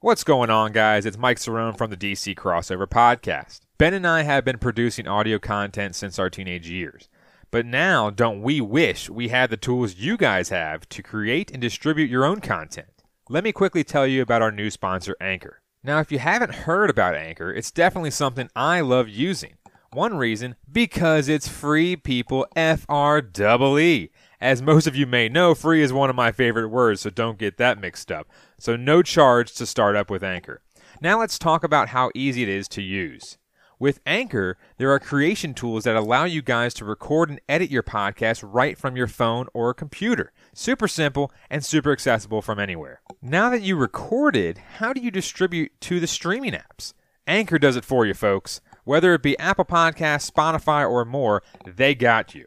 What's going on, guys? It's Mike Serone from the DC Crossover Podcast. Ben and I have been producing audio content since our teenage years. But now, don't we wish we had the tools you guys have to create and distribute your own content? Let me quickly tell you about our new sponsor, Anchor. Now, if you haven't heard about Anchor, it's definitely something I love using. One reason, because it's free, people. F R E E. As most of you may know, free is one of my favorite words, so don't get that mixed up. So, no charge to start up with Anchor. Now, let's talk about how easy it is to use. With Anchor, there are creation tools that allow you guys to record and edit your podcast right from your phone or computer. Super simple and super accessible from anywhere. Now that you recorded, how do you distribute to the streaming apps? Anchor does it for you, folks. Whether it be Apple Podcasts, Spotify, or more, they got you.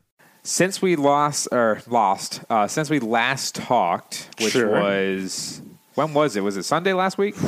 Since we lost or lost, uh, since we last talked, which Sure. was when was it? Was it Sunday last week?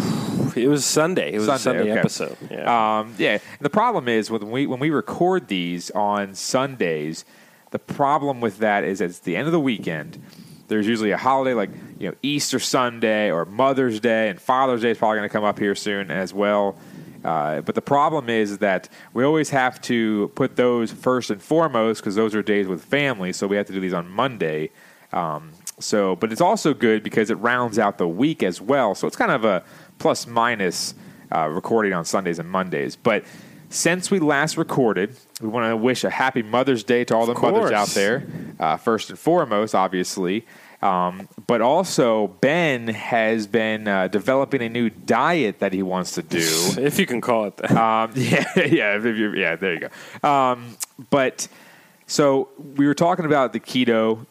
It was Sunday. It was a Sunday okay. episode. Yeah. Um, yeah. The problem is when we when we record these on Sundays, the problem with that is it's the end of the weekend. There's usually a holiday like you know Easter Sunday or Mother's Day, and Father's Day is probably going to come up here soon as well. Uh, but the problem is that we always have to put those first and foremost because those are days with family. So we have to do these on Monday. Um, so, but it's also good because it rounds out the week as well. So it's kind of a plus minus uh, recording on Sundays and Mondays. But since we last recorded, we want to wish a happy Mother's Day to all the mothers out there. Uh, first and foremost, obviously. Um, but also, Ben has been uh, developing a new diet that he wants to do. if you can call it that. Um, yeah, yeah, yeah. There you go. Um, but so we were talking about the keto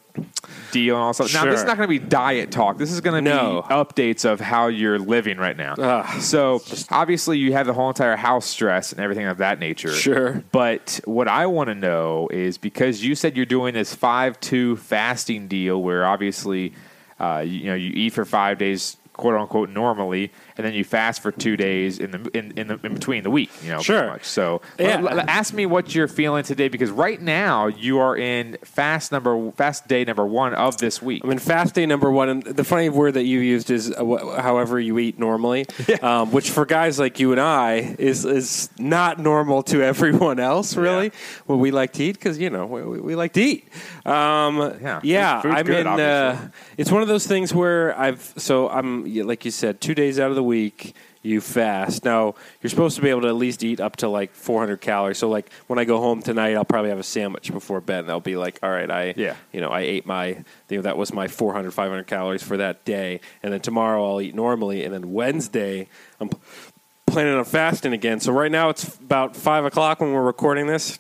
deal and all stuff. Now this is Sure. not going to be diet talk. This is going to No. be updates of how you're living right now. Ugh. so obviously you have the whole entire house stress and everything of that nature. Sure. But what I want to know is because you said you're doing this five two fasting deal where obviously uh, you, you know you eat for five days quote unquote normally and then you fast for two days in the in, in, the, in between the week you know Sure. much. so Yeah. l- l- ask me what you're feeling today because right now you are in fast number fast day number one of this week I mean, fast day number one, and the funny word that you used is uh, wh- however you eat normally, um, which for guys like you and I is is not normal to everyone else, really. Yeah. What we like to eat, because you know we, we- we like to eat. Um, Yeah. yeah. Good, in. Uh, it's one of those things where I've so I'm like you said, two days out of the week you fast. Now you're supposed to be able to at least eat up to like 400 calories. So like when I go home tonight, I'll probably have a sandwich before bed. And I'll be like, all right, I Yeah. you know, I ate my, you know, that was my 400, 500 calories for that day. And then tomorrow I'll eat normally. And then Wednesday, I'm planning on fasting again. So right now it's about five o'clock when we're recording this.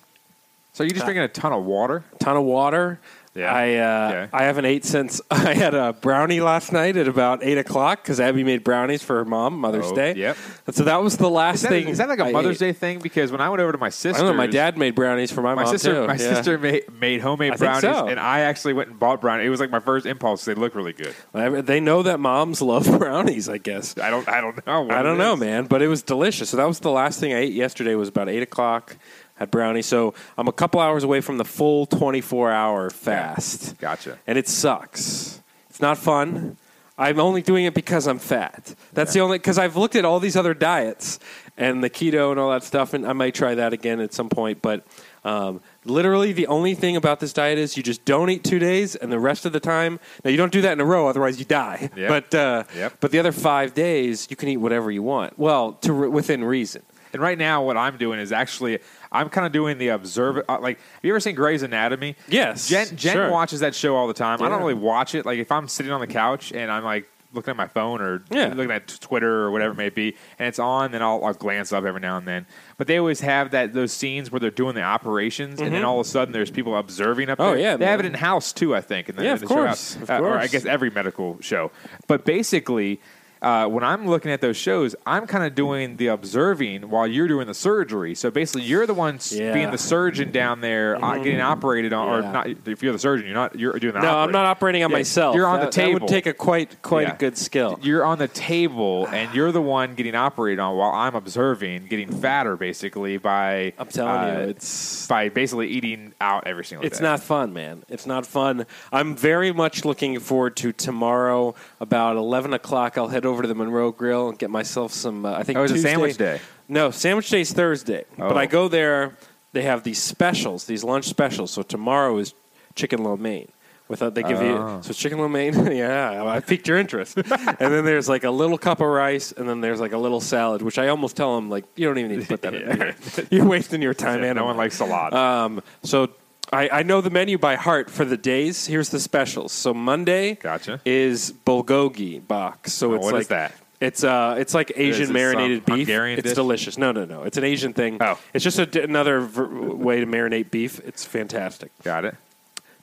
so you're just uh, drinking a ton of water A Ton of water. Yeah. I uh, Okay. I haven't ate since I had a brownie last night at about eight o'clock because Abby made brownies for her mom Mother's Oh, Day. yep. And so that was the last is that, thing. is that like a I Mother's ate. Day thing because when I went over to my I sister. My dad made brownies for my, My mom sister, too. my Yeah. sister made, made homemade I brownies, so. and I actually went and bought brownies. It was like my first impulse. They look really good. I- They know that moms love brownies. I guess. I don't, I don't know. I don't know, is. man, but it was delicious. So that was the last thing I ate yesterday. Was about eight o'clock. Had brownie. So I'm a couple hours away from the full 24 hour fast, Gotcha. and it sucks. It's not fun. I'm only doing it because I'm fat. That's the only because I've looked at all these other diets and the keto and all that stuff, and I might try that again at some point. But um, literally, the only thing about this diet is you just don't eat two days, and the rest of the time, now you don't do that in a row, otherwise you die. Yep. But uh, Yep. but the other five days, you can eat whatever you want. Well, to re- within reason. And right now, what I'm doing is actually, I'm kind of doing the observe. Uh, like, have you ever seen Grey's Anatomy? Yes, Jen, Jen sure. watches that show all the time. I don't really watch it. Like, if I'm sitting on the couch and I'm like looking at my phone or Yeah. looking at Twitter or whatever it may be, and it's on, then I'll, I'll glance up every now and then. But they always have that those scenes where they're doing the operations, and then all of a sudden there's people observing up Mm-hmm. Oh, yeah, they have it in house too, I think. In the, Yeah, in of the show course, house. of Uh, or I guess every medical show. But basically, uh, when I'm looking at those shows, I'm kind of doing the observing while you're doing the surgery. So basically, you're the one Yeah. Mm-hmm. being the surgeon down there, uh, getting operated on, or not. If you're the surgeon, you're not. You're doing the. No, I'm not operating on Yeah, myself. You're on That- the table. That would take a quite quite Yeah. a good skill. You're on the table, and you're the one getting operated on while I'm observing, getting fatter basically by. I'm telling uh, you, it's by basically eating out every single day. It's day. not fun, man. It's not fun. I'm very much looking forward to tomorrow about 11 o'clock. I'll head over to the Monroe Grill and get myself some. Uh, I think Oh, is it Tuesday- sandwich day? No, sandwich day's Thursday. But Oh. I go there. They have these specials, these lunch specials. So tomorrow is chicken lo mein. Without they give Oh. you so chicken lo mein. yeah, I piqued your interest. and then there's like a little cup of rice, and then there's like a little salad, which I almost tell them like you don't even need to put that in. Here. You're wasting your time. Yeah, no one likes salad. Um, so I, I know the menu by heart for the days. Here's the specials. So Monday Gotcha. is bulgogi box. So it's what like is that? It's uh, it's like Asian it marinated some beef. Hungarian it's dish? delicious. No, no, no. It's an Asian thing. Oh. it's just a d another ver- way to marinate beef. It's fantastic. Got it.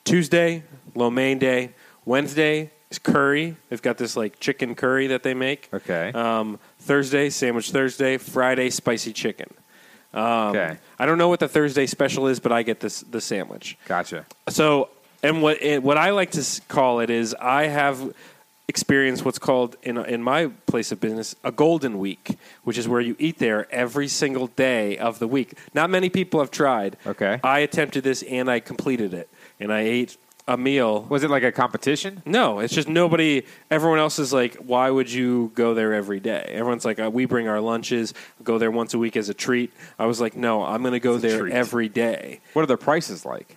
Tuesday, lo mein day. Wednesday is curry. They've got this like chicken curry that they make. Okay. Um, Thursday, sandwich Thursday. Friday, spicy chicken. Um, Okay. I don't know what the Thursday special is, but I get this the sandwich. Gotcha. So, and what it, what I like to call it is I have experienced what's called in in my place of business a golden week, which is where you eat there every single day of the week. Not many people have tried. Okay. I attempted this and I completed it, and I ate a meal. Was it like a competition? No, it's just nobody. Everyone else is like, why would you go there every day? Everyone's like, uh, we bring our lunches, go there once a week as a treat. I was like, no, I'm going to go It's a there treat. every day. What are the prices like?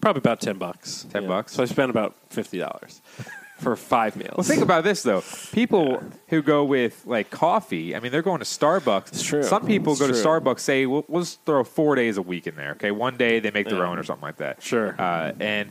Probably about ten bucks. 10 bucks? So I spent about fifty dollars for five meals. Well, think about this though. People who go with like coffee, I mean, they're going to Starbucks. It's true. Some people It's go to. Starbucks. Say, we'll, we'll just throw four days a week in there. Okay, one day they make their own or something like that. Sure. Uh, and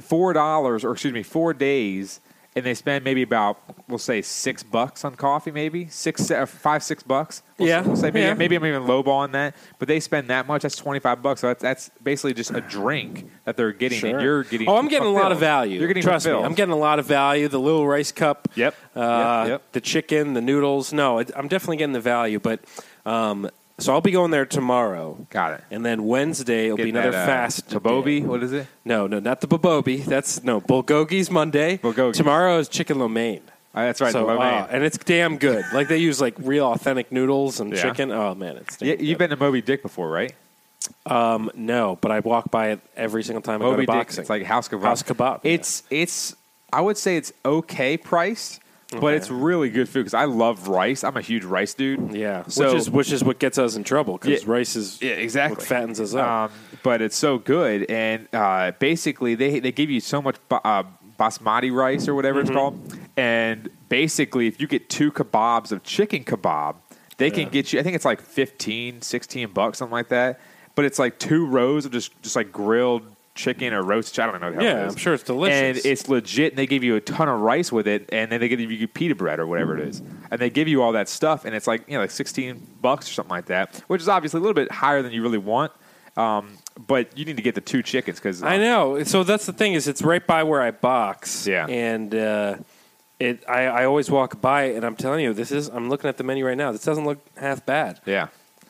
four dollars, or excuse me, four days, and they spend maybe about we'll say six bucks on coffee, maybe six, se- five, six bucks. We'll Yeah, s- we'll say maybe, yeah. maybe I'm even lowballing that, but they spend that much. That's twenty five bucks. So that's, that's basically just a drink that they're getting, Sure. and you're getting. Oh, I'm getting a lot of value. You're getting Trust fulfilled. me, I'm getting a lot of value. The little rice cup. Yep. Uh, Yep, yep. The chicken, the noodles. No, I'm definitely getting the value. But um, so I'll be going there tomorrow, Got it. and then Wednesday it'll be Getting another that, uh, fast. Tabobi, day. what is it? No, no, not the babobi. That's no bulgogi's Monday. Bulgogi. Tomorrow is chicken lo mein. Uh, that's right, So, lo mein. uh, and it's damn good. like they use like real authentic noodles and Yeah. chicken. Oh man, it's damn Yeah, you've been to Moby Dick before, right? Um, no, but I walk by it every single time I go Moby to Dick, boxing. it's like house kebab. House kebab. It's it's. I would say it's okay priced, but it's really good food because I love rice. I'm a huge rice dude. yeah, So- which is which is what gets us in trouble because Yeah. rice is Yeah, exactly. what fattens us up. Um, but it's so good, and uh, basically they they give you so much uh, basmati rice or whatever Mm-hmm. it's called, and basically if you get two kebabs of chicken kebab, they can get you. I think it's like 15, 16 bucks, something like that. But it's like two rows of just just like grilled chicken or roast. I don't know. Yeah, it is. I'm sure it's delicious. And it's legit. And they give you a ton of rice with it, and then they give you pita bread or whatever it is, and they give you all that stuff, and it's like you know like sixteen bucks or something like that, which is obviously a little bit higher than you really want. Um, but you need to get the two chickens because I know. So that's the thing is, it's right by where I box. Yeah. and uh, it. I, I always walk by it, and I'm telling you, this is. I'm looking at the menu right now. This doesn't look half bad. Yeah,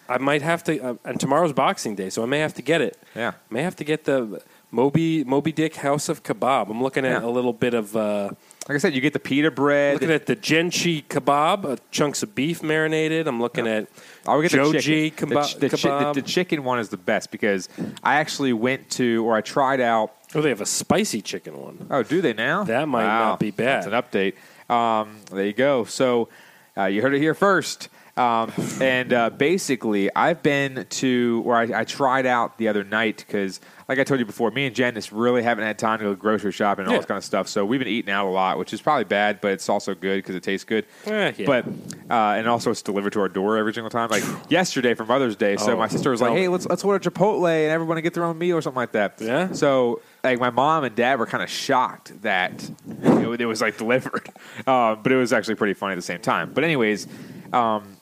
I might have to. Uh, and tomorrow's Boxing Day, so I may have to get it. yeah. May have to get the Moby Moby Dick House of Kebab. I'm looking at Yeah. a little bit of. Uh, Like I said, you get the pita bread. looking at the Chenjeh kebab, uh, chunks of beef marinated. I'm looking at I would get the Joojeh chicken. keba- the, ch- the, chi- kebab. the, the chicken one is the best because I actually went to or I tried out. oh, they have a spicy chicken one. Oh, do they now? That might Wow. not be bad. That's an update. Um, there you go. So uh, you heard it here first. Um, and uh, basically, I've been to where I, I tried out the other night because, like I told you before, me and Jen just really haven't had time to go grocery shopping and all Yeah. this kind of stuff. So we've been eating out a lot, which is probably bad, but it's also good because it tastes good. Eh, yeah. But uh, and also it's delivered to our door every single time. Like yesterday for Mother's Day, so Oh, my sister was like, "Hey, let's let's order Chipotle and everyone get their own meal or something like that." Yeah? So like my mom and dad were kind of shocked that it, it was like delivered, uh, but it was actually pretty funny at the same time. But anyways, um,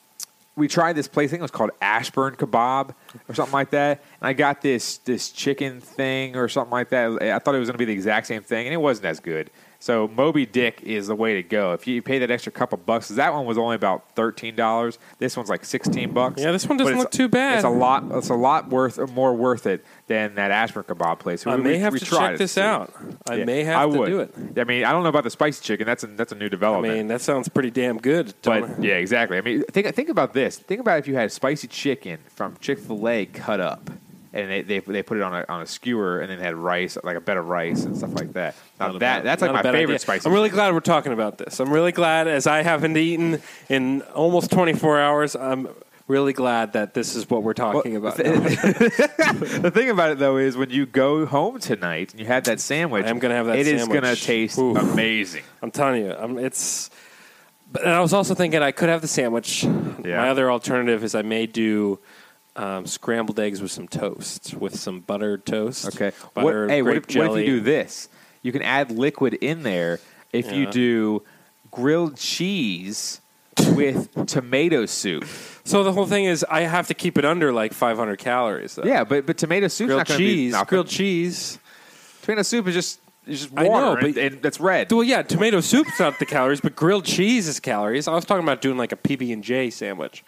we tried this place. I think it was called Ashburn Kebab or something like that. And I got this this chicken thing or something like that. I thought it was going to be the exact same thing, and it wasn't as good. So Moby Dick is the way to go. If you pay that extra couple bucks, that one was only about thirteen dollars. This one's like sixteen bucks. Yeah, this one doesn't look too bad. It's a lot. It's a lot worth more worth it than that Ashburn kebab place. I may we- have we to check this out. I Yeah, may have I to would. do it. I mean, I don't know about the spicy chicken. That's a that's a new development. I mean, that sounds pretty damn good. But Don't- yeah, exactly. I mean, think think about this. Think about if you had spicy chicken from Chick Fil A cut up, and they, they they put it on a on a skewer, and then had rice, like a bed of rice and stuff like that. Now that bad- that's like my favorite idea. spicy. I'm really glad we're talking about this. I'm really glad, as I haven't eaten in almost 24 hours. I'm really glad that this is what we're talking about. now. the thing about it though is when you go home tonight and you have that sandwich, I am gonna have that It is sandwich. gonna taste Oof. amazing. I'm telling you, um, it's. But and I was also thinking I could have the sandwich. Yeah. My other alternative is I may do um, scrambled eggs with some toast, with some buttered toast. Okay. What, Butter, hey, what if, what if you do this? You can add liquid in there if you do grilled cheese with tomato soup. So the whole thing is I have to keep it under like 500 calories. Though. Yeah, but but tomato soup, grilled cheese. be grilled cheese. Tomato soup is just is just I know, but- and, and that's red. Well, yeah, tomato soup's not the calories, but grilled cheese is calories. I was talking about doing like a PB and J sandwich.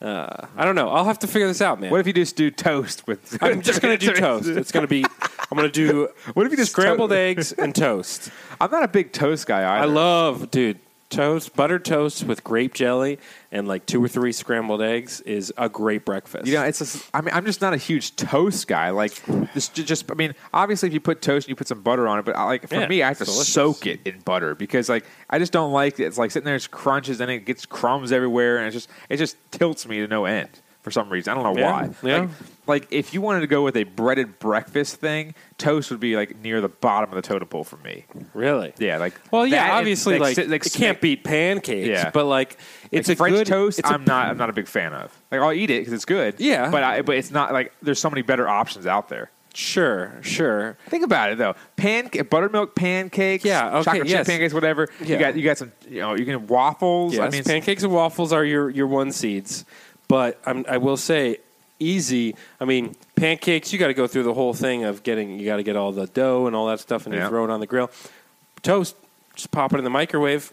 Uh, I don't know. I'll have to figure this out, man. What if you just do toast with? I'm just going to do toast. It's going to be. I'm going to do. What if you just scrambled to- eggs and toast? I'm not a big toast guy either. I love, dude. Toast, buttered toast with grape jelly and like two or three scrambled eggs is a great breakfast. You know, it's. Just, I mean, I'm just not a huge toast guy. Like, just, just. I mean, obviously, if you put toast, and you put some butter on it. But I, like for Yeah, me, I have to it's delicious. soak it in butter because, like, I just don't like it. It's like sitting there, it crunches, and it gets crumbs everywhere, and it just, it just tilts me to no end for some reason. I don't know Yeah, why. yeah. Like, like, if you wanted to go with a breaded breakfast thing, toast would be like near the bottom of the totem pole for me. really? Yeah, like. Well, yeah, that and, obviously, like, sit- it can't beat pancakes. Yeah. but like it's like a French good toast. It's a I'm not. I'm not a big fan of. Like I'll eat it because it's good. Yeah. but I, but it's not like there's so many better options out there. Sure, sure. Think about it though. Pan buttermilk pancakes. Yeah, okay, chocolate chip pancakes, whatever. Yeah. You got you got some. You know, you can waffles. Yes, I mean, pancakes and waffles are your, your one seeds. But I'm, I will say, easy. I mean, pancakes, you got to go through the whole thing of getting, you got to get all the dough and all that stuff and Yeah. throw it on the grill. Toast, just pop it in the microwave,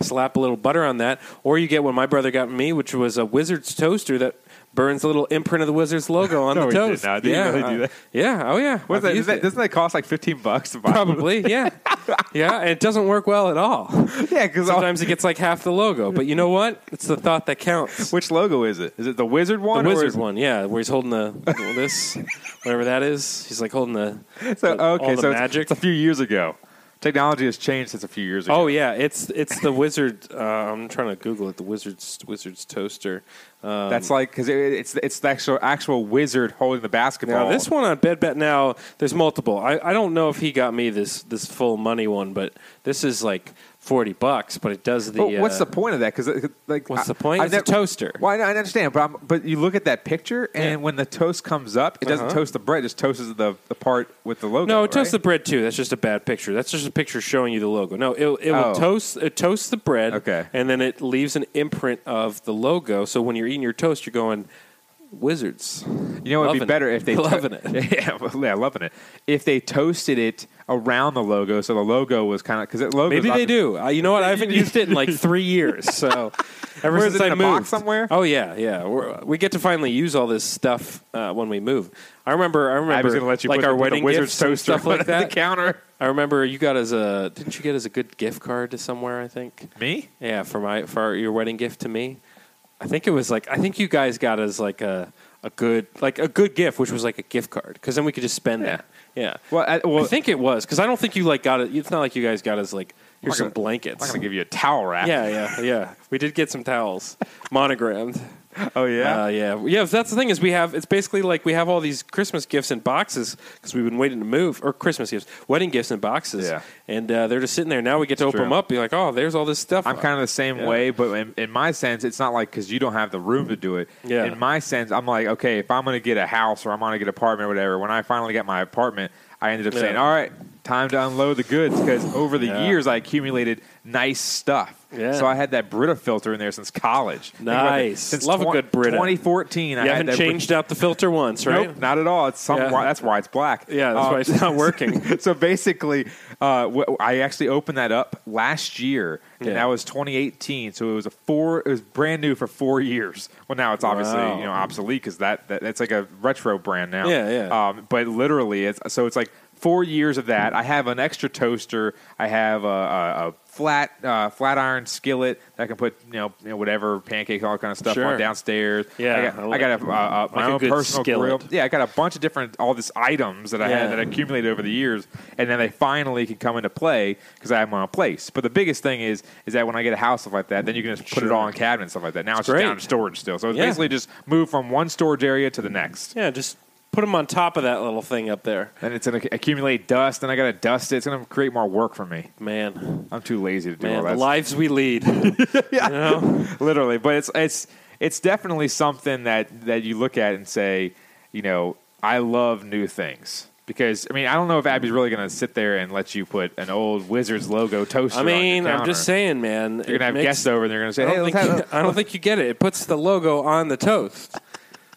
slap a little butter on that. Or you get what my brother got me, which was a Wizard's toaster that burns the little imprint of the Wizard's logo on No, the he did not. Did yeah, really do uh. Yeah, oh yeah. what's I've that, that? Doesn't that cost like 15 bucks? Probably, yeah. yeah, and it doesn't work well at all. yeah, because Sometimes it gets like half the logo, but you know what? It's the thought that counts. which logo is it? Is it the wizard one? or wizard one, yeah, where he's holding the this, whatever that is. He's like holding the. So all okay, the so it's, it's a few years ago. Technology has changed since a few years ago. Oh yeah, it's it's the wizard. Uh, I'm trying to Google it. The wizard's wizard's toaster. Um, That's like because it, it's it's the actual actual wizard holding the basketball. now this one on Bed Bet now. There's multiple. I, I don't know if he got me this this full money one, but this is like forty bucks. But it does the. But what's uh, the point of that? Because like, What's I- the point? I It's a nev- toaster. Well, I, I understand, but I'm, but you look at that picture, and Yeah. when the toast comes up, it doesn't Uh-huh. toast the bread; it just toasts the, the part with the logo. No, it right? toasts the bread too. That's just a bad picture. That's just a picture showing you the logo. No, it, it will Oh. toast. It toasts the bread. Okay. and then it leaves an imprint of the logo. So when you're eating your toast, you're going Wizards. You know, it'd be better it. if they Loving it. Yeah, well, yeah, loving it. If they toasted it around the logo, so the logo was kind of because it logo. Maybe they do. Uh, you know what? I haven't used it in like three years. So ever Where since I a moved box somewhere? Oh yeah, yeah. We're, we get to finally use all this stuff uh, when we move. I remember. I remember. I was going to let you like put our the, put the wedding wizard's gifts and toaster stuff like on that. the counter. I remember you got as a. Didn't you get as a good gift card to somewhere? I think. Me? Yeah, for my for your wedding gift to me. I think it was like I think you guys got us like a a good like a good gift, which was like a gift card because then we could just spend Yeah. that. Yeah. Well, I, well, I think it was because I don't think you like got it. It's not like you guys got us like here's some gonna- blankets. I'm to give you a towel wrap. yeah, yeah, yeah. We did get some towels, monogrammed. Oh yeah. Uh, yeah, yeah. That's the thing is we have. It's basically like we have all these Christmas gifts in boxes because we've been waiting to move, or Christmas gifts, wedding gifts in boxes. Yeah. and uh, they're just sitting there. Now we get to It's open true. them up, be like, oh, there's all this stuff. I'm kind of the same Yeah. way, but in, in my sense, it's not like because you don't have the room to do it. Yeah. In my sense, I'm like, okay, if I'm going to get a house or I'm going to get an apartment or whatever, when I finally get my apartment, I ended up Yeah. saying, all right, time to unload the goods because over the Yeah. years I accumulated nice stuff. Yeah. So I had that Brita filter in there since college. Think about. Nice. Since Love a good Brita. 2014, I You had haven't that Brita- changed out the filter once, right? Nope, not at all. It's some. Yeah. Why, that's why it's black. Yeah, that's Uh, why it's not working. so basically, Uh, wh- I actually opened that up last year, and Yeah. that was 2018. So it was a four. It was brand new for four years. Well, now it's obviously Wow. you know obsolete because that, that that's like a retro brand now. Yeah, yeah. Um, but literally, it's so it's like four years of that. I have an extra toaster. I have a, a, a flat uh, flat iron skillet that I can put you know, you know whatever pancakes all kind of stuff Sure. on downstairs. Yeah, I got, I I got a, uh, uh, my like own good personal skillet. grill. Yeah, I got a bunch of different all these items that I Yeah. had that I accumulated over the years, and then they finally can come into play because I have my own place. But the biggest thing is is that when I get a house stuff like that, then you can just put it all in cabinets and stuff like that. Now it's, just down to storage still. So it's Yeah. basically just move from one storage area to the next. Yeah, just put them on top of that little thing up there. And it's going to accumulate dust, and I got to dust it. It's going to create more work for me. Man, I'm too lazy to do man, all the lives we lead. You know? literally but it's it's it's definitely something that that you look at and say you know i love new things because i mean i don't know if abby's really going to sit there and let you put an old wizards logo toaster I mean, I'm just saying, man. you're going to have guests over and they're going to say I hey don't, think have you, I don't think you get it. It puts the logo on the toast.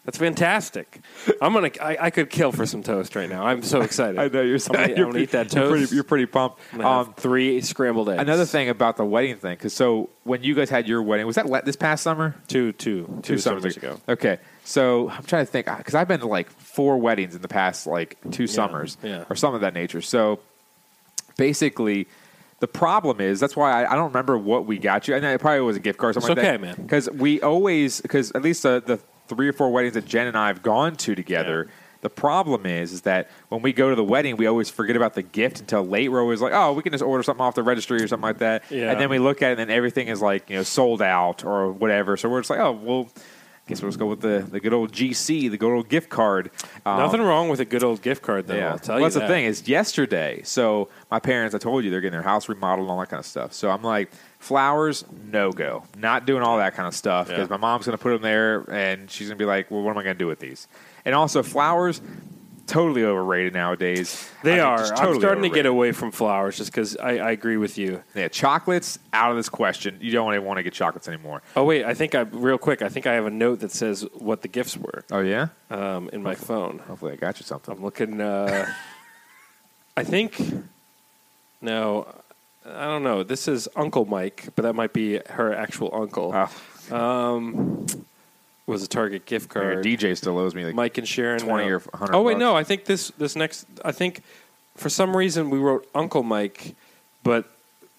That's fantastic. I'm gonna. I, I could kill for some toast right now. I'm so excited. I know you're, I'm gonna, you're, I'm gonna eat that you're toast. pretty, you're pretty pumped. Um, three scrambled eggs. another thing about the wedding thing, because so when you guys had your wedding, was that this past summer? two, two, two summers ago. Okay, so I'm trying to think because I've been to like four weddings in the past like two summers yeah. or something of that nature. So basically, the problem is that's why I, I don't remember what we got you. And it probably was a gift card or something It's like okay, that. man. Because we always because at least the, the three or four weddings that Jen and I have gone to together. Yeah. The problem is, is that when we go to the wedding, we always forget about the gift until late. We're always like, "Oh, we can just order something off the registry or something like that." Yeah. And then we look at it, and then everything is like you know sold out or whatever. So we're just like, "Oh, well, I guess we'll just go with the, the good old GC, the good old gift card." Um, Nothing wrong with a good old gift card, though. I'll tell well, you that's that. the thing is yesterday. So my parents, I told you, they're getting their house remodeled and all that kind of stuff. So I'm like, flowers, no go, not doing all that kind of stuff because Yeah. my mom's going to put them there and she's going to be like, well, what am I going to do with these? And also flowers, totally overrated nowadays. I They think are. just I'm totally starting to get away from flowers just because I, I agree with you. Yeah, chocolates out of this question. You don't even want to get chocolates anymore. Oh wait, I think I real quick. I think I have a note that says what the gifts were Oh yeah. um, in my phone. Hopefully, I got you something. I'm looking. Uh, I think no, I don't know. This is Uncle Mike, but that might be her actual uncle. Oh, Um, was a Target gift card. DJ still owes me like Mike and Sharon. 20 or 100 Oh wait, no. I think this this next. I think for some reason we wrote Uncle Mike, but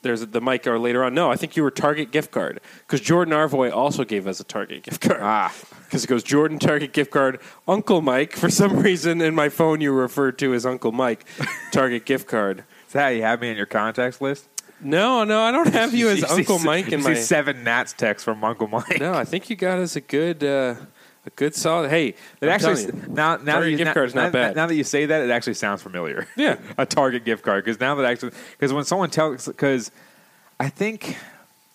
there's the Mike or later on. No, I think you were Target gift card because Jordan Arvoy also gave us a Target gift card. Ah. Because it goes Jordan Target gift card, Uncle Mike. For some reason in my phone you were referred to as Uncle Mike, Target gift card. Is that how you have me in your contacts list? No, no, I don't have you as see Uncle se- Mike you in see seven Nats texts from Uncle Mike. No, I think you got us a good, uh, a good solid. Hey, It I'm actually telling you. now now that you, gift now, card's not now- bad. Now that you say that, it actually sounds familiar. Yeah. a Target gift card because now that actually because when someone tells because I think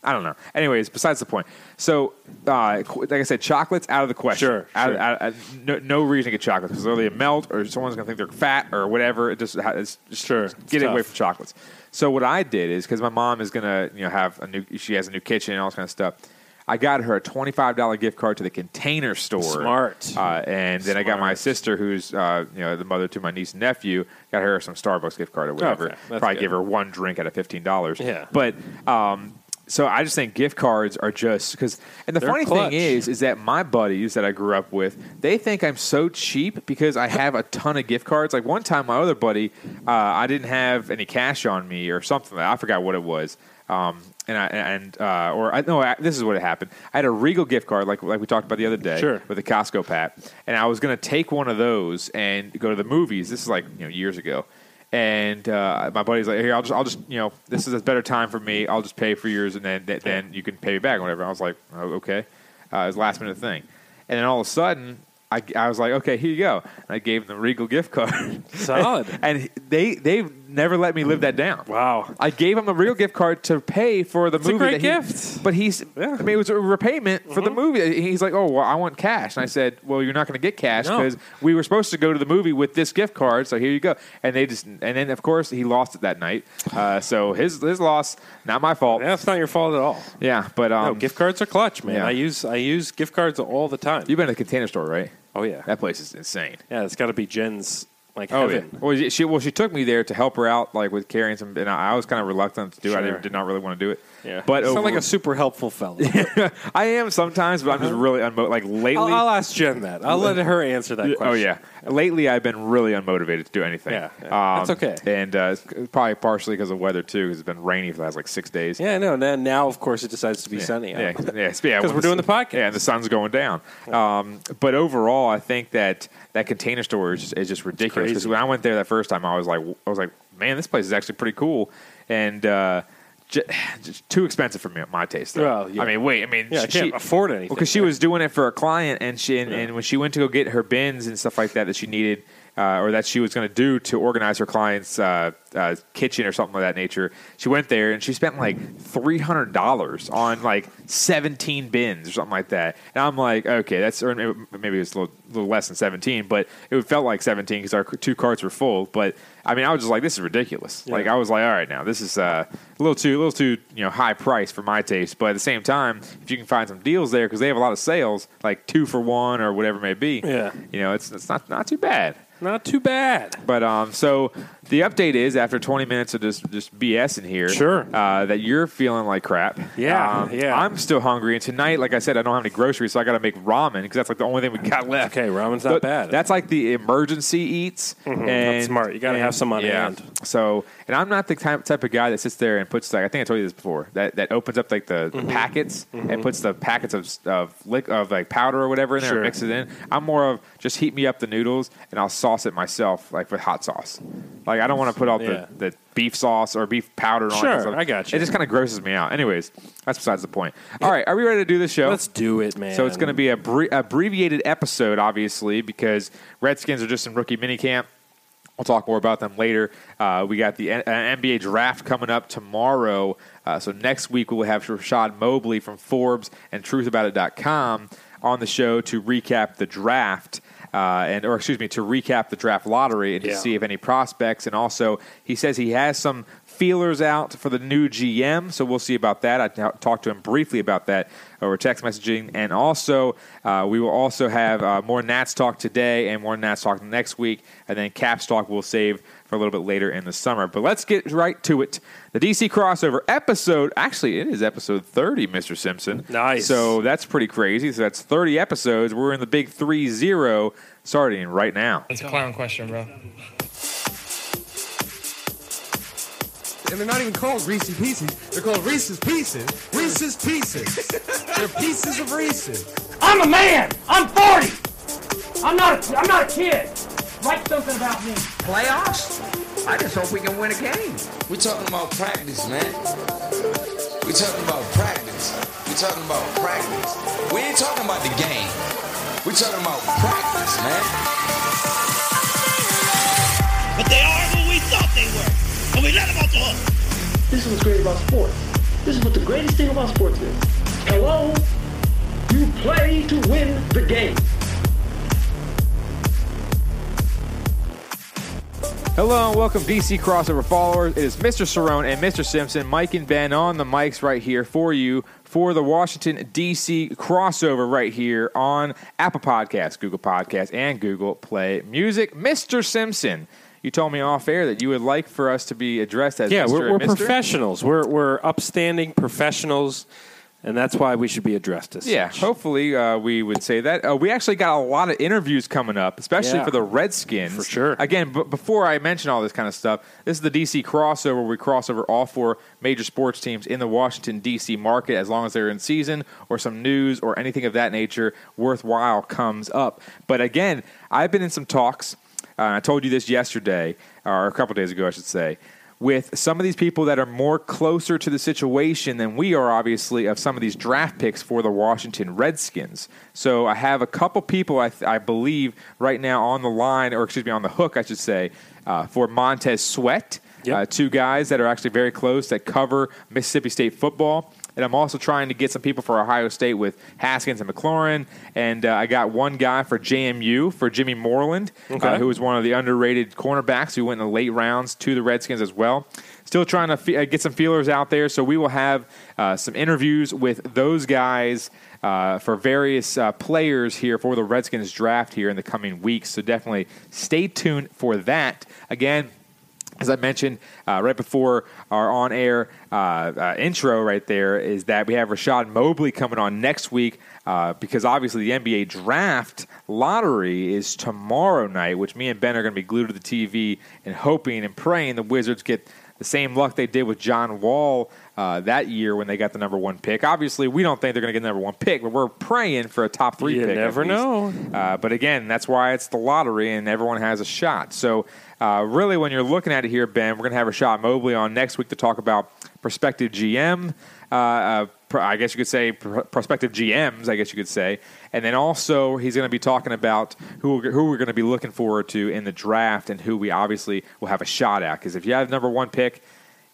I don't know. Anyways, besides the point. So uh, qu- like I said, chocolates out of the question. Sure, Out, sure. out- out- no, no reason to get chocolates because they're either melt or someone's going to think they're fat or whatever. It just it's just Sure, it's get away from chocolates. So what I did is because my mom is going to you know have a new she has a new kitchen and all this kind of stuff. I got her a twenty five dollar gift card to the Container Store. Smart. Uh, and then I got my sister, who's uh, you know the mother to my niece and nephew, got her some Starbucks gift card or whatever. Okay, that's Probably good. give her one drink out of fifteen dollars. Yeah. But um, so I just think gift cards are just because. And the They're funny clutch. thing is, is that my buddies that I grew up with, they think I'm so cheap because I have a ton of gift cards. Like one time, my other buddy, uh, I didn't have any cash on me or something. I forgot what it was. Um, and I and uh, or I no, I, this is what happened. I had a Regal gift card, like like we talked about the other day, Sure. with the Costco pat, and I was going to take one of those and go to the movies. This is like you know years ago, and uh, my buddy's like, "Here, I'll just I'll just you know this is a better time for me. I'll just pay for yours, and then th- then you can pay me back or whatever." I was like, oh, "Okay," uh, it was a last minute thing, and then all of a sudden. I, I was like, okay, here you go. And I gave him the Regal gift card. Solid. and they they've never let me live that down. Wow. I gave him a real gift card to pay for the It's a movie. great that he- gift. But he's, Yeah. Mm-hmm. I mean, it was a repayment for the movie. He's like, oh, well, I want cash. And I said, well, you're not going to get cash No. because we were supposed to go to the movie with this gift card. So here you go. And they just, and then of course he lost it that night. Uh, so his his loss, not my fault. Yeah that's not your fault at all. Yeah, but um, No, gift cards are clutch, man. yeah. I use I use gift cards all the time. you've been to the Container Store, right? oh yeah, That place is insane. yeah. It's got to be Jen's like Oh heaven. yeah. Well, she well she took me there to help her out, like with carrying some, and I, I was kind of reluctant to do. it. I didn't, did not really want to do it. Yeah, But you sound over- like a super helpful fellow. I am sometimes, but I'm just really unmo- like lately. I'll, I'll ask Jen that. I'll let her answer that question. Oh yeah. Lately, I've been really unmotivated to do anything. Yeah, yeah. That's okay. And uh, it's probably partially because of weather too, because it's been rainy for the last like six days. Yeah, no. Now, now of course, it decides to be sunny. Yeah, out. yeah, yeah. 'Cause when we're doing the podcast. Yeah, and the sun's going down. Um, but overall, I think that that container store is just, is just ridiculous. Because when I went there that first time, I was like, I was like, man, this place is actually pretty cool, and uh, just, just too expensive for me, my taste. Though. Well, yeah. I mean, wait, I mean, Yeah, I she, can't afford anything. because she was doing it for a client, and she and, and when she went to go get her bins and stuff like that that she needed, uh, or that she was going to do to organize her client's uh, uh, kitchen or something of that nature, she went there and she spent like three hundred dollars on like seventeen bins or something like that. And I'm like, okay, that's or maybe maybe it's a little, little less than seventeen, but it felt like seventeen because our two carts were full. But I mean, I was just like, this is ridiculous. Like I was like, all right, now this is uh, a little too, a little too, you know, high price for my taste. But at the same time, if you can find some deals there because they have a lot of sales, like two for one or whatever it may be, Yeah. you know, it's it's not not too bad. Not too bad. But um, so the update is after 20 minutes of just just BS in here, Sure. uh, that you're feeling like crap. Yeah, Um, yeah. I'm still hungry, and tonight, like I said, I don't have any groceries, so I got to make ramen because that's like the only thing we got left. Okay, ramen's not But bad. Mm-hmm. That's like the emergency eats. And, That's smart. You gotta have some on yeah. hand. So, and I'm not the type, type of guy that sits there and puts like I think I told you this before that, that opens up like the, Mm-hmm. the packets and puts the packets of of lick of like powder or whatever in there Sure. and mix it in. I'm more of just heat me up the noodles and I'll sauce it myself like with hot sauce. Like I don't want to put all Yeah. the, the beef sauce or beef powder on it. Sure. I got you. It just kind of grosses me out. Anyways, that's besides the point. All right, are we ready to do this show? Let's do it, man. So it's going to be a bre- abbreviated episode, obviously, because Redskins are just in rookie minicamp. We'll talk more about them later. Uh, we got the N- uh, NBA draft coming up tomorrow. Uh, so next week we'll have Rashad Mobley from Forbes and TruthAboutIt.com on the show to recap the draft. Uh, and or excuse me to recap the draft lottery and to Yeah. see if any prospects. And also he says he has some feelers out for the new GM so we'll see about that. I t- talked to him briefly about that over text messaging. And also uh, we will also have uh, more Nats talk today and more Nats talk next week. And then Caps talk we'll save for a little bit later in the summer but let's get right to it the DC crossover episode actually it is episode 30 Mr. Simpson Nice. so that's pretty crazy so that's 30 episodes we're in the big 3-0 starting right now It's a clown question, bro. And they're not even called Reese's Pieces. They're called Reese's Pieces. Reese's Pieces. they're pieces of Reese's. I'm a man. I'm 40. I'm not. A, I'm not a kid. Write something about me. Playoffs? I just hope we can win a game. We're talking about practice, man. We're talking about practice. We're talking about practice. We ain't talking about the game. We're talking about practice, man. But they are who we thought they were. And we let them off the hook. This is what's great about sports. This is what the greatest thing about sports is. Hello? You play to win the game. Hello and welcome, DC Crossover followers. It is Mr. Serone and Mr. Simpson, Mike and Ben on the mics right here for you for the Washington DC crossover right here on Apple Podcasts, Google Podcasts, and Google Play Music. Mr. Simpson, you told me off air that you would like for us to be addressed as Yeah, Mr. we're, we're professionals. We're we're upstanding professionals, and that's why we should be addressed as Yeah, such. hopefully uh, we would say that. Uh, we actually got a lot of interviews coming up, especially Yeah. for the Redskins. For sure. Again, b- before I mention all this kind of stuff, this is the DC crossover. where We cross over all four major sports teams in the Washington, D.C. market as long as they're in season or some news or anything of that nature worthwhile comes up. But again, I've been in some talks. Uh, I told you this yesterday, or a couple days ago, I should say with some of these people that are more closer to the situation than we are, obviously, of some of these draft picks for the Washington Redskins. So I have a couple people, I, th- I believe, right now on the line, or excuse me, on the hook, I should say, uh, for Montez Sweat. Yep. Uh, two guys that are actually very close that cover Mississippi State football. And I'm also trying to get some people for Ohio State with Haskins and McLaurin. And uh, I got one guy for JMU for Jimmy Moreland, Okay. uh, who was one of the underrated cornerbacks who went in the late rounds to the Redskins as well. Still trying to fe- uh, get some feelers out there. So we will have uh, some interviews with those guys uh, for various uh, players here for the Redskins draft here in the coming weeks. So definitely stay tuned for that. Again, as I mentioned uh, right before our on air uh, uh, intro, right there, is that we have Rashad Mobley coming on next week uh, because obviously the NBA draft lottery is tomorrow night, which me and Ben are going to be glued to the TV and hoping and praying the Wizards get the same luck they did with John Wall uh, that year when they got the number one pick. Obviously, we don't think they're going to get the number one pick, but we're praying for a top three You pick. never know. Uh, but again, that's why it's the lottery and everyone has a shot. So, uh, really, when you're looking at it here, Ben, we're going to have Rashad Mobley on next week to talk about prospective GM. Uh, uh, I guess you could say pr- prospective GMs. I guess you could say, and then also he's going to be talking about who who we're going to be looking forward to in the draft and who we obviously will have a shot at. Because if you have number one pick,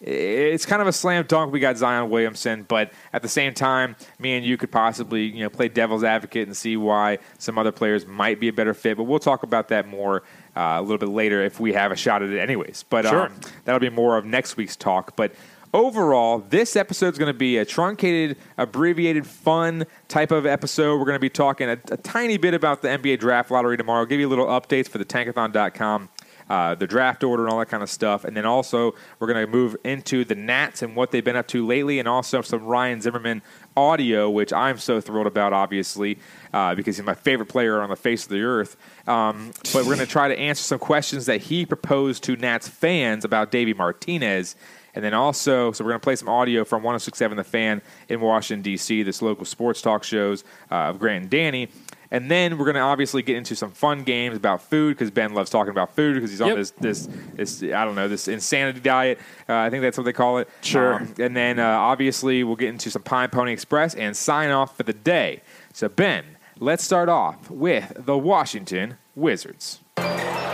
it's kind of a slam dunk. We got Zion Williamson, but at the same time, me and you could possibly you know play devil's advocate and see why some other players might be a better fit. But we'll talk about that more uh, a little bit later if we have a shot at it, anyways. But Sure. um, that'll be more of next week's talk. But overall, this episode is going to be a truncated, abbreviated, fun type of episode. We're going to be talking a, a tiny bit about the NBA draft lottery tomorrow. Give you little updates for the Tankathon.com uh, the draft order and all that kind of stuff. And then also, we're going to move into the Nats and what they've been up to lately, and also some Ryan Zimmerman audio, which I'm so thrilled about, obviously, uh, because he's my favorite player on the face of the earth. Um, but we're going to try to answer some questions that he proposed to Nats fans about Davey Martinez. And then also, so we're going to play some audio from 1067 The Fan in Washington, D.C., this local sports talk shows uh, of Grant and Danny. And then we're going to obviously get into some fun games about food because Ben loves talking about food because he's on Yep. this, this, this, I don't know, this insanity diet. Uh, I think that's what they call it. Sure. Um, and then uh, obviously we'll get into some Pine Pony Express and sign off for the day. So, Ben, let's start off with the Washington Wizards.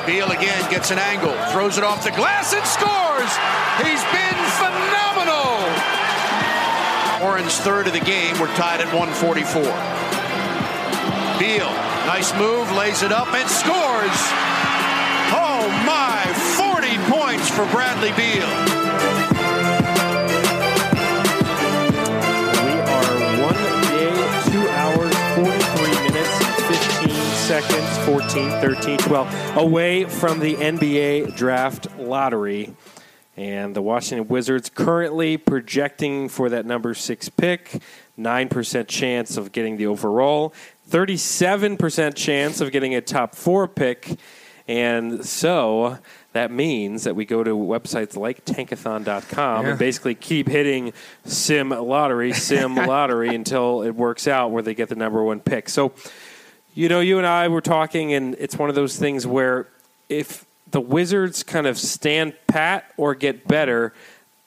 Beal again gets an angle, throws it off the glass and scores. He's been phenomenal. Warren's third of the game. We're tied at 144. Beal, nice move, lays it up and scores. Oh my, 40 points for Bradley Beal. We are one day, two hours, 43 minutes, 15 seconds, 14, 13, 12 away from the NBA draft lottery. And the Washington Wizards currently projecting for that number six pick, 9% chance of getting the overall, 37% chance of getting a top four pick. And so that means that we go to websites like tankathon.com Yeah. and basically keep hitting sim lottery, sim lottery until it works out where they get the number one pick. So, you know, you and I were talking, and it's one of those things where if the Wizards kind of stand pat or get better,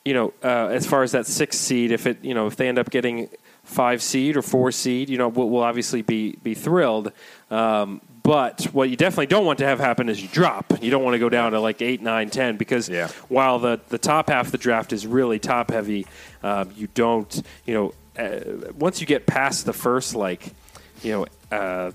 you know, uh, as far as that sixth seed, if it, you know, if they end up getting five seed or four seed, you know, we'll, we'll obviously be be thrilled. Um, but what you definitely don't want to have happen is you drop. You don't want to go down to like eight, nine, ten, because Yeah. while the the top half of the draft is really top heavy, um, you don't, you know, uh, once you get past the first like, you know. Uh,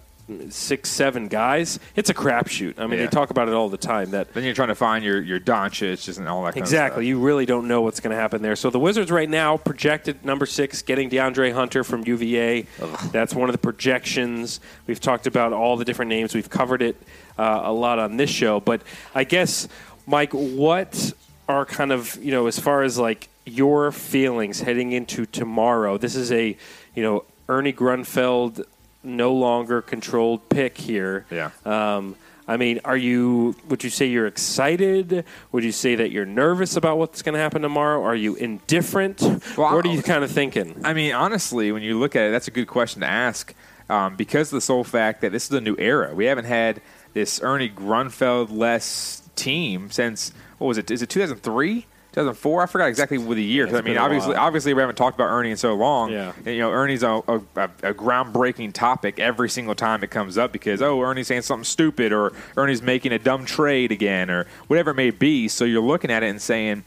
Six, seven guys. It's a crapshoot. I mean, Yeah. they talk about it all the time. That Then you're trying to find your, your Doncic and all that kind Exactly. You really don't know what's going to happen there. So the Wizards right now projected number six, getting DeAndre Hunter from UVA. That's one of the projections. We've talked about all the different names. We've covered it uh, a lot on this show. But I guess, Mike, what are kind of you know as far as like your feelings heading into tomorrow? This is a you know Ernie Grunfeld no longer controlled pick here. Yeah. Um, I mean, are you? Would you say you're excited? Would you say that you're nervous about what's going to happen tomorrow? Are you indifferent? Well, what are you kind of thinking? I mean, honestly, when you look at it, that's a good question to ask um, because of the sole fact that this is a new era. We haven't had this Ernie Grunfeld less team since what was it? Is it 2003? 2004? I forgot exactly what the year. 'cause it's I mean, obviously, while. obviously, we haven't talked about Ernie in so long. Yeah. And, you know, Ernie's a, a, a groundbreaking topic every single time it comes up because oh, Ernie's saying something stupid or Ernie's making a dumb trade again or whatever it may be. So you're looking at it and saying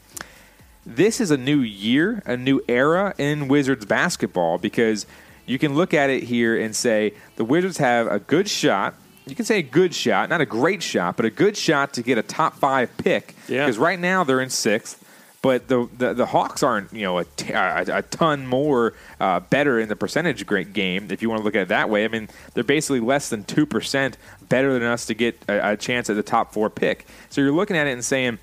this is a new year, a new era in Wizards basketball because you can look at it here and say the Wizards have a good shot. You can say a good shot, not a great shot, but a good shot to get a top five pick. Yeah. Because right now they're in sixth. But the, the, the Hawks aren't you know a, t- a, a ton more uh, better in the percentage game if you want to look at it that way. I mean they're basically less than two percent better than us to get a, a chance at the top four pick. So you're looking at it and saying,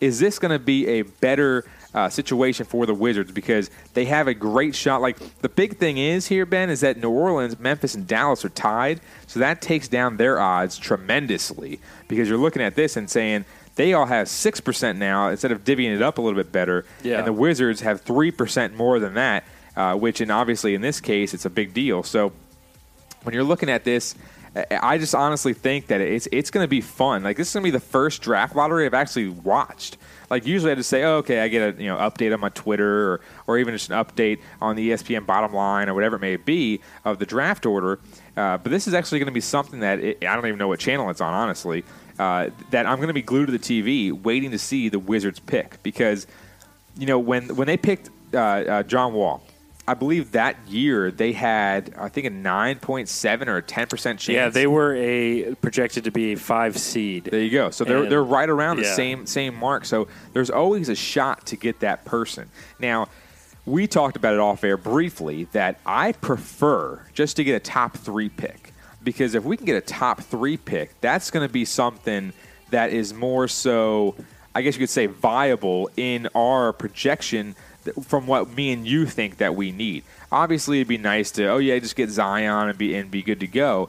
is this going to be a better uh, situation for the Wizards because they have a great shot. Like the big thing is here, Ben, is that New Orleans, Memphis, and Dallas are tied, so that takes down their odds tremendously because you're looking at this and saying they all have six percent now instead of divvying it up a little bit better, Yeah. and the Wizards have three percent more than that, uh, which, and obviously in this case, it's a big deal. So when you're looking at this, I- just honestly think that it's it's going to be fun. Like this is going to be the first draft lottery I've actually watched. Like usually I just say, oh, okay, I get a you know update on my Twitter or or even just an update on the ESPN bottom line or whatever it may be of the draft order. Uh, but this is actually going to be something that it, I don't even know what channel it's on, honestly. Uh, that I'm going to be glued to the TV, waiting to see the Wizards pick because you know when when they picked uh, uh, John Wall, I believe that year they had I think a nine point seven or a ten percent chance. Yeah, they were a projected to be a five seed. There you go. So they're And- they're right around the yeah. same same mark. So there's always a shot to get that person. Now, we talked about it off air briefly that I prefer just to get a top three pick because if we can get a top three pick, that's going to be something that is more so, I guess you could say, viable in our projection from what me and you think that we need. Obviously, it'd be nice to, oh yeah, just get Zion and be and be good to go.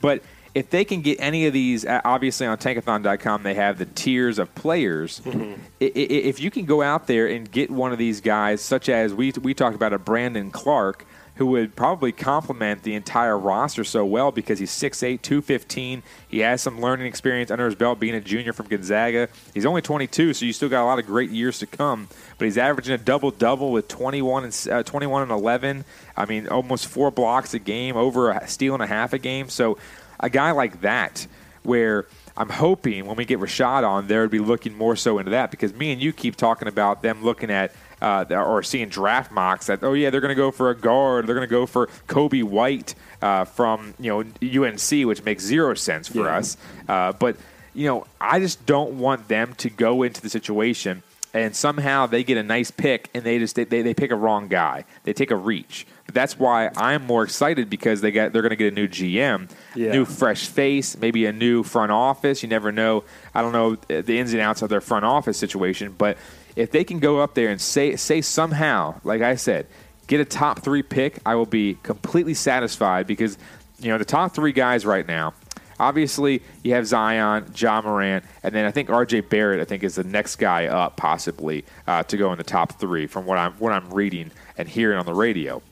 But if they can get any of these, uh, obviously on Tankathon.com they have the tiers of players. I- If you can go out there and get one of these guys, such as we we talked about a Brandon Clarke, who would probably complement the entire roster so well because he's 6'8", 215. He has some learning experience under his belt being a junior from Gonzaga. He's only 22, so you still got a lot of great years to come. But he's averaging a double-double with 21 and, uh, 21 and 11. I mean, almost four blocks a game, over a steal and a half a game. So a guy like that where I'm hoping when we get Rashad on, they would be looking more so into that because me and you keep talking about them looking at uh, or seeing draft mocks that oh yeah they're going to go for a guard, they're going to go for Coby White uh, from you know UNC, which makes zero sense for Yeah. us. Uh, but you know I just don't want them to go into the situation and somehow they get a nice pick and they just they, they, they pick a wrong guy. They take a reach. But that's why I'm more excited because they got they're going to get a new GM, Yeah. new fresh face, maybe a new front office. You never know. I don't know the ins and outs of their front office situation, but if they can go up there and say say somehow, like I said, get a top three pick, I will be completely satisfied because you know the top three guys right now. Obviously, you have Zion, John Morant, and then I think R.J. Barrett. I think is the next guy up, possibly uh, to go in the top three from what I'm what I'm reading and hearing on the radio.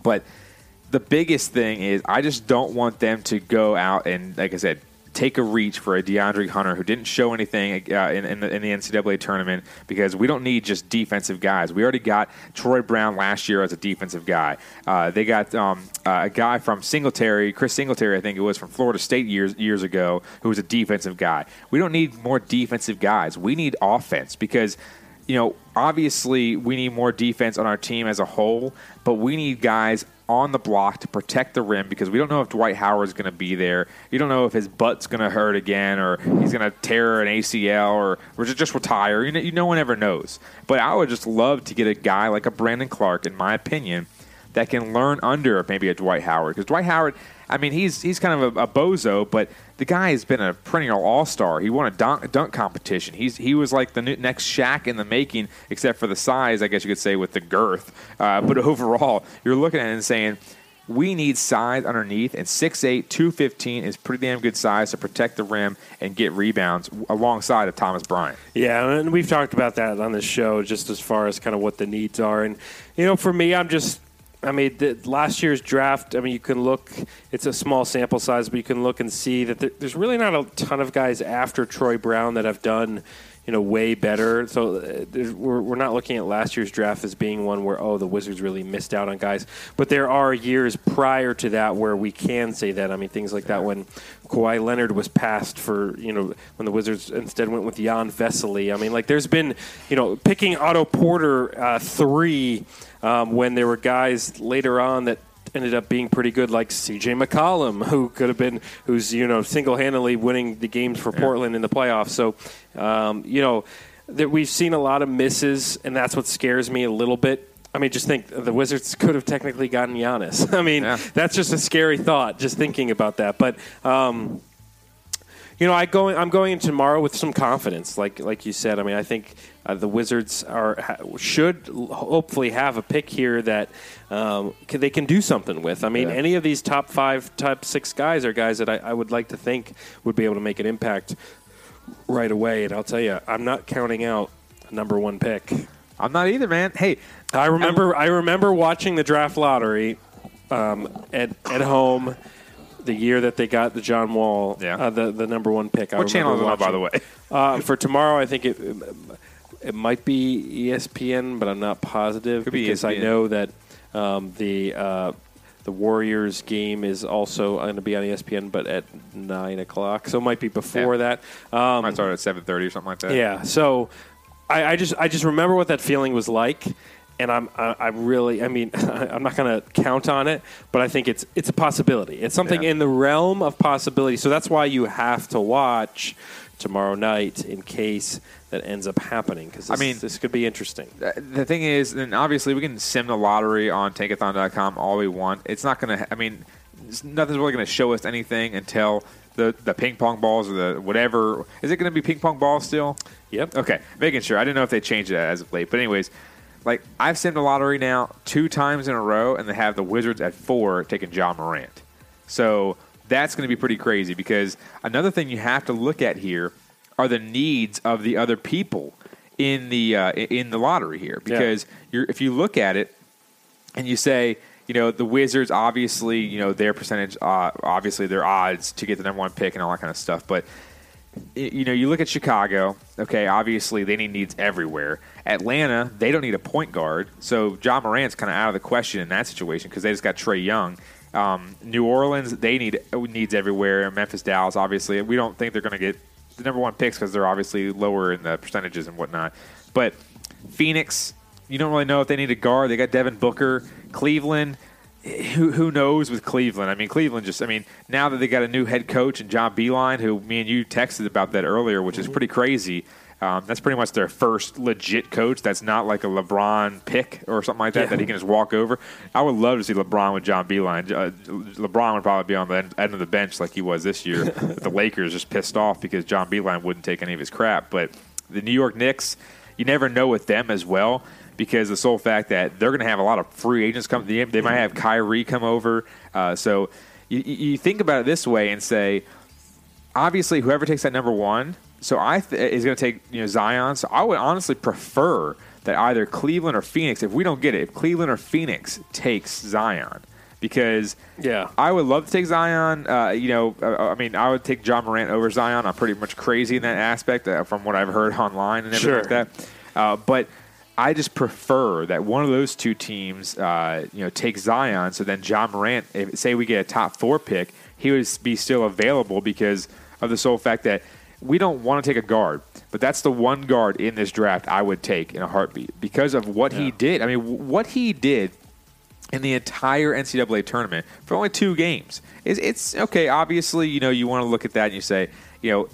But the biggest thing is I just don't want them to go out and, like I said, take a reach for a DeAndre Hunter who didn't show anything uh, in, in, the, in the NCAA tournament because we don't need just defensive guys. We already got Troy Brown last year as a defensive guy. Uh, they got um, uh, a guy from Singletary, Chris Singletary, I think it was from Florida State years years ago, who was a defensive guy. We don't need more defensive guys. We need offense because you know, obviously we need more defense on our team as a whole, but we need guys on the block to protect the rim because we don't know if Dwight Howard is going to be there. You don't know if his butt's going to hurt again or he's going to tear an ACL or, or just- retire. You know, you, no one ever knows. But I would just love to get a guy like a Brandon Clarke, in my opinion, that can learn under maybe a Dwight Howard because Dwight Howard, I mean, he's he's kind of a, a bozo, but the guy has been a perennial All Star. He won a dunk, dunk competition. He's he was like the new, next Shaq in the making, except for the size, I guess you could say, with the girth. Uh, but overall, you're looking at it and saying. We need size underneath, and 6'8", 215 is pretty damn good size to protect the rim and get rebounds alongside of Thomas Bryant. Yeah, and we've talked about that on this show, just as far as kind of what the needs are. And you know, for me, I'm just. I mean, the, last year's draft. I mean, you can look. It's a small sample size, but you can look and see that there, there's really not a ton of guys after Troy Brown that have done, you know, way better. So uh, we're, we're not looking at last year's draft as being one where oh the Wizards really missed out on guys. But there are years prior to that where we can say that. I mean, things like that when Kawhi Leonard was passed for you know when the Wizards instead went with Jan Vesely. I mean, like there's been you know picking Otto Porter uh, three um, when there were guys later on that ended up being pretty good, like C.J. McCollum, who could have been who's you know single handedly winning the games for Portland in the playoffs. So um, you know. that we've seen a lot of misses, and that's what scares me a little bit. I mean, just think the Wizards could have technically gotten Giannis. I mean, Yeah. that's just a scary thought, just thinking about that. But um, you know, I go. I'm going in tomorrow with some confidence, like like you said. I mean, I think uh, the Wizards are ha- should hopefully have a pick here that um, can, they can do something with. I mean, Yeah. any of these top five, top six guys are guys that I, I would like to think would be able to make an impact right away. And I'll tell you, I'm not counting out a number one pick. I'm not either, man. Hey, I remember. I remember watching the draft lottery um, at at home. The year that they got the John Wall, Yeah. uh, the the number one pick. I what channel is it on, by the way? uh, for tomorrow, I think it it might be ESPN, but I'm not positive Could be because I ESPN. know that um, the uh, the Warriors game is also going to be on ESPN, but at nine o'clock, so it might be before that. Um, Might start at 7:30 or something like that. yeah. So I, I just I just remember what that feeling was like, and I'm I, I really I mean I'm not going to count on it, but I think it's it's a possibility. It's something Yeah. in the realm of possibility. So that's why you have to watch tomorrow night in case that ends up happening because I mean- this could be interesting. The thing is, and obviously we can sim the lottery on tankathon.com all we want. It's not going to. I mean, nothing's really going to show us anything until the the ping pong balls or the whatever. Is it going to be ping pong balls still? Yep. Okay, making sure. I didn't know if they changed it as of late, but anyways, like I've simmed the lottery now two times in a row, and they have the Wizards at four taking John Morant. So that's going to be pretty crazy because another thing you have to look at here are the needs of the other people in the uh, in the lottery here because you're, if you look at it and you say you know the Wizards obviously you know their percentage uh, obviously their odds to get the number one pick and all that kind of stuff but you know, you look at Chicago. Okay, obviously they need needs everywhere. Atlanta, they don't need a point guard, so John Morant's kind of out of the question in that situation because they just got Trae Young. Um, New Orleans, they need needs everywhere. Memphis, Dallas, obviously, we don't think they're going to get the number one picks because they're obviously lower in the percentages and whatnot. But Phoenix, you don't really know if they need a guard. They got Devin Booker. Cleveland, who who knows with Cleveland? I mean, Cleveland just I mean, now that they got a new head coach and John Beilein, who me and you texted about that earlier, which is pretty crazy. Um, that's pretty much their first legit coach. That's not like a LeBron pick or something like that Yeah. that he can just walk over. I would love to see LeBron with John Beilein. Uh, LeBron would probably be on the end, end of the bench like he was this year. the Lakers just pissed off because John Beilein wouldn't take any of his crap. But the New York Knicks, you never know with them as well because the sole fact that they're going to have a lot of free agents come. They they might have Kyrie come over. Uh, so you you think about it this way and say, obviously, whoever takes that number one, so I th- is going to take you know Zion. So I would honestly prefer that either Cleveland or Phoenix. If we don't get it, if Cleveland or Phoenix takes Zion, because Yeah. I would love to take Zion. Uh, you know, uh, I mean, I would take John Morant over Zion. I'm pretty much crazy in that aspect uh, from what I've heard online and everything Sure. like that. Uh, but I just prefer that one of those two teams, uh, you know, take Zion. So then John Morant, if, say we get a top four pick, he would be still available because of the sole fact that we don't want to take a guard, but that's the one guard in this draft I would take in a heartbeat because of what he did. I mean, w- what he did in the entire NCAA tournament for only two games. It's, it's okay. Obviously, you know you want to look at that and you say, you know,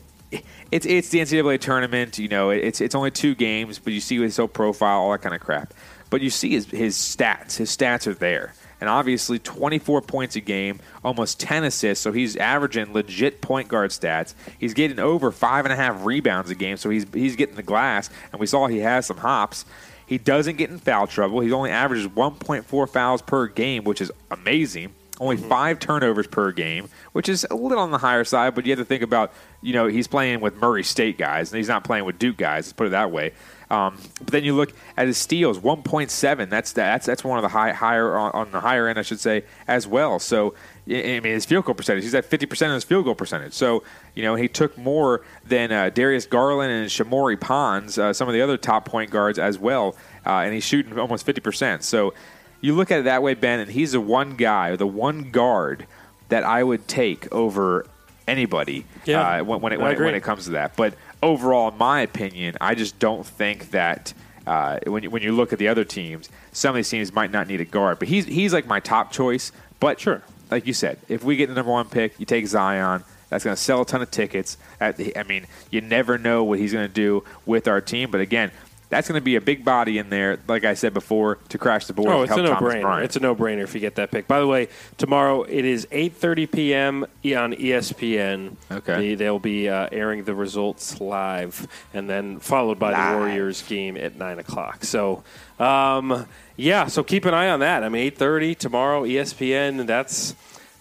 it's it's the NCAA tournament. You know, it's it's only two games, but you see his whole profile, all that kind of crap. But you see his his stats. His stats are there. And obviously, 24 points a game, almost 10 assists. So he's averaging legit point guard stats. He's getting over five and a half rebounds a game. So he's he's getting the glass. And we saw he has some hops. He doesn't get in foul trouble. He only averages 1.4 fouls per game, which is amazing. Only mm-hmm. five turnovers per game, which is a little on the higher side, but you have to think about, you know, he's playing with Murray State guys, and he's not playing with Duke guys. Let's put it that way. Um, but then you look at his steals, 1.7. That's that's that's one of the high, higher on, on the higher end, I should say, as well. So I mean, his field goal percentage, he's at 50% of his field goal percentage. So you know, he took more than uh, Darius Garland and Shamorie Ponds, uh, some of the other top point guards as well, uh, and he's shooting almost 50%. So you look at it that way, Ben, and he's the one guy, the one guard that I would take over anybody Yeah, uh, when, when, it, when, it, when it comes to that. But overall, in my opinion, I just don't think that uh, when, you, when you look at the other teams, some of these teams might not need a guard. But he's, he's like my top choice. But Sure. like you said, if we get the number one pick, you take Zion. That's going to sell a ton of tickets. I mean, you never know what he's going to do with our team. But again, that's going to be a big body in there, like I said before, to crash the board. Oh, it's a no-brainer. It's a no-brainer if you get that pick. By the way, tomorrow it is 8:30 p.m. on ESPN. Okay. They, they'll be uh, airing the results live, and then followed by Live. the Warriors game at nine o'clock. So, um, yeah. So keep an eye on that. I mean, 8:30 tomorrow, E ESPN. That's.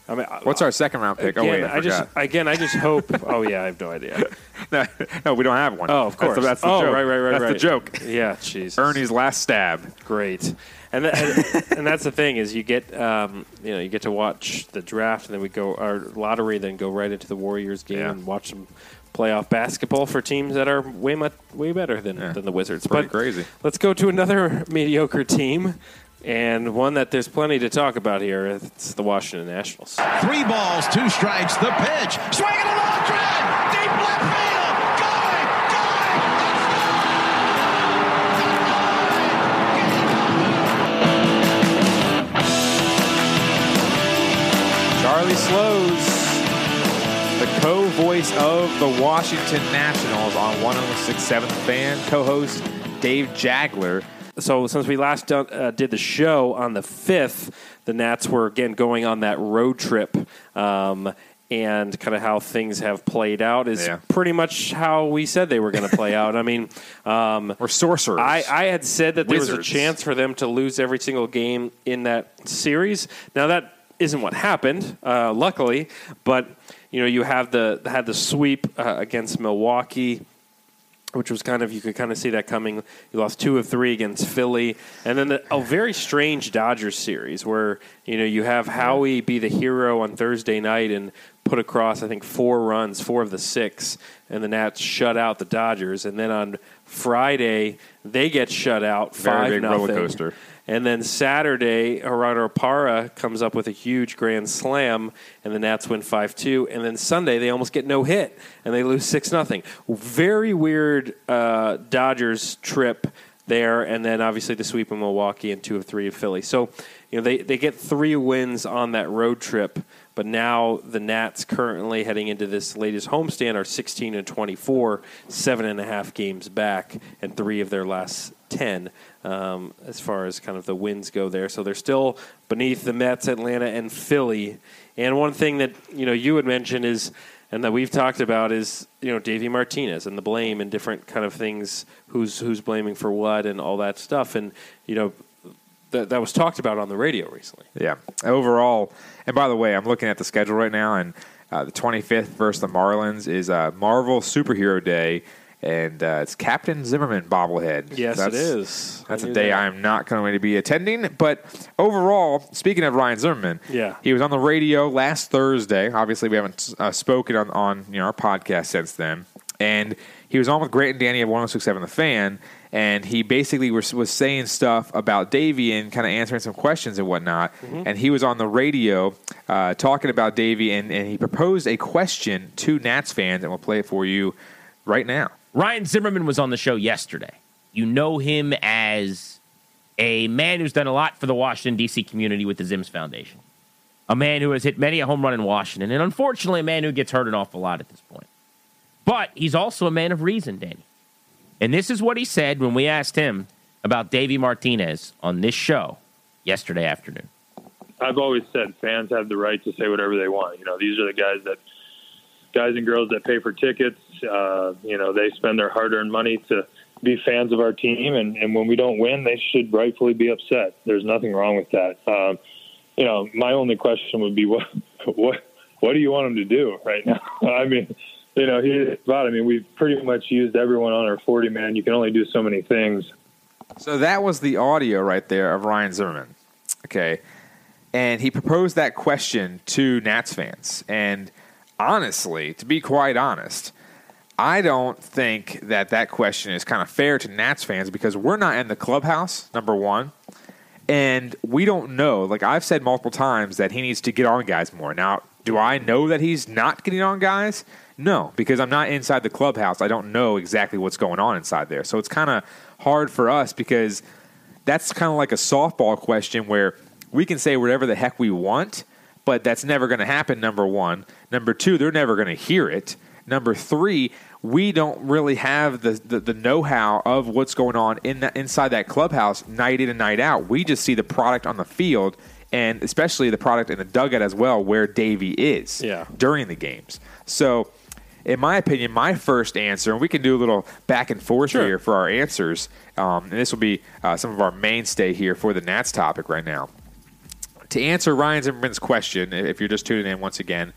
I mean, What's our second round pick? Again, oh wait, I, I just again, I just hope. oh yeah, I have no idea. No, no, we don't have one. Oh, of course. That's the, that's the oh, joke. right, right, right, That's right. the joke. Yeah, jeez. Ernie's last stab. Great, and, th- and and that's the thing is you get um, you know you get to watch the draft and then we go our lottery then go right into the Warriors game Yeah. and watch some playoff basketball for teams that are way much way better than, Yeah. than the Wizards. Pretty but crazy. let's go to another mediocre team and one that there's plenty to talk about here. It's the Washington Nationals. Three balls, two strikes, the pitch. Swinging a long drive. Charlie Slowes, the co-voice of the Washington Nationals on 106.7 Fan, co-host Dave Jageler. So since we last done, uh, did the show on the fifth, the Nats were again going on that road trip, um, and kind of how things have played out is Yeah. pretty much how we said they were going to play out. I mean, um, We're sorcerers. I, I had said that there was a chance for them to lose every single game in that series. Now that isn't what happened, uh, luckily, but you know you have the had the sweep uh, against Milwaukee which was kind of you could kind of see that coming. You lost two of three against Philly, and then the, a very strange Dodgers series where you know you have Howie be the hero on Thursday night and put across I think four runs, four of the six, and the Nats shut out the Dodgers, and then on Friday they get shut out Very five big nothing. roller coaster. And then Saturday, Gerardo Parra comes up with a huge grand slam, and the Nats win five two. And then Sunday, they almost get no hit, and they lose six nothing. Very weird uh, Dodgers trip there, and then obviously the sweep in Milwaukee and two of three of Philly. So you know they they get three wins on that road trip. But now the Nats currently heading into this latest homestand are 16 and 24, seven and a half games back, and three of their last 10 um, as far as kind of the wins go there. So they're still beneath the Mets, Atlanta, and Philly. And one thing that you know you had mentioned is, and that we've talked about is you know Davey Martinez and the blame and different kind of things, who's who's blaming for what and all that stuff. And you know that that was talked about on the radio recently. Yeah. Overall, and by the way, I'm looking at the schedule right now, and uh, the 25th versus the Marlins is uh, Marvel Superhero Day, and uh, it's Captain Zimmerman bobblehead. Yes, that's, it is. That's a day that. I'm not going to be attending. But overall, speaking of Ryan Zimmerman, Yeah. he was on the radio last Thursday. Obviously, we haven't uh, spoken on, on you know our podcast since then, and he was on with Grant and Danny of 106.7 The Fan, and he basically was, was saying stuff about Davey and kind of answering some questions and whatnot. Mm-hmm. And he was on the radio uh, talking about Davey, and, and he proposed a question to Nats fans, and we'll play it for you right now. Ryan Zimmerman was on the show yesterday. You know him as a man who's done a lot for the Washington, D.C. community with the Zims Foundation. A man who has hit many a home run in Washington, and unfortunately, a man who gets hurt an awful lot at this point. But he's also a man of reason, Danny. And this is what he said when we asked him about Davey Martinez on this show yesterday afternoon. I've always said fans have the right to say whatever they want. You know, these are the guys that, guys and girls that pay for tickets. Uh, you know, they spend their hard-earned money to be fans of our team, and, and when we don't win, they should rightfully be upset. There's nothing wrong with that. Um, you know, my only question would be what, what, what do you want them to do right now? I mean, you know, he, but I mean, we've pretty much used everyone on our 40 man. You can only do so many things. So that was the audio right there of Ryan Zimmerman. Okay. And he proposed that question to Nats fans. And honestly, to be quite honest, I don't think that that question is kind of fair to Nats fans because we're not in the clubhouse, number one. And we don't know. Like I've said multiple times that he needs to get on guys more. Now, do I know that he's not getting on guys? No, because I'm not inside the clubhouse. I don't know exactly what's going on inside there. So it's kind of hard for us because that's kind of like a softball question where we can say whatever the heck we want, but that's never going to happen. Number one. Number two, they're never going to hear it. Number three, we don't really have the, the, the know how of what's going on in that, inside that clubhouse night in and night out. We just see the product on the field and especially the product in the dugout as well, where Davey is Yeah. during the games. So, in my opinion, my first answer, and we can do a little back and forth Sure. here for our answers, um, and this will be uh, some of our mainstay here for the Nats topic right now. To answer Ryan Zimmerman's question, if you're just tuning in once again,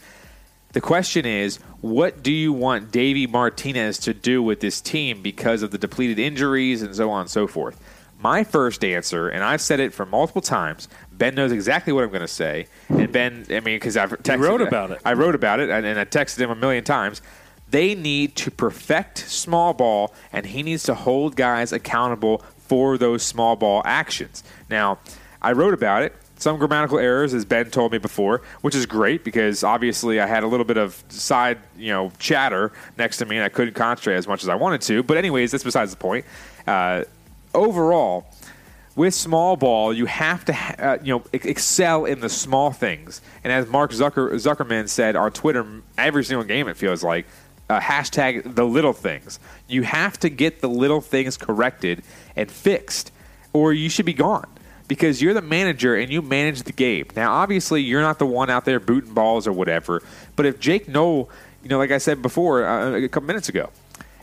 the question is, what do you want Davey Martinez to do with this team because of the depleted injuries and so on and so forth? My first answer, and I've said it for multiple times, Ben knows exactly what I'm going to say. And Ben, I mean, because I've texted, wrote about it. I wrote about it, and, and I texted him a million times. They need to perfect small ball, and he needs to hold guys accountable for those small ball actions. Now, I wrote about it. Some grammatical errors, as Ben told me before, which is great because obviously I had a little bit of side, you know, chatter next to me, and I couldn't concentrate as much as I wanted to. But anyways, that's besides the point. Uh, overall, with small ball, you have to uh, you know excel in the small things. And as Mark Zucker- Zuckerman said on Twitter, every single game it feels like uh, hashtag the little things. You have to get the little things corrected and fixed, or you should be gone because you're the manager and you manage the game. Now, obviously, you're not the one out there booting balls or whatever. But if Jake Noll, you know, like I said before uh, a couple minutes ago,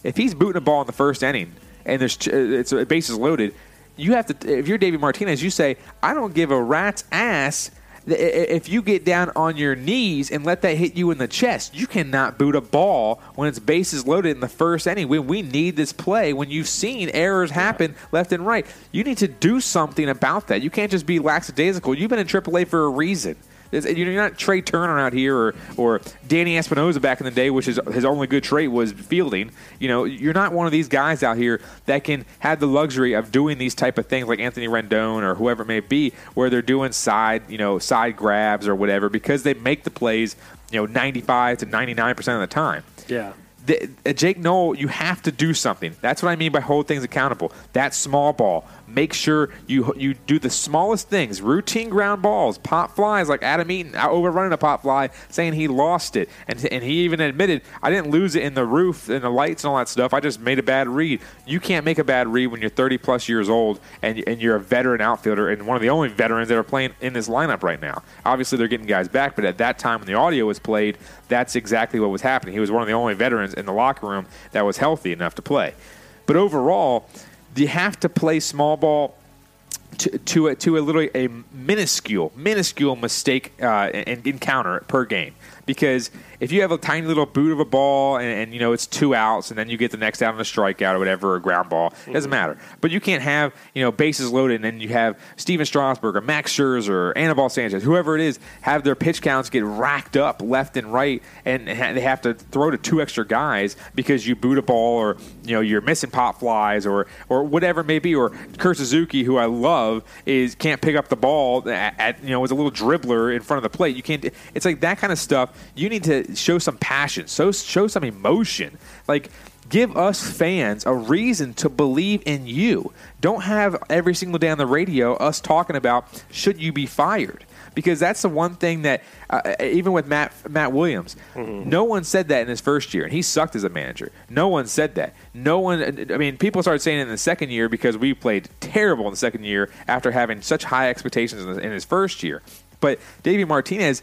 if he's booting a ball in the first inning and there's uh, it's uh, bases loaded, you have to. If you're David Martinez, you say, "I don't give a rat's ass." If you get down on your knees and let that hit you in the chest, you cannot boot a ball when it's bases loaded in the first inning. We need this play, when you've seen errors happen left and right, you need to do something about that. You can't just be lackadaisical. You've been in AAA for a reason. It's- You're not Trea Turner out here or, or Danny Espinosa back in the day, which is his only good trait was fielding. You know, you're not one of these guys out here that can have the luxury of doing these type of things like Anthony Rendon or whoever it may be, where they're doing side, you know, side grabs or whatever because they make the plays, you know, 95 to 99 percent of the time Yeah. the, uh, Jake Noll, you have to do something. That's what I mean by hold things accountable. That small ball. Make sure you you do the smallest things. Routine ground balls, pop flies like Adam Eaton overrunning a pop fly, saying he lost it, and and he even admitted I didn't lose it in the roof and the lights and all that stuff. I just made a bad read. You can't make a bad read when you're 30 plus years old and and you're a veteran outfielder and one of the only veterans that are playing in this lineup right now. Obviously, they're getting guys back, but at that time when the audio was played, that's exactly what was happening. He was one of the only veterans in the locker room that was healthy enough to play. But overall, you have to play small ball to, to a, to a literally a minuscule minuscule mistake uh, and encounter per game because if you have a tiny little boot of a ball and, and you know it's two outs and then you get the next out on a strikeout or whatever or ground ball it doesn't mm-hmm. matter. But you can't have you know bases loaded and then you have Stephen Strasburg or Max Scherzer or Anibal Sanchez whoever it is have their pitch counts get racked up left and right and ha- they have to throw to two extra guys because you boot a ball or you know you're missing pop flies or or whatever it may be. Or Kurt Suzuki who I love is can't pick up the ball at, at you know as a little dribbler in front of the plate. You can't it's like that kind of stuff you need to show some passion so show some emotion like give us fans a reason to believe in you don't have every single day on the radio us talking about should you be fired because that's the one thing that uh, uh even with Matt Matt Williams, mm-hmm. no one said that in his first year, and he sucked as a manager. No one said that. No one. Uh, I mean, people started saying it in the second year because we played terrible in the second year after having such high expectations in, in his first year. But Davey Martinez.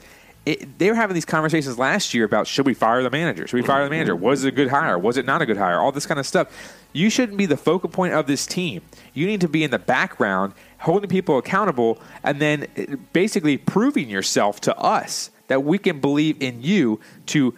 It, they were having these conversations last year about should we fire the manager? Should we fire the manager? Was it a good hire? Was it not a good hire? All this kind of stuff. You shouldn't be the focal point of this team. You need to be in the background, holding people accountable, and then uh, basically proving yourself to us that we can believe in you to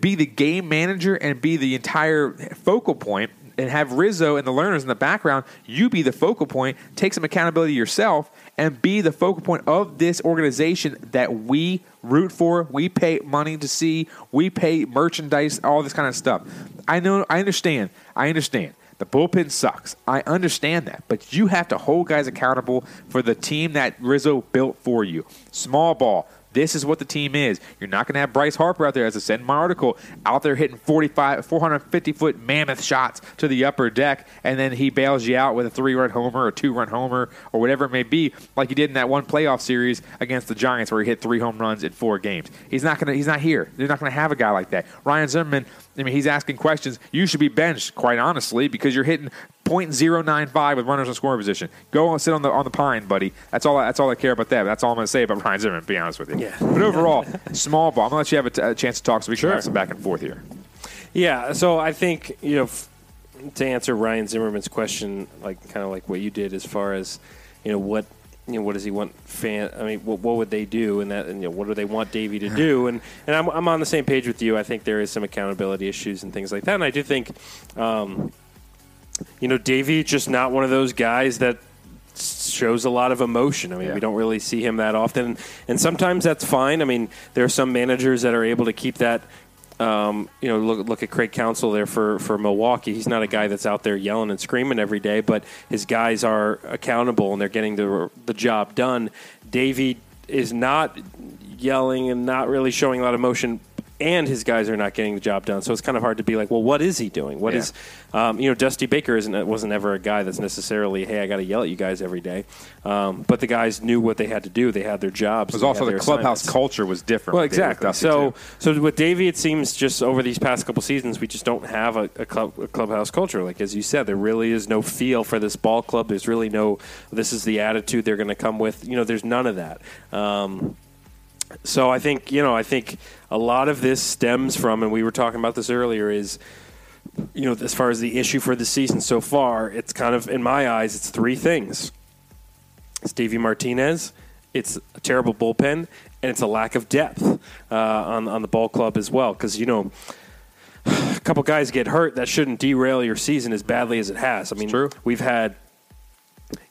be the game manager and be the entire focal point and have Rizzo and the Lerners in the background, you be the focal point, take some accountability yourself, and be the focal point of this organization that we root for, we pay money to see, we pay merchandise, all this kind of stuff. I know, I understand, I understand. The bullpen sucks. I understand that. But you have to hold guys accountable for the team that Rizzo built for you. Small ball, This is what the team is. You're not going to have Bryce Harper out there, as I said in my article, out there hitting 45, 450 foot mammoth shots to the upper deck, and then he bails you out with a three run homer or two run homer or whatever it may be, like he did in that one playoff series against the Giants where he hit three home runs in four games. He's not going to. He's not here. They're not going to have a guy like that. Ryan Zimmerman. I mean, he's asking questions. You should be benched, quite honestly, because you're hitting .095 with runners in scoring position. Go and sit on the on the pine, buddy. That's all. I, that's all I care about that. That's all I'm going to say about Ryan Zimmerman. To be honest with you. Yeah. But overall, small ball. I'm going to let you have a, t- a chance to talk so we can Sure. have some back and forth here. Yeah, so I think you know f- to answer Ryan Zimmerman's question, like kind of like what you did, as far as you know what you know what does he want fan? I mean, what, what would they do, and that and you know what do they want Davey to do? And and I'm I'm on the same page with you. I think there is some accountability issues and things like that, and I do think. Um, you know, Davey just not one of those guys that shows a lot of emotion. I mean, Yeah. we don't really see him that often, and sometimes that's fine. I mean, there are some managers that are able to keep that. Um, you know, look look at Craig Counsell there for for Milwaukee. He's not a guy that's out there yelling and screaming every day, but his guys are accountable and they're getting the the job done. Davey is not yelling and not really showing a lot of emotion. And his guys are not getting the job done, so it's kind of hard to be like, well, what is he doing? What Yeah. is um, you know, Dusty Baker isn't wasn't ever a guy that's necessarily, hey, I got to yell at you guys every day. Um, but the guys knew what they had to do. They had their jobs. It was also the their clubhouse assignments. culture was different. Well, exactly. So, too. so with Davey, it seems just over these past couple seasons, we just don't have a, a, club, a clubhouse culture. Like as you said, there really is no feel for this ball club. There's really no. This is the attitude they're going to come with. You know, there's none of that. Um, so I think you know, I think a lot of this stems from, and we were talking about this earlier, is you know, as far as the issue for the season so far, it's kind of in my eyes, it's three things. It's Davey Martinez, it's a terrible bullpen, and it's a lack of depth uh, on on the ball club as well. Because you know, a couple guys get hurt, that shouldn't derail your season as badly as it has. I mean, we've had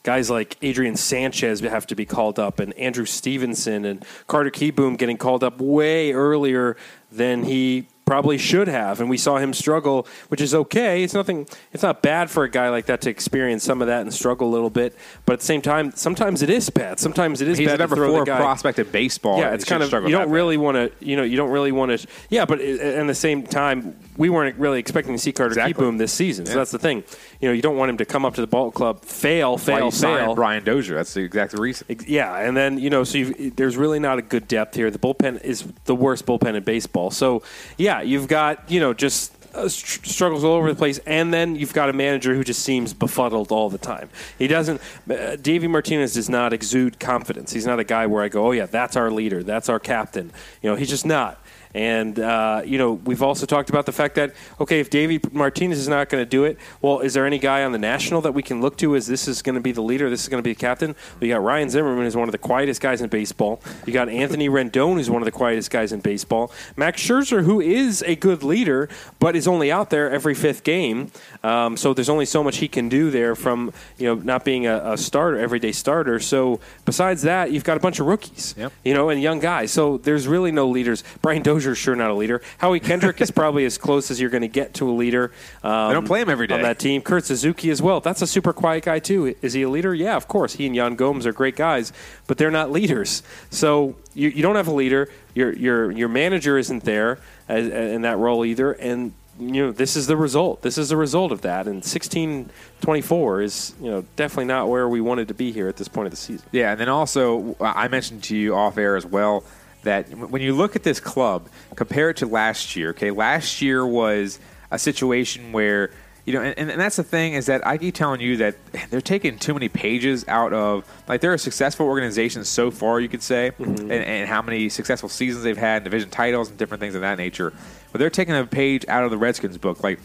guys like Adrian Sanchez have to be called up, and Andrew Stevenson and Carter Kieboom getting called up way earlier than he probably should have, and we saw him struggle, which is okay. It's nothing. It's not bad for a guy like that to experience some of that and struggle a little bit. But at the same time, sometimes it is bad. Sometimes it is He's bad number to throw four the guy. prospect in baseball. Yeah, it's kind of you don't really want to. You know, you don't really want to. Yeah, but uh, at at the same time, we weren't really expecting to see Carter Exactly. Kieboom this season. So Yeah. that's the thing. You know, you don't want him to come up to the ball club, fail, fail, fail. Brian Dozier. That's the exact reason. Yeah, and then you know, so you've, there's really not a good depth here. The bullpen is the worst bullpen in baseball. So yeah, you've got you know just uh, struggles all over the place, and then you've got a manager who just seems befuddled all the time. He doesn't. Uh, Davey Martinez does not exude confidence. He's not a guy where I go, oh yeah, that's our leader, that's our captain. You know, he's just not. And uh, you know, we've also talked about the fact that okay, if Davey Martinez is not going to do it, well, is there any guy on the national that we can look to as this is going to be the leader? This is going to be the captain. We got Ryan Zimmerman, who's one of the quietest guys in baseball. You got Anthony Rendon, who's one of the quietest guys in baseball. Max Scherzer, who is a good leader, but is only out there every fifth game. Um, so there's only so much he can do there from you know not being a, a starter, everyday starter. So besides that, you've got a bunch of rookies, Yep. you know, and young guys. So there's really no leaders. Brian Dozier's sure not a leader. Howie Kendrick is probably as close as you're going to get to a leader. Um, They don't play him every day on that team. Kurt Suzuki as well. That's a super quiet guy too. Is he a leader? Yeah, of course. He and Yan Gomes are great guys, but they're not leaders. So you, you don't have a leader. Your your your manager isn't there as, in that role either, and you know this is the result. This is the result of that. And sixteen twenty four is you know definitely not where we wanted to be here at this point of the season. Yeah, and then also I mentioned to you off air as well that when you look at this club, compare it to last year. Okay, last year was a situation where you know, and, and that's the thing is that I keep telling you that they're taking too many pages out of like they're a successful organization so far, you could say, mm-hmm. and, and how many successful seasons they've had, division titles, and different things of that nature. But they're taking a page out of the Redskins book, like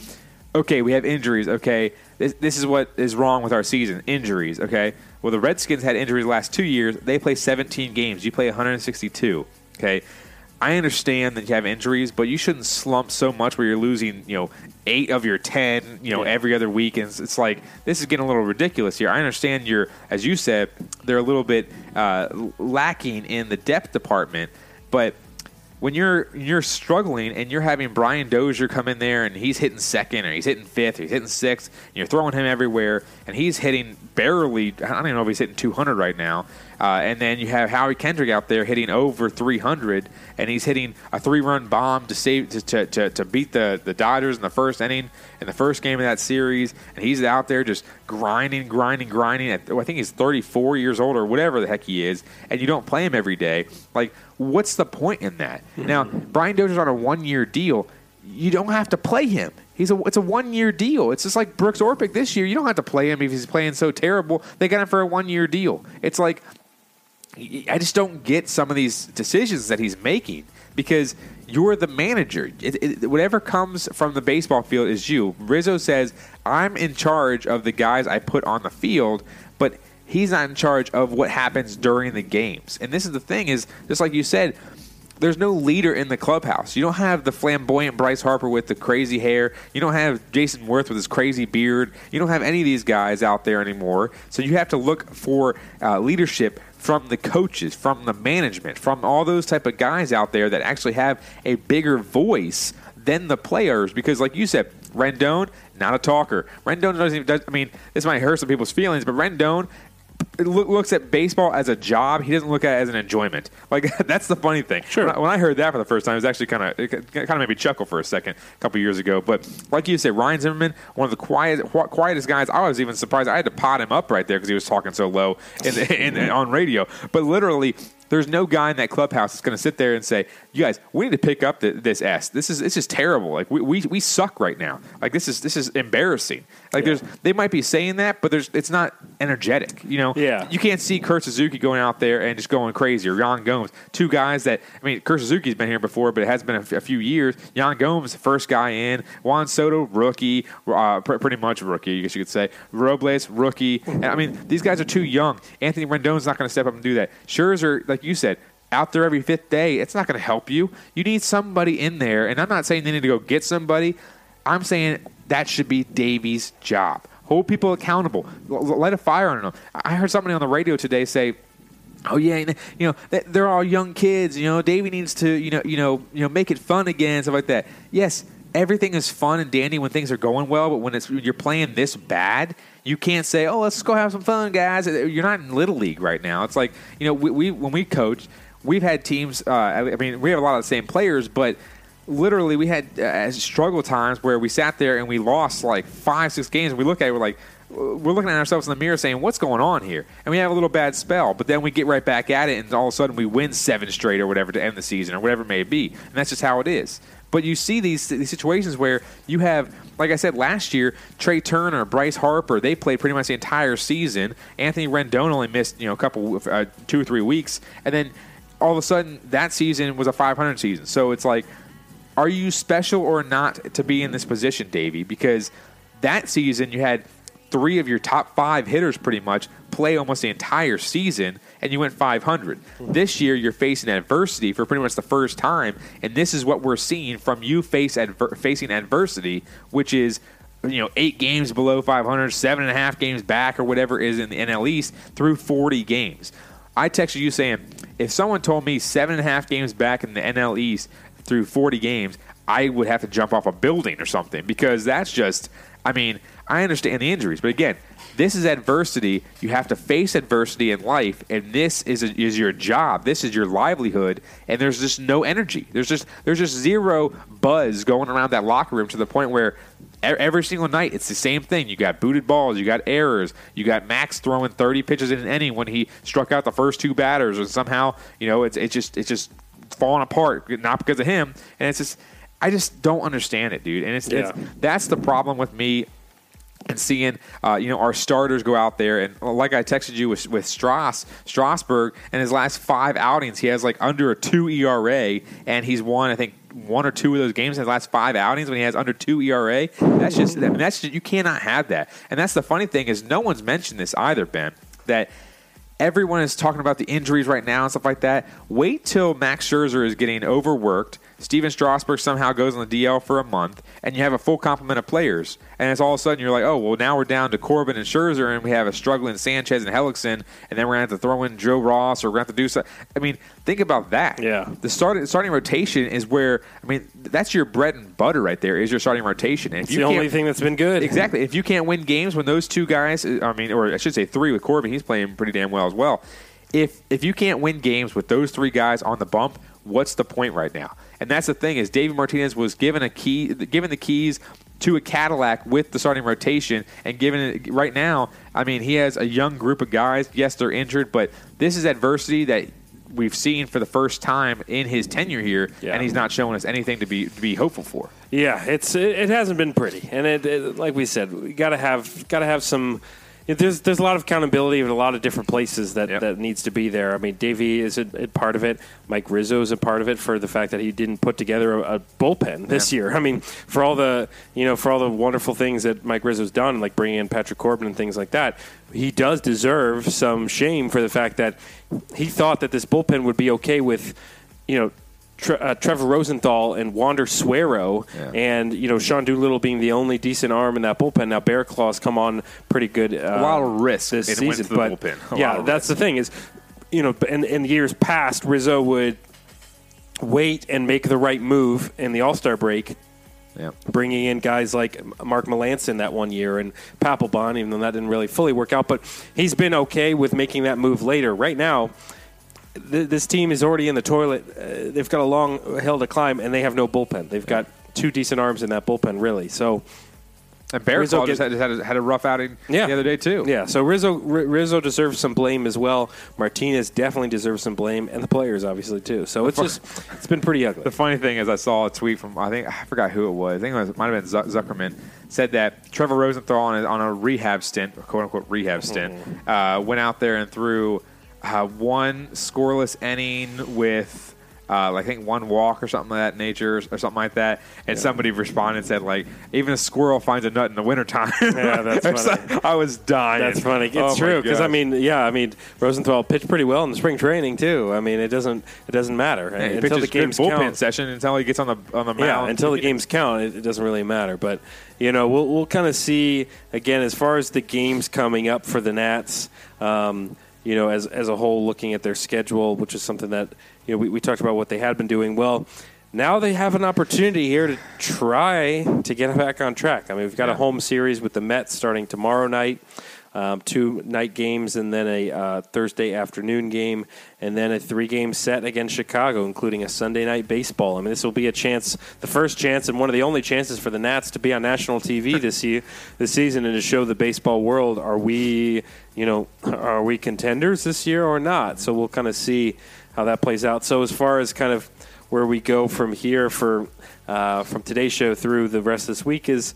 okay, we have injuries. Okay, this, this is what is wrong with our season injuries. Okay, well, the Redskins had injuries the last two years. They play 17 games. You play 162. Okay, I understand that you have injuries, but you shouldn't slump so much where you're losing, you know, eight of your 10, you know, Yeah. every other week. And it's, it's like, this is getting a little ridiculous here. I understand you're, as you said, they're a little bit uh, lacking in the depth department, but when you're you're struggling and you're having Brian Dozier come in there and he's hitting second or he's hitting fifth or he's hitting sixth, and you're throwing him everywhere and he's hitting barely. I don't even know if he's hitting 200 right now. Uh, and then you have Howie Kendrick out there hitting over 300, and he's hitting a three-run bomb to save to, to, to, to beat the, the Dodgers in the first inning in the first game of that series. And he's out there just grinding, grinding, grinding. At, I think he's 34 years old or whatever the heck he is, and you don't play him every day. Like, what's the point in that? Mm-hmm. Now, Brian Dozier's on a one-year deal. You don't have to play him. He's a it's a one year deal. It's just like Brooks Orpik this year. You don't have to play him if he's playing so terrible. They got him for a one year deal. It's like I just don't get some of these decisions that he's making because you're the manager. It, it, whatever comes from the baseball field is you. Rizzo says, I'm in charge of the guys I put on the field, but he's not in charge of what happens during the games. And this is the thing is, just like you said, there's no leader in the clubhouse. You don't have the flamboyant Bryce Harper with the crazy hair. You don't have Jayson Werth with his crazy beard. You don't have any of these guys out there anymore. So you have to look for uh, leadership from the coaches, from the management, from all those type of guys out there that actually have a bigger voice than the players. Because, like you said, Rendon, not a talker. Rendon doesn't even. Does, I mean, this might hurt some people's feelings, but Rendon looks at baseball as a job. He doesn't look at it as an enjoyment. Like that's the funny thing. Sure. When I, when I heard that for the first time, it was actually kind of kind of made me chuckle for a second a couple years ago. But like you said, Ryan Zimmerman, one of the quiet, quietest guys. I was even surprised. I had to pot him up right there because he was talking so low in, in, in, on radio. But literally. There's no guy in that clubhouse that's going to sit there and say, "You guys, we need to pick up the, this S. This is this is terrible. Like we, we we suck right now. Like this is this is embarrassing. Like there's they might be saying that, but there's it's not energetic. You know, Yeah. You can't see Kurt Suzuki going out there and just going crazy or Yan Gomes, two guys that I mean, Kurt Suzuki's been here before, but it has been a, f- a few years. Yan Gomes, first guy in. Juan Soto, rookie, uh, pr- pretty much rookie, I guess you could say. Robles, rookie. And, I mean, these guys are too young. Anthony Rendon's not going to step up and do that. Scherzer, like you said, out there every fifth day, it's not going to help you. You need somebody in there, and I'm not saying they need to go get somebody. I'm saying that should be Davey's job. Hold people accountable. Light a fire on them. I heard somebody on the radio today say, "Oh yeah, you know they- they're all young kids. You know, Davey needs to you know you know you know make it fun again, stuff like that." Yes, everything is fun and dandy when things are going well, but when it's when you're playing this bad, you can't say, "Oh, let's go have some fun, guys." You're not in little league right now. It's like you know we, we when we coach, we've had teams. Uh, I mean, we have a lot of the same players, but literally we had uh, struggle times where we sat there and we lost like five, six games. We look at it, we're like, we're looking at ourselves in the mirror saying, what's going on here? And we have a little bad spell, but then we get right back at it, and all of a sudden we win seven straight or whatever to end the season or whatever it may be. And that's just how it is. But you see these, these situations where you have, like I said last year, Trea Turner, Bryce Harper, they played pretty much the entire season. Anthony Rendon only missed you know a couple, uh, two or three weeks, and then all of a sudden that season was a 500 season. So it's like, are you special or not to be in this position, Davey? Because that season you had three of your top five hitters pretty much play almost the entire season, and you went 500. This year you're facing adversity for pretty much the first time, and this is what we're seeing from you face adver- facing adversity, which is you know eight games below 500, seven and a half games back, or whatever is in the NL East through 40 games. I texted you saying if someone told me seven and a half games back in the NL East through 40 games, I would have to jump off a building or something because that's just, I mean, I understand the injuries, but again, this is adversity. You have to face adversity in life, and this is is your job. This is your livelihood, and there's just no energy. There's just there's just zero buzz going around that locker room to the point where every single night it's the same thing. You got booted balls, you got errors, you got Max throwing 30 pitches in an inning when he struck out the first two batters, and somehow you know it's it's just it's just falling apart, not because of him, and it's just I just don't understand it, dude. And it's, it's that's the problem with me and seeing uh, you know our starters go out there and uh, like I texted you with with Strauss Strasburg in his last five outings he has like under a two ERA and he's won I think one or two of those games in his last five outings when he has under two ERA that's just that's just, you cannot have that and that's the funny thing is no one's mentioned this either Ben that everyone is talking about the injuries right now and stuff like that. Wait till Max Scherzer is getting overworked. Stephen Strasburg somehow goes on the DL for a month, and you have a full complement of players. And it's all of a sudden you're like, oh, well, now we're down to Corbin and Scherzer, and we have a struggling Sanchez and Hellickson, and then we're going to have to throw in Joe Ross or we're going to have to do something. I mean, think about that. Yeah. The starting, starting rotation is where, I mean, that's your bread and butter right there, is your starting rotation. And It's the only thing that's been good. Exactly. If you can't win games when those two guys, I mean, or I should say three with Corbin, he's playing pretty damn well as well. if if you can't win games with those three guys on the bump, what's the point right now? And that's the thing is David Martinez was given a key, given the keys to a Cadillac with the starting rotation, and given it right now, I mean, he has a young group of guys. Yes, they're injured, but this is adversity that we've seen for the first time in his tenure here, Yeah. and he's not showing us anything to be to be hopeful for. Yeah, it's it, it hasn't been pretty, and it, it like we said, we gotta have gotta have some. There's there's a lot of accountability in a lot of different places that, that needs to be there. I mean, Davey is a, a part of it. Mike Rizzo is a part of it for the fact that he didn't put together a, a bullpen this Yeah. year. I mean, for all the you know for all the wonderful things that Mike Rizzo's done, like bringing in Patrick Corbin and things like that, he does deserve some shame for the fact that he thought that this bullpen would be okay with you know Tre- uh, Trevor Rosenthal and Wander Suero, and you know Sean Doolittle being the only decent arm in that bullpen. Now Barraclough's come on pretty good. Uh, A lot of risk this went season, but yeah, that's the thing is, you know, in, in years past, Rizzo would wait and make the right move in the All Star break. Yeah. Bringing in guys like Mark Melancon that one year and Papelbon, even though that didn't really fully work out, but he's been okay with making that move later. Right now, th- this team is already in the toilet. Uh, they've got a long hill to climb, and they have no bullpen. They've got two decent arms in that bullpen, really. So, And Bear Rizzo just had, had, a, had a rough outing Yeah. the other day too. yeah. So Rizzo R- Rizzo deserves some blame as well. Martinez definitely deserves some blame, and the players obviously too. So it's just it's been pretty ugly. The funny thing is, I saw a tweet from I think I forgot who it was. I think it was, might have been Zuck- Zuckerman said that Trevor Rosenthal on a, on a rehab stint, quote unquote rehab stint, uh, went out there and threw uh, one scoreless inning with. Uh, I think one walk or something of that nature, or something like that, and somebody responded and said like, even a squirrel finds a nut in the wintertime. Yeah, that's funny. I was dying. That's funny. It's Oh, true because I mean, yeah, I mean Rosenthal pitched pretty well in the spring training too. I mean, it doesn't it doesn't matter Yeah, until the pitches good games bullpen count. session until he gets on the on the mound. Yeah, until the games count, it, it doesn't really matter. But you know, we'll we'll kind of see again as far as the games coming up for the Nats. Um, you know, as as a whole, looking at their schedule, which is something that you know we, we talked about what they had been doing. Well, now they have an opportunity here to try to get back on track. I mean, we've got a home series with the Mets starting tomorrow night. Um, two night games and then a uh, Thursday afternoon game, and then a three game set against Chicago, including a Sunday night baseball. I mean, this will be a chance, the first chance, and one of the only chances for the Nats to be on national TV this year, this season, and to show the baseball world are we, you know, are we contenders this year or not? So we'll kind of see how that plays out. So as far as kind of where we go from here for uh, from today's show through the rest of this week is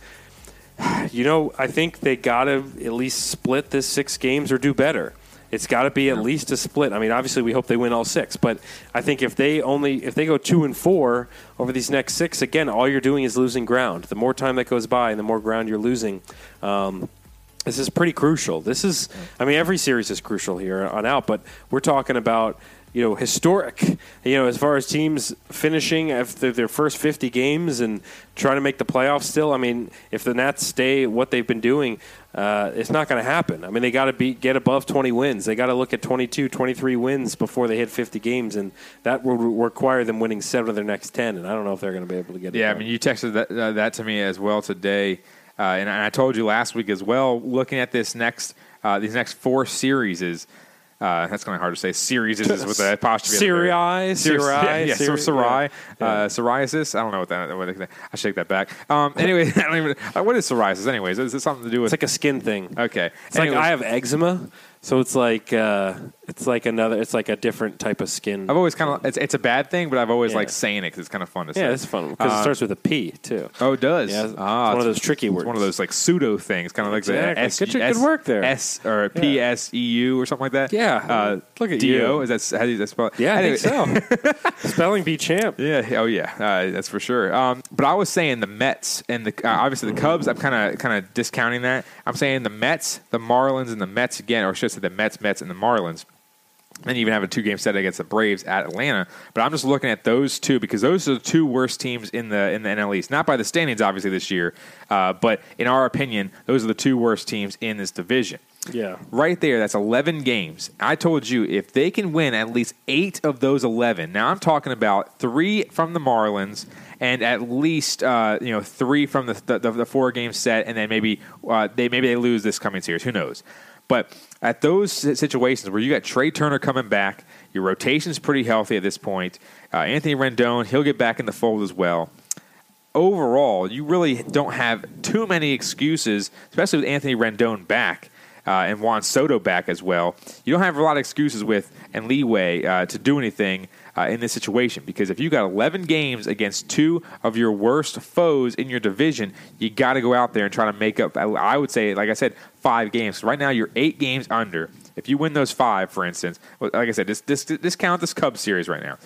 you know, I think they got to at least split this six games or do better. It's got to be at least a split. I mean, obviously, we hope they win all six, but I think if they only if they go two and four over these next six, again, all you're doing is losing ground. The more time that goes by, and the more ground you're losing. Um, this is pretty crucial. This is, I mean, every series is crucial here on out, but we're talking about, you know, historic, you know, as far as teams finishing after their first 50 games and trying to make the playoffs still. I mean, if the Nats stay what they've been doing, uh, it's not going to happen. I mean, they got to be get above 20 wins. They got to look at 22, 23 wins before they hit 50 games, and that will re- require them winning seven of their next 10. And I don't know if they're going to be able to get it. Yeah, I mean, you texted that, uh, that to me as well today, uh, and I told you last week as well. Looking at this next, uh, these next four series is. Uh, that's kind of hard to say. Series is with the apostrophe. at the very- Serie, Series- Serie, yeah, yeah, Serie- Sarai, yeah. uh, psoriasis. I don't know what that. What they, I shake that back. Um, anyway, I don't even. Uh, what is psoriasis? Anyways, is it something to do with? It's like a skin thing. okay, It's like I have eczema, so it's like uh, it's like another. It's like a different type of skin. I've always kind of. It's, it's a bad thing, but I've always Yeah. liked saying it because it's kind of fun to say. yeah, it's fun because Uh, it starts with a P too. Oh, it does. Yeah, it's ah, one of those tricky it's words. one of those like pseudo things, kind of like Exactly. the S. Good- good S- work there. S or P S E U or something like that. Yeah. Uh, Look at D you. Is that how do you spell? it? Yeah, I think so. Spelling bee champ. Yeah. Oh, yeah. Uh, that's for sure. Um, but I was saying the Mets and the uh, obviously the Cubs. I'm kind of kind of discounting that. I'm saying the Mets, the Marlins, and the Mets again, or should I say the Mets, Mets, and the Marlins. And you even have a two game set against the Braves at Atlanta. But I'm just looking at those two because those are the two worst teams in the in the NL East. Not by the standings, obviously, this year, uh, but in our opinion, those are the two worst teams in this division. Yeah. Right there, that's 11 games. I told you if they can win at least eight of those 11. Now I'm talking about three from the Marlins and at least uh, you know three from the the, the, the four game set, and then maybe uh, they maybe they lose this coming series. Who knows? But at those situations where you got Trea Turner coming back, your rotation's pretty healthy at this point. Uh, Anthony Rendon, he'll get back in the fold as well. Overall, you really don't have too many excuses, especially with Anthony Rendon back uh, and Juan Soto back as well. You don't have a lot of excuses with and leeway uh, to do anything uh, in this situation because if you got 11 games against two of your worst foes in your division, you got to go out there and try to make up. I- I would say, like I said, five games. Right now, you're eight games under. If you win those five, for instance, like I said, this, this, discount this Cubs series right now.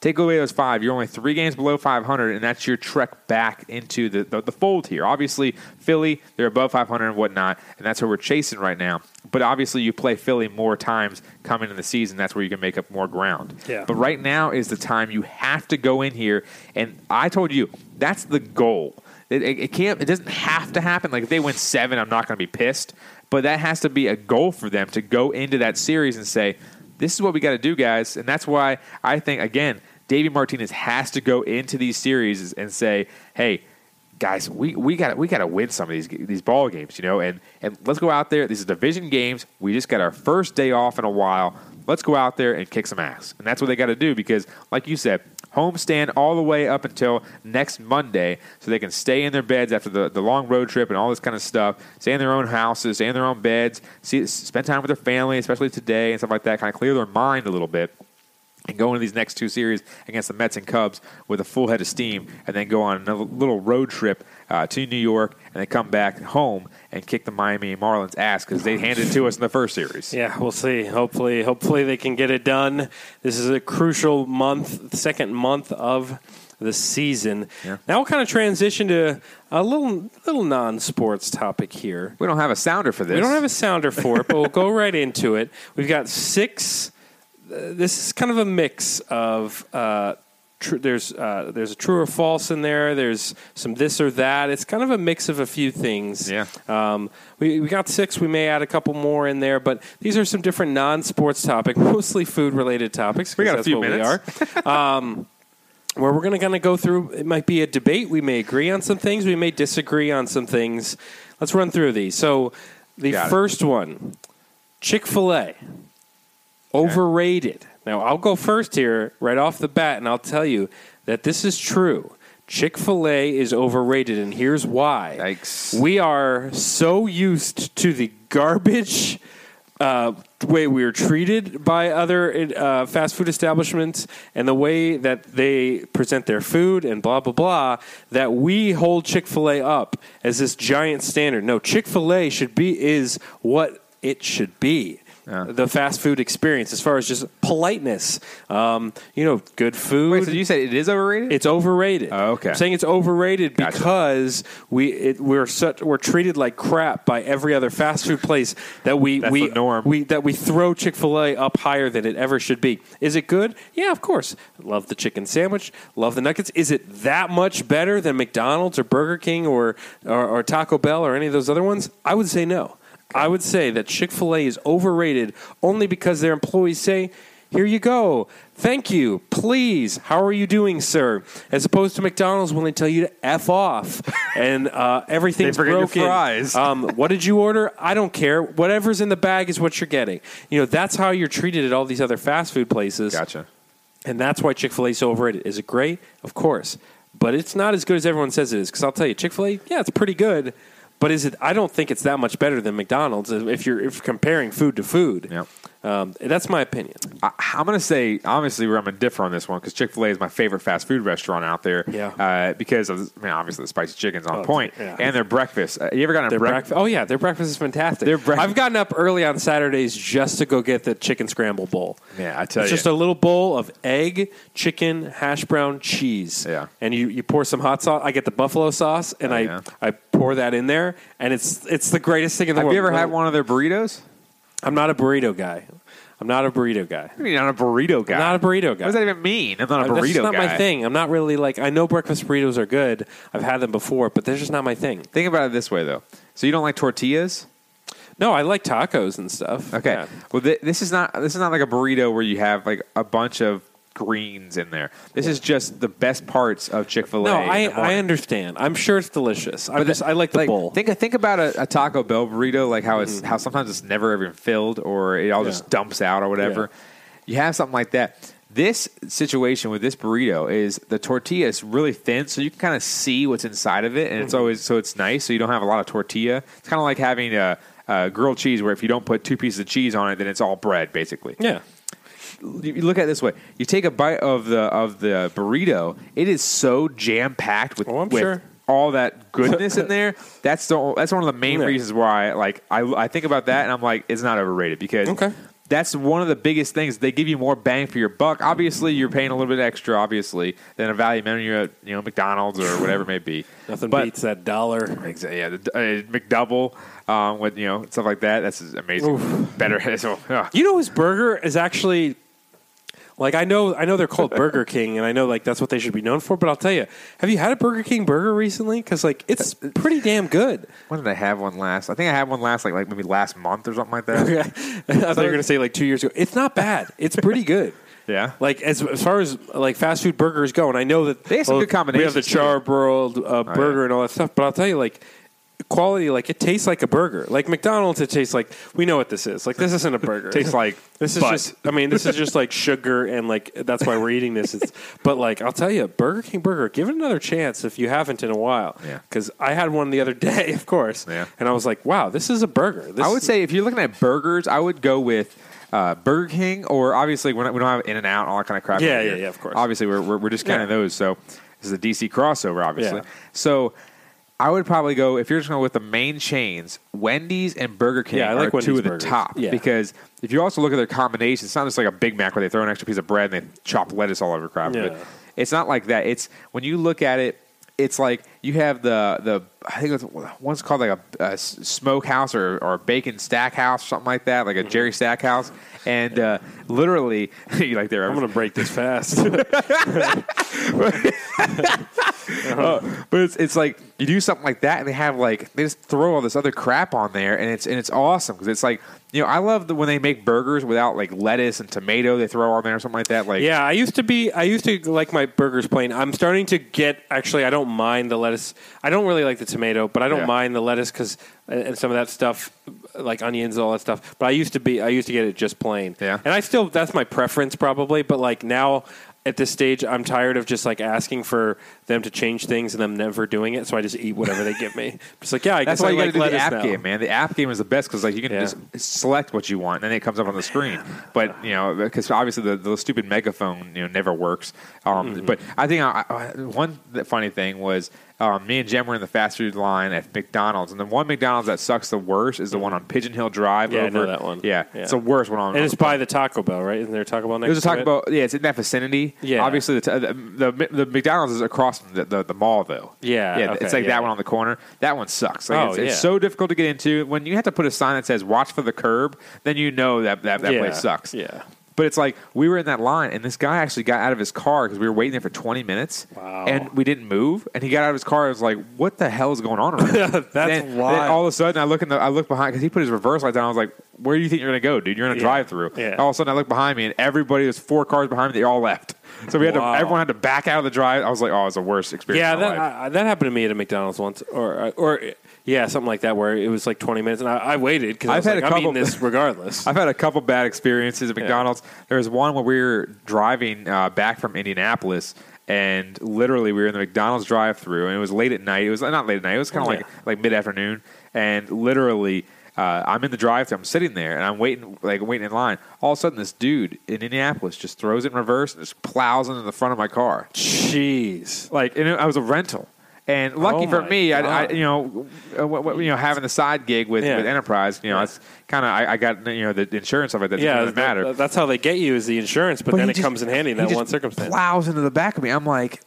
Take away those five, you're only three games below 500, and that's your trek back into the, the, the fold here. Obviously, Philly, they're above 500 and whatnot, and that's what we're chasing right now. But obviously, you play Philly more times coming in the season. That's where you can make up more ground. Yeah. But right now is the time you have to go in here, and I told you that's the goal. It, it, it can't. It doesn't have to happen. Like if they win seven, I'm not going to be pissed. But that has to be a goal for them to go into that series and say, "This is what we got to do, guys." And that's why I think again, Davey Martinez has to go into these series and say, "Hey, guys, we we got we got to win some of these these ball games, you know, and and let's go out there. These are division games. We just got our first day off in a while. Let's go out there and kick some ass, and that's what they got to do because, like you said, homestand all the way up until next Monday, so they can stay in their beds after the, the long road trip and all this kind of stuff. Stay in their own houses, stay in their own beds, see, spend time with their family, especially today and stuff like that. Kind of clear their mind a little bit and go into these next two series against the Mets and Cubs with a full head of steam, and then go on a little road trip uh, to New York, and then come back home and kick the Miami Marlins ass because they handed it to us in the first series. Yeah, we'll see. Hopefully, hopefully they can get it done. This is a crucial month, second month of the season. Yeah. Now we'll kind of transition to a little little non-sports topic here. We don't have a sounder for this. We don't have a sounder for it, but we'll go right into it. We've got six. Uh, this is kind of a mix of. Uh, tr- there's uh, there's a true or false in there. There's some this or that. It's kind of a mix of a few things. Yeah. Um, we we got six. We may add a couple more in there, but these are some different non-sports topic, mostly food-related topics. We got a that's few what minutes. We are. um, where we're going to kind of go through. It might be a debate. We may agree on some things. We may disagree on some things. Let's run through these. So, the Got it. first one, Chick Fil A, overrated. Now, I'll go first here right off the bat, and I'll tell you that this is true. Chick Fil A is overrated, and here's why. Yikes. We are so used to the garbage uh, way we are treated by other uh, fast food establishments and the way that they present their food and blah blah blah that we hold Chick Fil A up as this giant standard. No, Chick Fil A should be is what it should be. Yeah. The fast food experience, as far as just politeness, um, you know, good food. Wait, so you said it is overrated? It's overrated. Oh, okay. I'm saying it's overrated Gotcha. because we it, we're such we're treated like crap by every other fast food place that we That's we the norm. we that we throw Chick Fil A up higher than it ever should be. Is it good? Yeah, of course. Love the chicken sandwich. Love the nuggets. Is it that much better than McDonald's or Burger King or or, or Taco Bell or any of those other ones? I would say no. I would say that Chick Fil A is overrated only because their employees say. Here you go. Thank you. Please. How are you doing, sir? As opposed to McDonald's when they tell you to f off and uh, everything's They forget your broken. fries. Um, what did you order? I don't care. Whatever's in the bag is what you're getting. You know that's how you're treated at all these other fast food places. Gotcha. And that's why Chick Fil A is overrated. Is it great? Of course, but it's not as good as everyone says it is. Because I'll tell you, Chick Fil A, yeah, it's pretty good. But is it? I don't think it's that much better than McDonald's if you're if comparing food to food. Yeah. Um, that's my opinion. I, I'm going to say, obviously, we're going to differ on this one because Chick fil A is my favorite fast food restaurant out there. Yeah. Uh, because of, I mean, obviously, the spicy chicken's on Oh, point. yeah. And their breakfast. Uh, you ever gotten a Their breakfast? breakfast. Oh yeah, their breakfast is fantastic. Their breakfast- I've gotten up early on Saturdays just to go get the chicken scramble bowl. Yeah, I tell it's you. It's just a little bowl of egg, chicken, hash brown, cheese. Yeah. and you, you pour some hot sauce. I get the buffalo sauce, and Oh, I yeah. I pour that in there, and it's it's the greatest thing in the Have world. Have you ever had one of their burritos? I'm not a burrito guy. I'm not a burrito guy. I mean, not a burrito guy. I'm not a burrito guy. What does that even mean? I'm not a Uh, burrito That's just not guy. my thing. I'm not really like I know breakfast burritos are good. I've had them before, but they're just not my thing. Think about it this way, though. So you don't like tortillas? No, I like tacos and stuff. Okay. Yeah. Well, th- this is not this is not like a burrito where you have like a bunch of greens in there. This is just the best parts of Chick Fil A. No, I, I understand. I'm sure it's delicious. I just I like the like, bowl. Think think about a, a Taco Bell burrito, like how it's how sometimes it's never even filled or it all just Mm-hmm. Dumps out or whatever. You have something like that. This situation with this burrito is the tortilla is really thin, so you can kind of see what's inside of it, and it's Mhm. always so it's nice. So you don't have a lot of tortilla. It's kind of like having a, a grilled cheese, where if you don't put two pieces of cheese on it, then it's all bread, basically. Yeah. You look at it this way: you take a bite of the of the burrito, it is so jam packed with, Oh, I'm with sure. all that goodness in there. That's the that's one of the main Yeah. reasons why like I I think about that and I'm like it's not overrated because Okay. that's one of the biggest things. They give you more bang for your buck. Obviously, you're paying a little bit extra, obviously, than a value menu at you know McDonald's or whatever it may be. Nothing But- beats that dollar. Exactly. Yeah, the uh, McDouble um, with you know stuff like that. That's amazing. Better. So, uh, You know, his burger is actually like I know I know they're called Burger King, and I know like that's what they should be known for. But I'll tell you, have you had a Burger King burger recently? Because like it's pretty damn good. When did I have one last? I think I had one last like like maybe last month or something like that. Okay. I thought you were going to say like two years ago. It's not bad. It's pretty good. Yeah. Like as, as far as like fast food burgers go, and I know that They have some good We have the charbroiled uh, burger and all that stuff, but I'll tell you, like quality, like it tastes like a burger. Like McDonald's, it tastes like we know what this is. Like this isn't a burger. It tastes like this is butt. just. I mean, this is just like sugar, and like that's why we're eating this. It's, but like I'll tell you, Burger King burger, give it another chance if you haven't in a while. Yeah. Because I had one the other day, of course. Yeah. And I was like, wow, this is a burger. This I would say if you're looking at burgers, I would go with uh, Burger King, or obviously we're not, we don't have In and Out, all that kind of crap. Yeah, yeah, yeah, of course. Obviously, we're we're, we're just kind of Yeah. those. So this is a DC crossover, obviously. Yeah. So. I would probably go if you're just going with the main chains. Wendy's and Burger King Yeah, I like are two Wendy's of the burgers. top Yeah. because if you also look at their combinations, it's not just like a Big Mac where they throw an extra piece of bread and they chop lettuce all over crap. Yeah. But it's not like that. It's when you look at it, it's like you have the the I think it's one's called like a smokehouse or or bacon stack house, or something like that, like a Jerry Stackhouse, and uh, literally you like there. I'm going to break this fast. Uh, but it's it's like you do something like that, and they have like they just throw all this other crap on there, and it's and it's awesome because it's like you know I love the when they make burgers without like lettuce and tomato they throw on there or something like that. Like Yeah, I used to be. I used to like my burgers plain. I'm starting to get. Actually, I don't mind the lettuce. I don't really like the tomato, but I don't Yeah. mind the lettuce because and some of that stuff, like onions and all that stuff. But I used to be. I used to get it just plain. Yeah. and I still. That's my preference probably. But like now. At this stage, I'm tired of just like asking for them to change things and them never doing it. So I just eat whatever they give me. Just like, yeah, I That's guess why I you got to like do the lettuce app now. game, man. The app game is the best because like you can Yeah. just select what you want, and then it comes up on the screen. But you know, because obviously the, the stupid megaphone you know never works. Um, Mm-hmm. But I think I, I, one th- funny thing was um, me and Jen were in the fast food line at McDonald's, and the one McDonald's that sucks the worst is the one on Pidgeon Hill Drive. Yeah, I over, know that one. Yeah, Yeah. it's the worst one on. And it's by the Taco Bell, right? Isn't there a Taco Bell next? There's a Taco? Bell. Yeah, it's in that vicinity. Yeah. Obviously, the, the, the, the McDonald's is across from the, the, the mall, though. Yeah, Yeah, okay, it's like yeah. that one on the corner. That one sucks. Like, Oh, it's, it's so difficult to get into. When you have to put a sign that says "Watch for the curb," then you know that that, that Yeah, place sucks. Yeah. But it's like we were in that line, and this guy actually got out of his car because we were waiting there for 20 minutes, Wow. and we didn't move. And he got out of his car. I was like, "What the hell is going on?" Around here?" That's then, then all of a sudden, I look in the, I look behind because he put his reverse light down. I was like, "Where do you think you're going to go, dude? You're in a Yeah. drive-through." Yeah. All of a sudden, I look behind me, and everybody was four cars behind me. They all left. So we had Wow. to. Everyone had to back out of the drive. I was like, "Oh, it's the worst experience." Yeah, that. I, that happened to me at a McDonald's once, or or yeah, something like that, where it was like twenty minutes, and I, I waited because I I've was had like, a I'm couple- eating this regardless. I've had a couple bad experiences at McDonald's. There was one where we were driving uh, back from Indianapolis, and literally we were in the McDonald's drive-through, and it was late at night. It was not late at night. It was kind of like like mid-afternoon, and literally. Uh, I'm in the drive-thru. I'm sitting there, and I'm waiting, like waiting in line. All of a sudden, this dude in Indianapolis just throws it in reverse and just plows into the front of my car. Jeez, Like, and it, I was a rental. And lucky Oh for me, I, I, you know, you know, having the side gig with, Yeah. with Enterprise, you know, Yeah. it's kind of I, I got you know the insurance of it. That yeah, doesn't matter. that- that's how they get you is the insurance, but, But then it just- comes in handy in that one circumstance. Plows into the back of me. I'm like,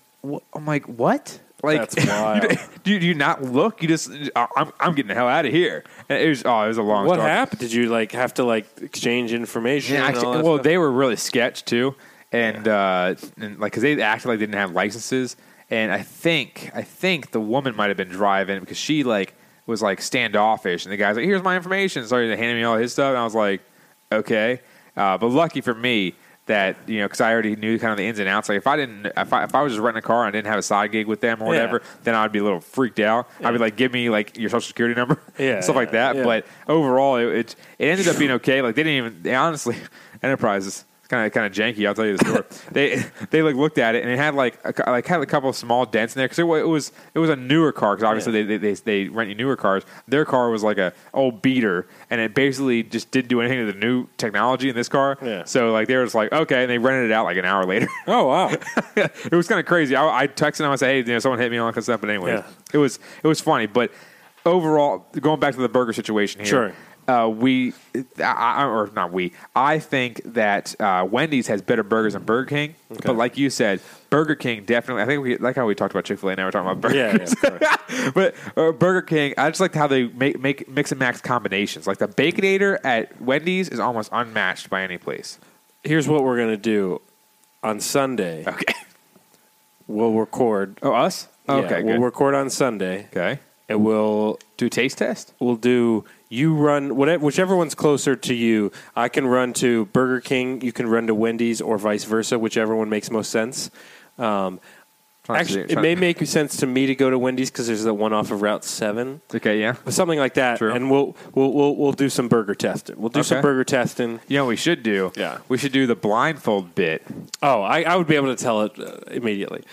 I'm like, what? Like, That's wild. do, you, do you not look? You just, uh, I'm, I'm getting the hell out of here. And it was, oh, it was a long. What story. happened? Did you like have to like exchange information? Yeah, actually, well, stuff? they were really sketch too, and uh, and like because they acted like they didn't have licenses, and I think I think the woman might have been driving because she like was like standoffish, and the guy's like, "Here's my information," so he handed me all his stuff, and I was like, "Okay," uh, but lucky for me. that you know because I already knew kind of the ins and outs. Like if I didn't, if I, if I was just renting a car and I didn't have a side gig with them or Yeah. whatever, then I'd be a little freaked out. I'd be like, give me like your social security number, Yeah, stuff like that. yeah. But overall, it, it it ended up being okay. Like they didn't even they honestly Enterprises. Kind of, kind of janky. I'll tell you the story. they, they like looked at it and it had like, a, like had a couple of small dents in there because it, it was, it was a newer car. Because obviously they, they, they, they rent you newer cars. Their car was like a old beater, and it basically just didn't do anything to the new technology in this car. Yeah. So like they were just like, okay, and they rented it out like an hour later. Oh wow. it was kind of crazy. I, I texted them. And I said, "Hey, you know, someone hit me on stuff." But anyway, Yeah. it was it was funny. But overall, going back to the burger situation here, Sure. Uh, we, I, or not we, I think that uh, Wendy's has better burgers than Burger King. But like you said, Burger King definitely. I think we like how we talked about Chick Fil A. Now we're talking about Yeah, burgers. yeah, but uh, Burger King, I just like how they make make mix and match combinations. Like the Baconator at Wendy's is almost unmatched by any place. Here's what we're gonna do on Sunday. Okay. We'll record. Oh, us? Yeah, Okay, we'll good. record on Sunday. Okay. And we'll do a taste test. We'll do you run whatever whichever one's closer to you. I can run to Burger King. You can run to Wendy's or vice versa, whichever one makes most sense. Um, actually, it may make sense to me to go to Wendy's because there's the one off of Route Seven. Okay, yeah, something like that. And we'll we'll we'll we'll do some burger testing. We'll do some Okay. burger testing. You know, what we should do. Yeah. we should do the blindfold bit. Oh, I, I would be able to tell it uh, immediately.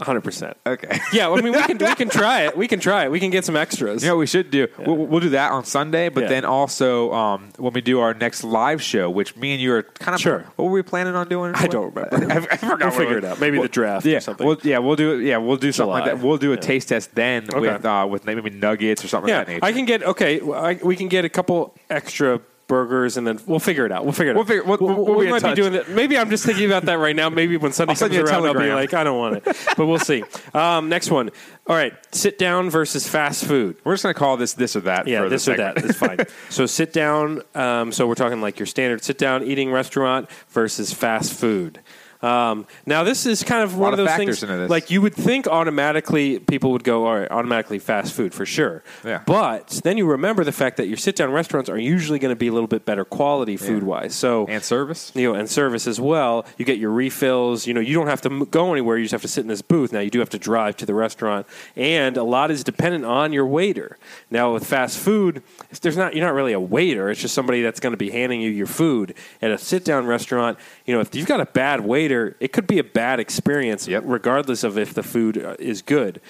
100%. Okay. Yeah, I mean we can we can try it. We can try it. We can get some extras. Yeah, we should do. We'll, we'll do that on Sunday, but Yeah. then also um, when we do our next live show, which me and you are kind of. Sure. What were we planning on doing? I don't remember. I, I forgot. We'll what figure it out. Maybe Well, the draft Yeah, or something. We'll, yeah, we'll do. Yeah, we'll do something like that. We'll do a Yeah. taste test then Okay. with uh, with maybe nuggets or something yeah, of that nature. I can get okay. I, we can get a couple extra burgers, and then we'll figure it out. We'll figure it We'll out. figure- we'll- we'll- we might be doing that. Maybe I'm just thinking about that right now. Maybe when Sunday comes around, I'll be like, I don't want it. But we'll see. Um, next one. All right, sit down versus fast food. We're just going to call this this or that. Yeah, for this or that. It's fine. so sit down. Um, so we're talking like your standard sit down eating restaurant versus fast food. Um, now this is kind of one of of those things. Like you would think automatically people would go, all right, automatically fast food for sure. Yeah. But then you remember the fact that your sit down restaurants are usually going to be a little bit better quality food wise. So and service. you know, and service as well. You get your refills. You know, you don't have to go anywhere. You just have to sit in this booth. Now you do have to drive to the restaurant, and a lot is dependent on your waiter. Now with fast food, there's not you're not really a waiter. It's just somebody that's going to be handing you your food at a sit down restaurant. You know, if you've got a bad waiter, it could be a bad experience, regardless of if the food uh, is good.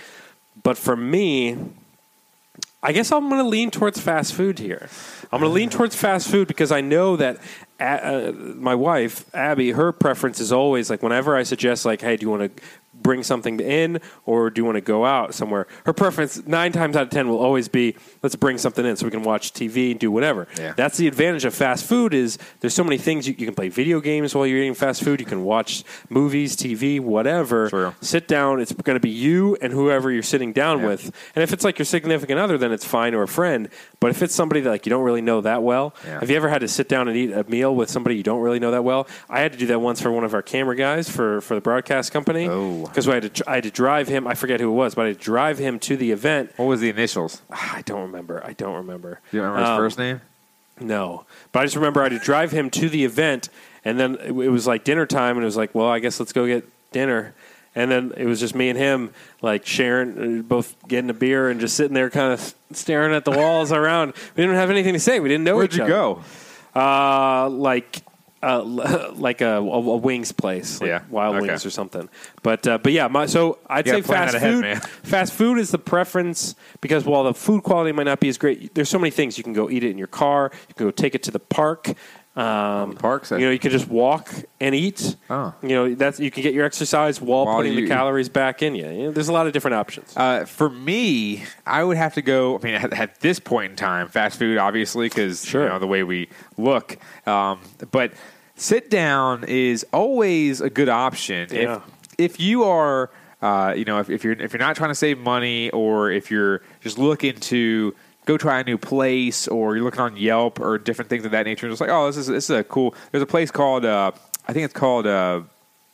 But for me, I guess I'm going to lean towards fast food here. I'm going to lean towards fast food because I know that uh, my wife Abby, her preference is always like whenever I suggest like, hey, do you want to bring something in or do you want to go out somewhere? Her preference nine times out of ten will always be let's bring something in so we can watch TV and do whatever. Yeah. That's the advantage of fast food is there's so many things you, you can play video games while you're eating fast food. You can watch movies, TV, whatever. Sit down. It's going to be you and whoever you're sitting down with. And if it's like your significant other, then it's fine or a friend. But if it's somebody that like you don't really know that well, Yeah. have you ever had to sit down and eat a meal with somebody you don't really know that well? I had to do that once for one of our camera guys for for the broadcast company. Oh. Because I had to I had to drive him. I forget who it was, but I had to drive him to the event. What was the initials? I don't remember. I don't remember. Do you remember his Um, first name? no, but I just remember I had to drive him to the event, and then it, it was like dinner time, and it was like, well, I guess let's go get dinner. And then it was just me and him, like sharing, uh, both getting a beer and just sitting there, kind of staring at the walls around. We didn't have anything to say. We didn't know Where'd each you other. go? Uh, like. Uh, like a, a, a wings place, like Yeah, Wild okay. Wings or something. But uh, but yeah, my, so I'd say fast that ahead, food. Fast food is the preference because while the food quality might not be as great, there's so many things you can go eat it in your car. You can go take it to the park. Um, parks, you know, you can just walk and eat. Oh. You know, that's you can get your exercise while, While putting you- the calories back in you. you know, there's a lot of different options. Uh, for me, I would have to go. I mean, at, at this point in time, fast food, obviously, because you know the way we look. Um, but sit down is always a good option. Yeah. If if you are, uh, you know, if, if you're if you're not trying to save money, or if you're just looking to go try a new place, or you're looking on Yelp or different things of that nature, just like, oh, this is this is a cool. There's a place called uh, I think it's called uh,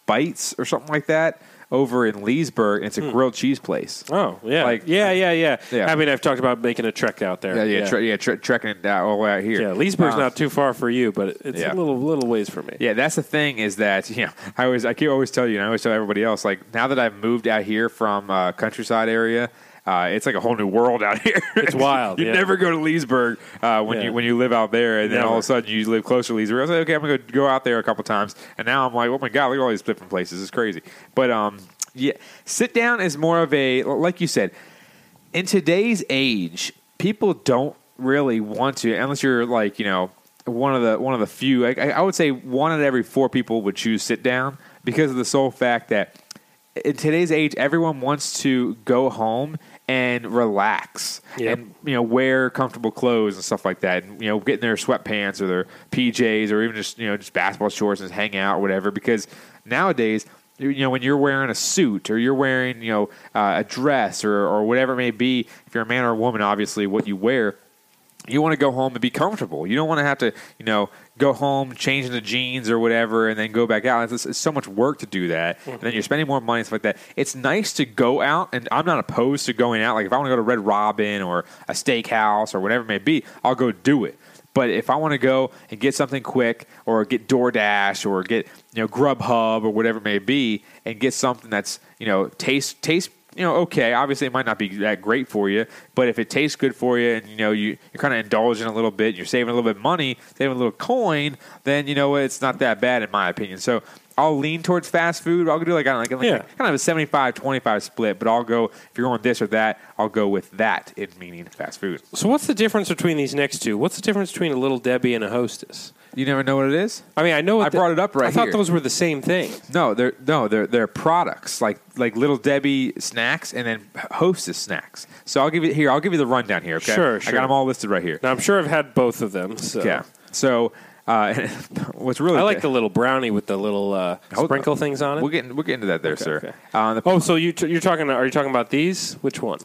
Bites or something like that. over in Leesburg. And it's a grilled cheese place. Oh yeah, Like- yeah, yeah, yeah, Yeah. I mean, I've talked about making a trek out there. Yeah, yeah, Tre- yeah, tre- trekking it down all the way out here. yeah. Leesburg's Um, not too far for you, but it's yeah. a little little ways for me. Yeah, that's the thing is that you know I always I keep always tell you and I always tell everybody else like now that I've moved out here from uh, countryside area. Uh, it's like a whole new world out here. It's wild, you yeah. never go to Leesburg uh, when Yeah. you when you live out there, and then all of a sudden you live closer to Leesburg. I was like, okay, I'm gonna go, go out there a couple times, and now I'm like, oh my god, look at all these different places. It's crazy. But um, yeah, sit down is more of a like you said. In today's age, people don't really want to unless you're like you know one of the one of the few. I, I would say one out of every four people would choose sit down because of the sole fact that in today's age, everyone wants to go home and relax Yep. and you know wear comfortable clothes and stuff like that, and you know get in their sweatpants or their PJs or even just you know just basketball shorts and hang out or whatever. Because nowadays, you you know when you're wearing a suit or you're wearing you know uh, a dress or or whatever it may be, if you're a man or a woman, obviously what you wear you want to go home and be comfortable. You don't want to have to, you know, go home, change into jeans or whatever, and then go back out. It's, it's so much work to do that. And then you're spending more money and stuff like that. It's nice to go out, and I'm not opposed to going out. Like if I want to go to Red Robin or a steakhouse or whatever it may be, I'll go do it. But if I want to go and get something quick, or get DoorDash, or get you know Grubhub or whatever it may be, and get something that's you know taste taste you know, okay, obviously it might not be that great for you, but if it tastes good for you and you know you, you're kind of indulging a little bit, you're saving a little bit of money, saving a little coin, then you know what, it's not that bad in my opinion. So I'll lean towards fast food. I'll do like I don't know, like, Yeah. like kind of a 75-25 split, but I'll go if you're going this or that, I'll go with that in meaning fast food. So what's the difference between these next two? What's the difference between a little Debbie and a Hostess? You never know what it is? I mean, I know what I brought it up right I thought here. those were the same thing. No, they're no, they're they're products like like Little Debbie snacks and then Hostess snacks. So I'll give you here. I'll give you the rundown here. Okay, Sure, I got them all listed right here. Now I'm sure I've had both of them. So. Yeah. So uh, what's really I like the little brownie with the little uh, sprinkle things on it. We'll get we'll get into that there, Okay, sir. okay. Uh, the, oh, so you t- you're talking? Are you talking about these? Which one?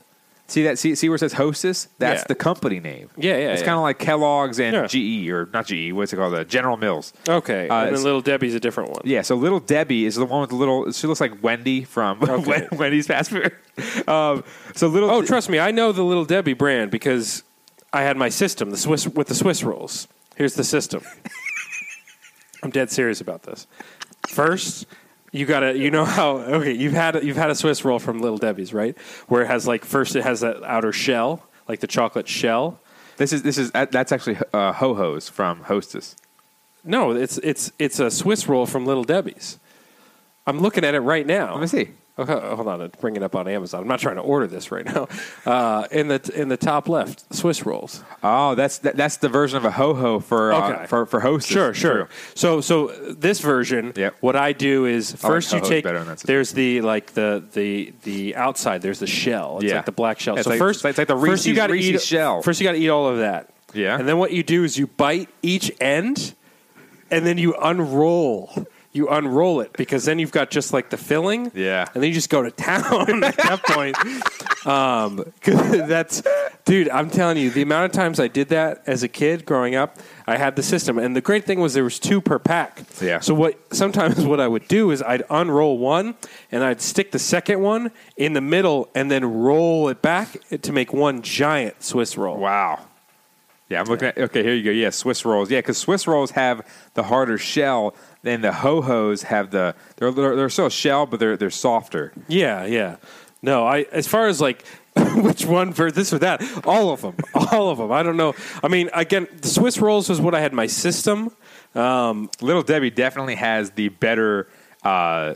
See that see, see where it says Hostess? That's Yeah. the company name. Yeah, yeah, It's yeah. kind of like Kellogg's and Yeah. GE or not GE. What's it called? The General Mills. Okay, Uh, and then it's- little Debbie's a different one. Yeah, so Little Debbie is the one with the little. She looks like Wendy from Okay. Wendy's fast food. Um, so little. Oh, trust me, I know the little Debbie brand because I had my system, the Swiss with the Swiss rolls. Here's the system. I'm dead serious about this. First, you gotta, you know how okay, you've had you've had a Swiss roll from Little Debbie's, right? Where it has like first it has that outer shell, like the chocolate shell. This is this is that's actually uh, Ho Ho's from Hostess. No, it's it's it's a Swiss roll from Little Debbie's. I'm looking at it right now. Let me see. Okay, hold on, I'm it up on Amazon. I'm not trying to order this right now. Uh, in the in the top left, Swiss rolls. Oh, that's that, that's the version of a Ho Ho for uh, Okay. for for Hostess. Sure, sure. True. So, so this version, Yep. what I do is first you take. better in that. There's the like the the the outside. There's the shell. It's Yeah. like the black shell. It's so like- first, it's like the first you got to eat shell. First, you got to eat all of that. Yeah. And then what you do is you bite each end, and then you unroll. You unroll it because then you've got just like the filling. Yeah. And then you just go to town at that point. Um, that's, dude. I'm telling you, the amount of times I did that as a kid growing up, I had the system, and the great thing was there was two per pack. Yeah. So what? Sometimes what I would do is I'd unroll one, and I'd stick the second one in the middle, and then roll it back to make one giant Swiss roll. Wow. Yeah, I'm looking at. Okay, here you go. Yeah, Swiss rolls. Yeah, because Swiss rolls have the harder shell. Then the Ho Ho's have the they're they're, they're still shell, but they're they're softer. Yeah, yeah. No, I as far as like which one for this or that, all of them, all of them. I don't know. I mean, again, the Swiss rolls was what I had in my system. Um, Little Debbie definitely has the better uh,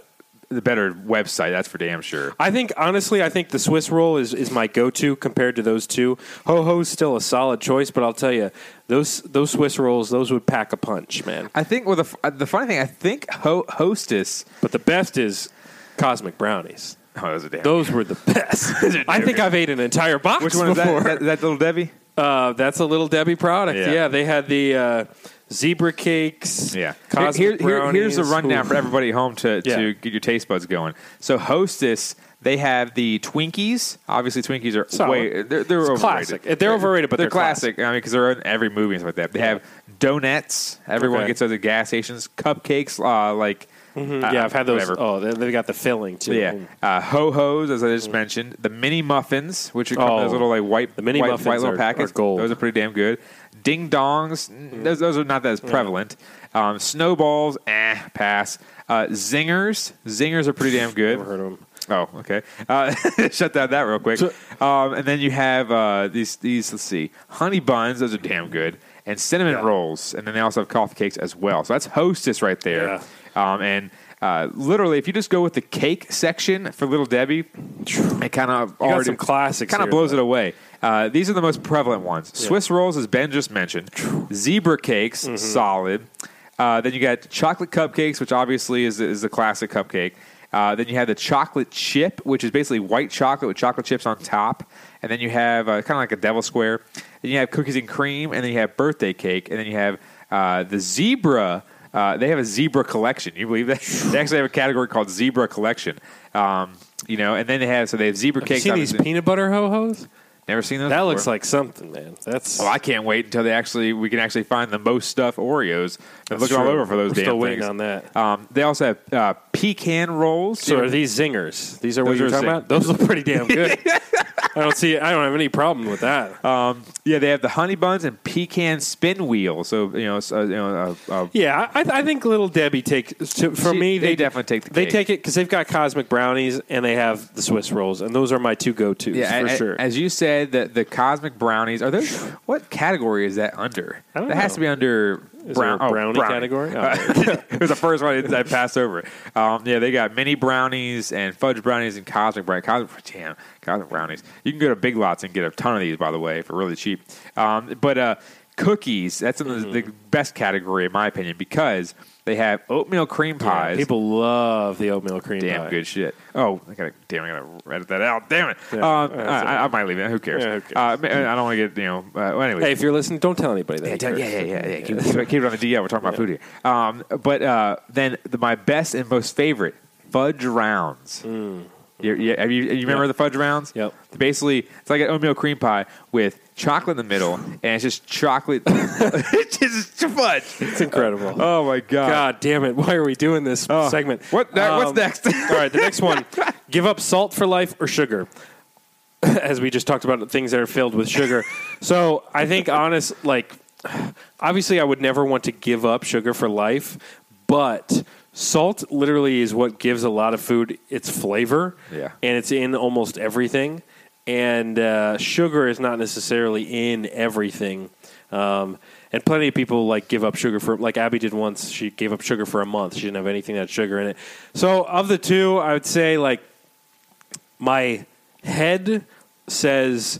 the better website. That's for damn sure. I think honestly, I think the Swiss roll is, is my go to compared to those two. Ho Ho's still a solid choice, but I'll tell you, those those Swiss rolls, those would pack a punch, man. I think well, the uh, the funny thing, I think Ho- Hostess. But the best is Cosmic Brownies. Oh, those are damn. Those were the best. I think I've ate an entire box. Which one is before. that? that? That Little Debbie? Uh, that's a little Debbie product. Yeah. Yeah, they had the uh, zebra cakes. Yeah. Cosmic Here, here- here's a brownies. rundown for everybody at home to, to Yeah. get your taste buds going. So Hostess, they have the Twinkies. Obviously, Twinkies are Solid. way they're, they're It's overrated. classic. They're overrated, but they're classic. I mean, because they're in every movie and stuff like that. They have donuts. Everyone Okay. gets those at gas stations. Cupcakes, uh, like Mhm. Uh, yeah, I've had those. whatever. Oh, they, they've got the filling too. Yeah, uh, ho hos, as I just mentioned, the mini muffins, which are Oh, those little like white, the mini white, muffins white little are- packets. are gold. Those are pretty damn good. Ding dongs, mm, those, those are not that as prevalent. Um, snowballs, eh, pass. Uh, zingers, zingers are pretty damn good. Never heard of them. Oh, okay. Uh, shut down that real quick. Um, and then you have uh, these these. Let's see, honey buns. Those are damn good. And cinnamon rolls. And then they also have coffee cakes as well. So that's Hostess right there. Um, and uh, literally, if you just go with the cake section for Little Debbie, it kind of already some classics Kind of blows it away. Uh, these are the most prevalent ones. Swiss rolls, as Ben just mentioned. Zebra cakes, Mm-hmm. solid. Uh, then you got chocolate cupcakes, which obviously is is the classic cupcake. Uh, then you have the chocolate chip, which is basically white chocolate with chocolate chips on top. And then you have uh, kind of like a devil square. Then you have cookies and cream, and then you have birthday cake, and then you have uh, the zebra. Uh, they have a zebra collection. You believe that? they actually have a category called zebra collection. Um, you know, and then they have so they have zebra Have you cakes. seen these obviously. peanut butter ho hos? Never seen those. That before? looks like something, man. That's Oh, I can't wait until they actually we can actually find the most stuff Oreos. I'm That's all over for those We're damn still waiting things. on that. Um, they also have uh, pecan rolls. So are these zingers? These are what Those you're are talking zing- about? Those look pretty damn good. I don't see. I don't have any problem with that. Um, yeah, they have the honey buns and pecan spin wheel. So you know, so, you know, uh, uh, Yeah, I, I think Little Debbie take to, for She- me. they definitely take the They cake. take it because they've got cosmic brownies and they have the Swiss rolls, and those are my two go tos yeah, for a- a- sure. As you said, the the cosmic brownies are those. What category is that under? I don't that has know. to be under Is brown, there a oh, brownie category? Oh, it was the first one I passed over. Um, yeah, they got mini brownies and fudge brownies and cosmic brownies. Cosmic, damn, cosmic brownies. You can go to Big Lots and get a ton of these, by the way, for really cheap. Um, but uh, cookies, that's Mm-hmm. the best category, in my opinion, because they have oatmeal cream Yeah, pies. people love the oatmeal cream pies. Damn pie. good shit. Oh, I gotta, damn, I gotta edit that out. Damn it. Yeah, um, that's I. I, might leave it. Who cares? Yeah, who cares? Uh, I don't want to get, you know, uh, well, anyway. Hey, if you're listening, don't tell anybody that. Yeah, yeah, yeah, yeah, yeah. Keep, keep it- keep it on the DL. We're talking about food here. Um, but uh, then the, my best and most favorite fudge rounds. You, you, have you, you remember the fudge rounds? Yep. Basically, it's like an oatmeal cream pie with chocolate in the middle, and it's just chocolate. it's just fudge. It's incredible. Oh my god! God damn it! Why are we doing this Oh. segment? What? ne- what's Um, next? all right, the next one: give up salt for life or sugar. As we just talked about, things that are filled with sugar. so I think, honest, like, obviously, I would never want to give up sugar for life, but salt literally is what gives a lot of food its flavor. Yeah. and it's in almost everything. And uh, sugar is not necessarily in everything. Um, and plenty of people like give up sugar for like Abby did once. She gave up sugar for a month. She didn't have anything that had sugar in it. So of the two, I would say like my head says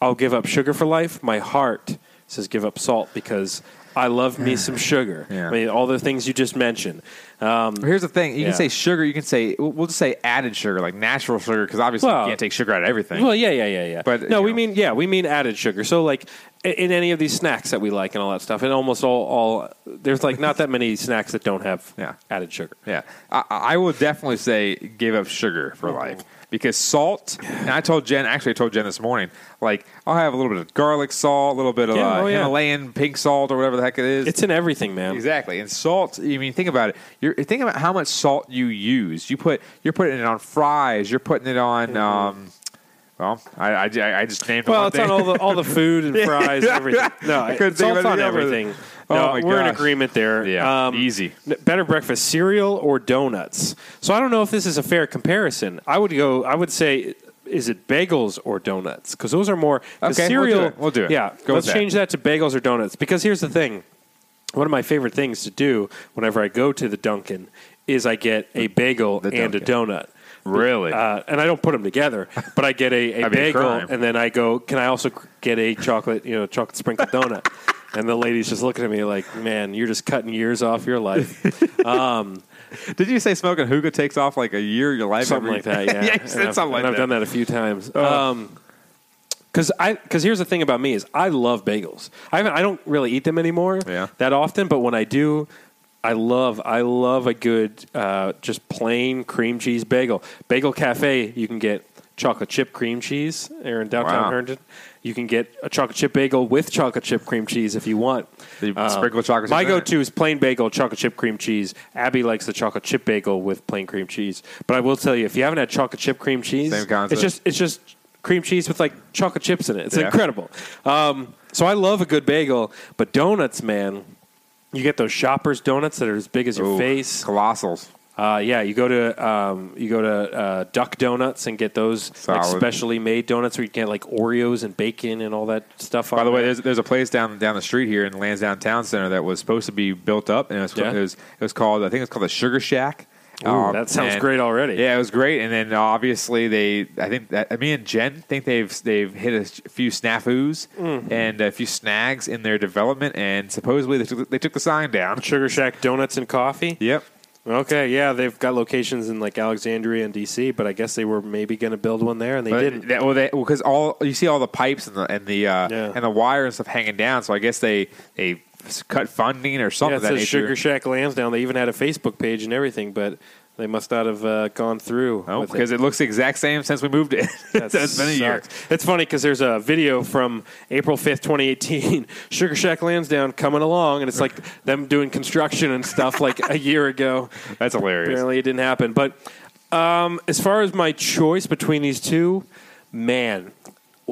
I'll give up sugar for life. My heart says give up salt because I love me some sugar. Yeah. I mean, all the things you just mentioned. Um, Here's the thing: you Yeah. can say sugar. You can say we'll just say added sugar, like natural sugar, because obviously Well- you can't take sugar out of everything. Well, yeah, yeah, yeah, yeah. But, no, we know. mean yeah, we mean added sugar. So like in any of these snacks that we like and all that stuff, and almost all, all there's like not that many snacks that don't have Yeah. added sugar. Yeah, I, I will definitely say give up sugar for life because salt. And I told Jen, actually, I told Jen this morning, like I'll have a little bit of garlic salt, a little bit of Yeah, uh, oh, yeah. Himalayan pink salt or whatever the heck it is. It's in everything, man. Exactly, and salt. I mean, think about it. You're think about how much salt you use. You put you're putting it on fries. You're putting it on. Um, well, I, I, I just named. Well, it's thing. on all the all the food and fries and everything. No, I couldn't think of salt's on anything else. everything. Oh, No, we're in agreement there. Yeah, Um, easy. Better breakfast cereal or donuts. So I don't know if this is a fair comparison. I would go. I would say. Is it bagels or donuts? Because those are more Okay, we'll do cereal. it. We'll do it. Yeah, Go let's that. change that to bagels or donuts. Because here's the thing: one of my favorite things to do whenever I go to the Dunkin' is I get a bagel and a donut. Really? Uh, and I don't put them together, but I get a, a That'd be a bagel, crime. and then I go, "Can I also get a chocolate, you know, chocolate sprinkled donut?" and the lady's just looking at me like, "Man, you're just cutting years off your life." Um, Did you say smoking hookah takes off like a year of your life? something every- like that, yeah. yeah, you And said I've, something like and I've that. done that a few times. Oh. Um, because I because here's the thing about me is I love bagels. I haven't, I don't really eat them anymore Yeah. that often, but when I do, I love I love a good uh, just plain cream cheese bagel. Bagel Cafe, you can get chocolate chip cream cheese. They're in downtown Wow. Herndon. You can get a chocolate chip bagel with chocolate chip cream cheese if you want. You sprinkle chocolate My in it? go-to is plain bagel, chocolate chip cream cheese. Abby likes the chocolate chip bagel with plain cream cheese. But I will tell you, if you haven't had chocolate chip cream cheese, Same concept. it's just it's just cream cheese with like chocolate chips in it. It's Yeah. incredible. Um, so I love a good bagel, but donuts, man. You get those shoppers donuts that are as big as your Ooh, face. Colossals. Uh, yeah, you go to um, you go to uh, Duck Donuts and get those like Solid. specially made donuts where you get like Oreos and bacon and all that stuff. By the way, there's, there's a place down down the street here in Lansdowne Town Center that was supposed to be built up, and it was, Yeah. it was it was called I think it's called the Sugar Shack. Ooh, Um, that sounds and- great already. Yeah, it was great, and then obviously they I think that me and Jen think they've they've hit a few snafus Mm. and a few snags in their development, and supposedly they took, they took the sign down. Sugar Shack Donuts and Coffee. Yep. Okay, yeah, they've got locations in like Alexandria and DC, but I guess they were maybe going to build one there, and they But didn't. That, well, because all you see all the pipes and the and the uh, Yeah. and the wire and stuff hanging down. So I guess they they cut funding or something. yeah, it that says. Sugar Shack Lansdowne. They even had a Facebook page and everything, but they must not have uh, gone through. Oh, with it. because it. looks the exact same since we moved it. That That's been a year. It's funny because there's a video from April 5th, 2018, Sugar Shack Lansdowne coming along, and it's like them doing construction and stuff like a year ago. That's hilarious. Apparently, it didn't happen. But um, as far as my choice between these two, man,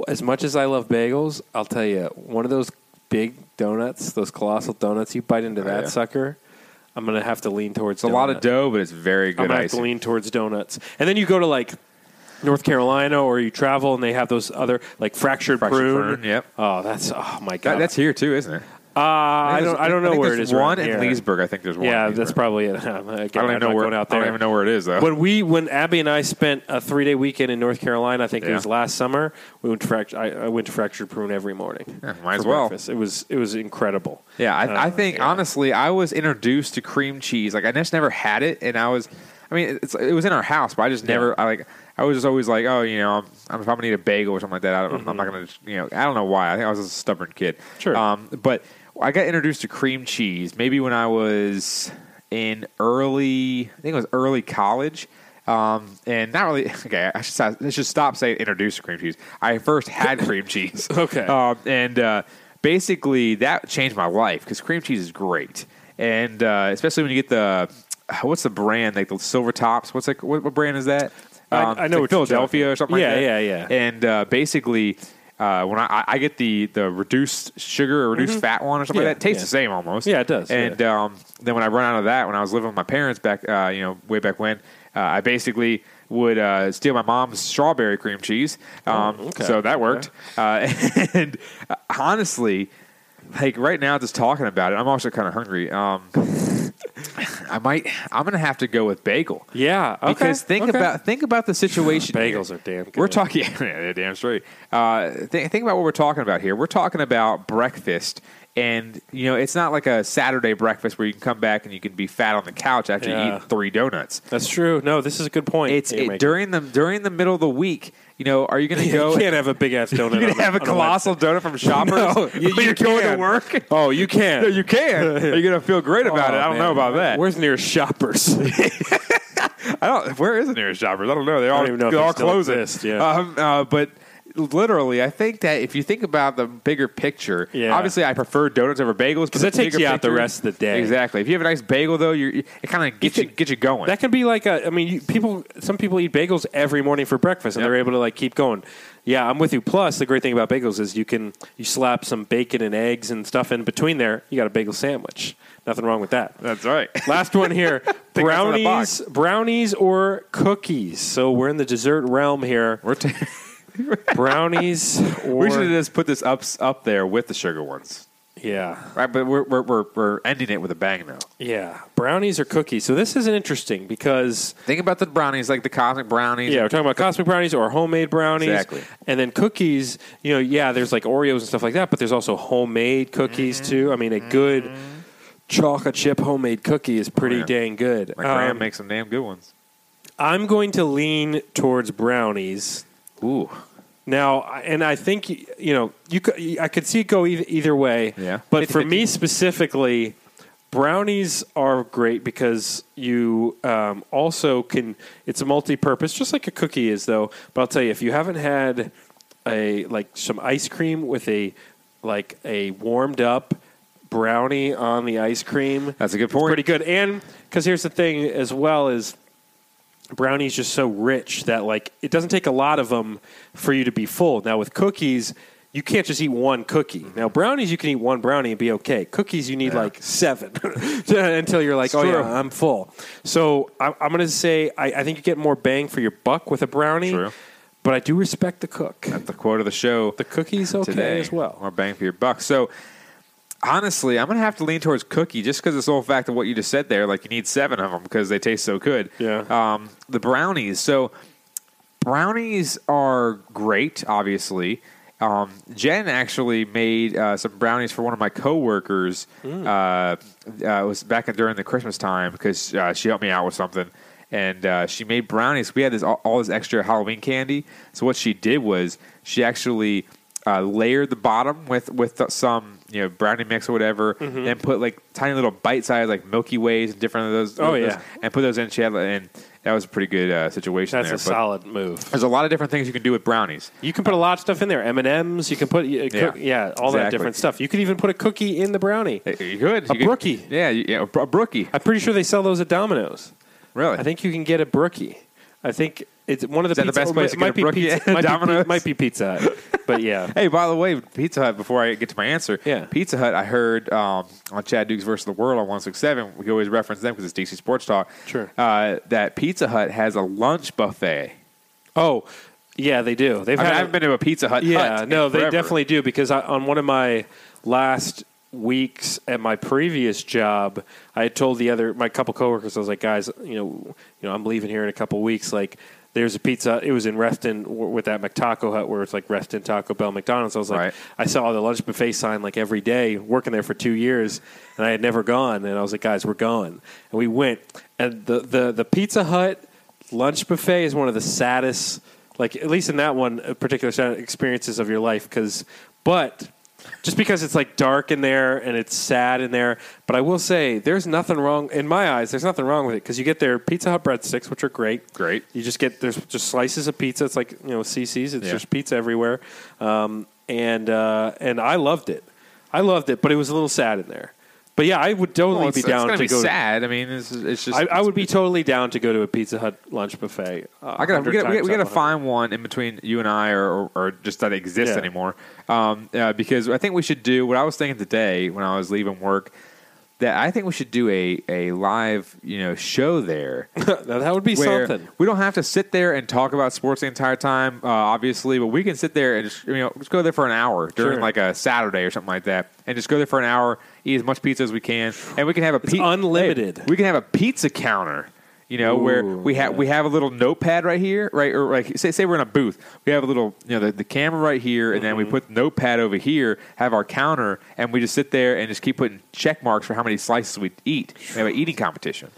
as much as I love bagels, I'll tell you, one of those big donuts, those colossal donuts, you bite into oh, that yeah. sucker, I'm going to have to lean towards It's a lot of dough, but it's very good. I'm going to have to lean towards donuts. And then you go to like North Carolina or you travel and they have those other like fractured, Fractured prune. prune, yep. Oh, that's oh my god. That, that's here too, isn't it? Uh, I don't I don't know where it is. One around in here. Leesburg. I think there's one. Yeah, that's probably it. Again, I don't even know where. out I don't even know where it is though. When we when Abby and I spent a three day weekend in North Carolina, I think it was last summer. We went to fract- I, I went to Fractured Prune every morning. Yeah, might as well. breakfast. It was it was incredible. Yeah, I, Uh, I think yeah. honestly, I was introduced to cream cheese. Like I just never had it, and I was, I mean, it's, it was in our house, but I just never. I like. I was just always like, oh, you know, I'm, I'm, gonna eat a bagel or something like that, I don't, I'm not gonna, you know, I don't know why. I think I was a stubborn kid. Mm-hmm. Sure. Um, but I got introduced to cream cheese maybe when I was in early, I think it was early college. Um, and not really. Okay, I should, stop- I should stop saying introduced to cream cheese. I first had cream cheese. Okay. Um, and uh, basically, that changed my life because cream cheese is great, and uh, especially when you get the what's the brand like the silver tops. What's like what, what brand is that? I- Um, I it's know like Philadelphia or something. Yeah, like that. yeah, yeah. And uh, basically. Uh, when I, I get the, the reduced sugar or reduced fat one or something Mm-hmm. Yeah, like that, it tastes yeah. the same almost. Yeah, it does, And um, then when I run out of that, when I was living with my parents back, uh, you know, way back when, uh, I basically would uh, steal my mom's strawberry cream cheese. Um, Oh, okay. So that worked. Uh, and uh, honestly, like right now, just talking about it, I'm also kind of hungry. Um, I might. I'm gonna have to go with bagel. Yeah, okay, Because think okay. about think about the situation. Bagels here. are damn good. We're talking. Yeah, damn straight. Uh, think, think about what we're talking about here. We're talking about breakfast, and you know, it's not like a Saturday breakfast where you can come back and you can be fat on the couch after Yeah. you eat three donuts. That's true. No, this is a good point. It's it, during the during the middle of the week. You know, are you going to go? you can't have a big ass donut. On gonna have a colossal donut from Shoppers. No, you- you you're going to can. work. Oh, you can. No, you can. Are you going to feel great about Oh, it? I don't know about that. Where's nearest shoppers? I don't. Where is the nearest Shoppers? I don't know. They're all, don't even know they're they all closing. exist, yeah. Um, uh, but literally, I think that if you think about the bigger picture, Yeah. obviously I prefer donuts over bagels Because but that takes you out the rest of the day. Exactly. If you have a nice bagel, though, you're, it kind of gets you, could- get you going. That can be like a. I mean, you, people. Some people eat bagels every morning for breakfast, and Yep. they're able to like keep going. Yeah, I'm with you. Plus, the great thing about bagels is you can you slap some bacon and eggs and stuff in between there. You got a bagel sandwich. Nothing wrong with that. That's right. Last one here: brownies, brownies or cookies. So we're in the dessert realm here. We're t- Brownies or we should just put this up up there with the sugar ones, yeah, right? But we're we're we're, we're ending it with a bang now. yeah, brownies or cookies. So this is interesting because Think about the brownies, like the cosmic brownies. Yeah, we're talking about cosmic brownies or homemade brownies. Exactly. And then cookies, you know, yeah, there's like Oreos and stuff like that, but there's also homemade cookies Mm-hmm. too. I mean, a good chocolate chip homemade cookie is pretty Oh, yeah. dang good. My Um, makes some damn good ones. I'm going to lean towards brownies. Ooh, Now, and I think you know, you could, I could see it go either, either way. Yeah. But for 50-50. me specifically, brownies are great because you um, also can. It's a multi-purpose, just like a cookie is, though. But I'll tell you, if you haven't had a like some ice cream with a like a warmed up brownie on the ice cream, That's a good it's point. pretty good. And because here's the thing, as well is brownies just so rich that like it doesn't take a lot of them for you to be full. Now with cookies, you can't just eat one cookie. Now brownies, you can eat one brownie and be okay. Cookies, you need like seven until you're like, It's oh true. yeah, I'm full. So I, I'm going to say I, I think you get more bang for your buck with a brownie. True. But I do respect the cook. That's the quote of the show. The cookie's okay today as well. More bang for your buck. So honestly, I'm gonna have to lean towards cookie just because it's the whole fact of what you just said there. Like you need seven of them because they taste so good. Yeah. Um, the brownies. So brownies are great, obviously. Um, Jen actually made uh, some brownies for one of my coworkers. Hmm. Uh, uh, it was back in, during the Christmas time because uh, she helped me out with something, and uh, she made brownies. We had this all, all this extra Halloween candy. So what she did was she actually uh, layered the bottom with with some you know brownie mix or whatever, Mm-hmm. then put like tiny little bite size like Milky Ways and different of those. Oh, those- yeah. and put those in. She had and that was a pretty good uh, situation. That's there. a But solid move. There's a lot of different things you can do with brownies. You can put a lot of stuff in there. M and M's. You can put uh, Yeah. cook, yeah, all that different stuff. You could even put a cookie in the brownie. You could A You could- brookie. Yeah, yeah, a brookie. I'm pretty sure they sell those at Domino's. Really? I think you can get a brookie. I think it's one of the Is that the best place to might get a pizza, might, be, might be Pizza Hut. But yeah, Hey, by the way, Pizza Hut. Before I get to my answer, Yeah. Pizza Hut. I heard um, on Chad Dukes versus the World on one six seven. We always reference them because it's DC Sports Talk. Sure. Uh, that Pizza Hut has a lunch buffet. Oh, yeah, they do. They've I, mean, I haven't been to a Pizza Hut. Yeah, hut no, they forever. definitely do because I, on one of my last weeks at my previous job, I had told the other my couple coworkers, I was like, guys, you know, you know, I'm leaving here in a couple weeks. Like, there's a pizza. It was in Reston with that McTaco Hut where it's like Reston Taco Bell McDonald's. I was like, Right. I saw the lunch buffet sign like every day, working there for two years, and I had never gone. And I was like, guys, we're going, and we went. And the the the Pizza Hut lunch buffet is one of the saddest, like at least in that one uh, particular sad experiences of your life. Because, but just because it's like dark in there and it's sad in there, but I will say there's nothing wrong in my eyes. There's nothing wrong with it because you get their Pizza Hut breadsticks, which are great. Great. You just get there's just slices of pizza. It's like you know Cici's. It's Yeah. just pizza everywhere, um, and uh, and I loved it. I loved it, but it was a little sad in there. But yeah, I would totally Well, it's, be down it's gonna be go. sad. I mean, it's, it's just. I, I would be totally down to go to a Pizza Hut lunch buffet. Uh, I gotta, we gotta, we gotta, we gotta out of 100. find one in between you and I, or, or, or just that exists Yeah. anymore. Um, uh, because I think we should do what I was thinking today when I was leaving work. That I think we should do a, a live you know show there. That would be something. We don't have to sit there and talk about sports the entire time, uh, obviously, but we can sit there and just you know just go there for an hour during Sure. like a Saturday or something like that, and just go there for an hour, eat as much pizza as we can, and we can have a It's unlimited. Hey, we can have a pizza counter. You know, where we have we have a little notepad right here, right? Or like say say we're in a booth, we have a little you know the, the camera right here, and then Mm-hmm. we put the notepad over here, have our counter, and we just sit there and just keep putting check marks for how many slices we eat. We have an eating competition.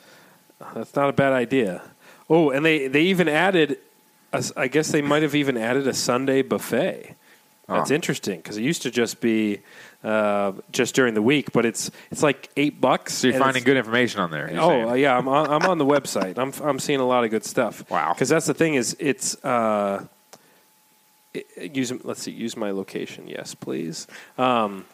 That's not a bad idea. Oh, and they they even added. A, I guess they might have even added a Sunday buffet. That's Oh. interesting because it used to just be uh, just during the week, but it's it's like eight bucks. So you're finding good information on there. Oh saying. yeah, I'm on, I'm on the website. I'm I'm seeing a lot of good stuff. Wow. Because that's the thing is it's uh, it, use let's see use my location. Yes, please. Um,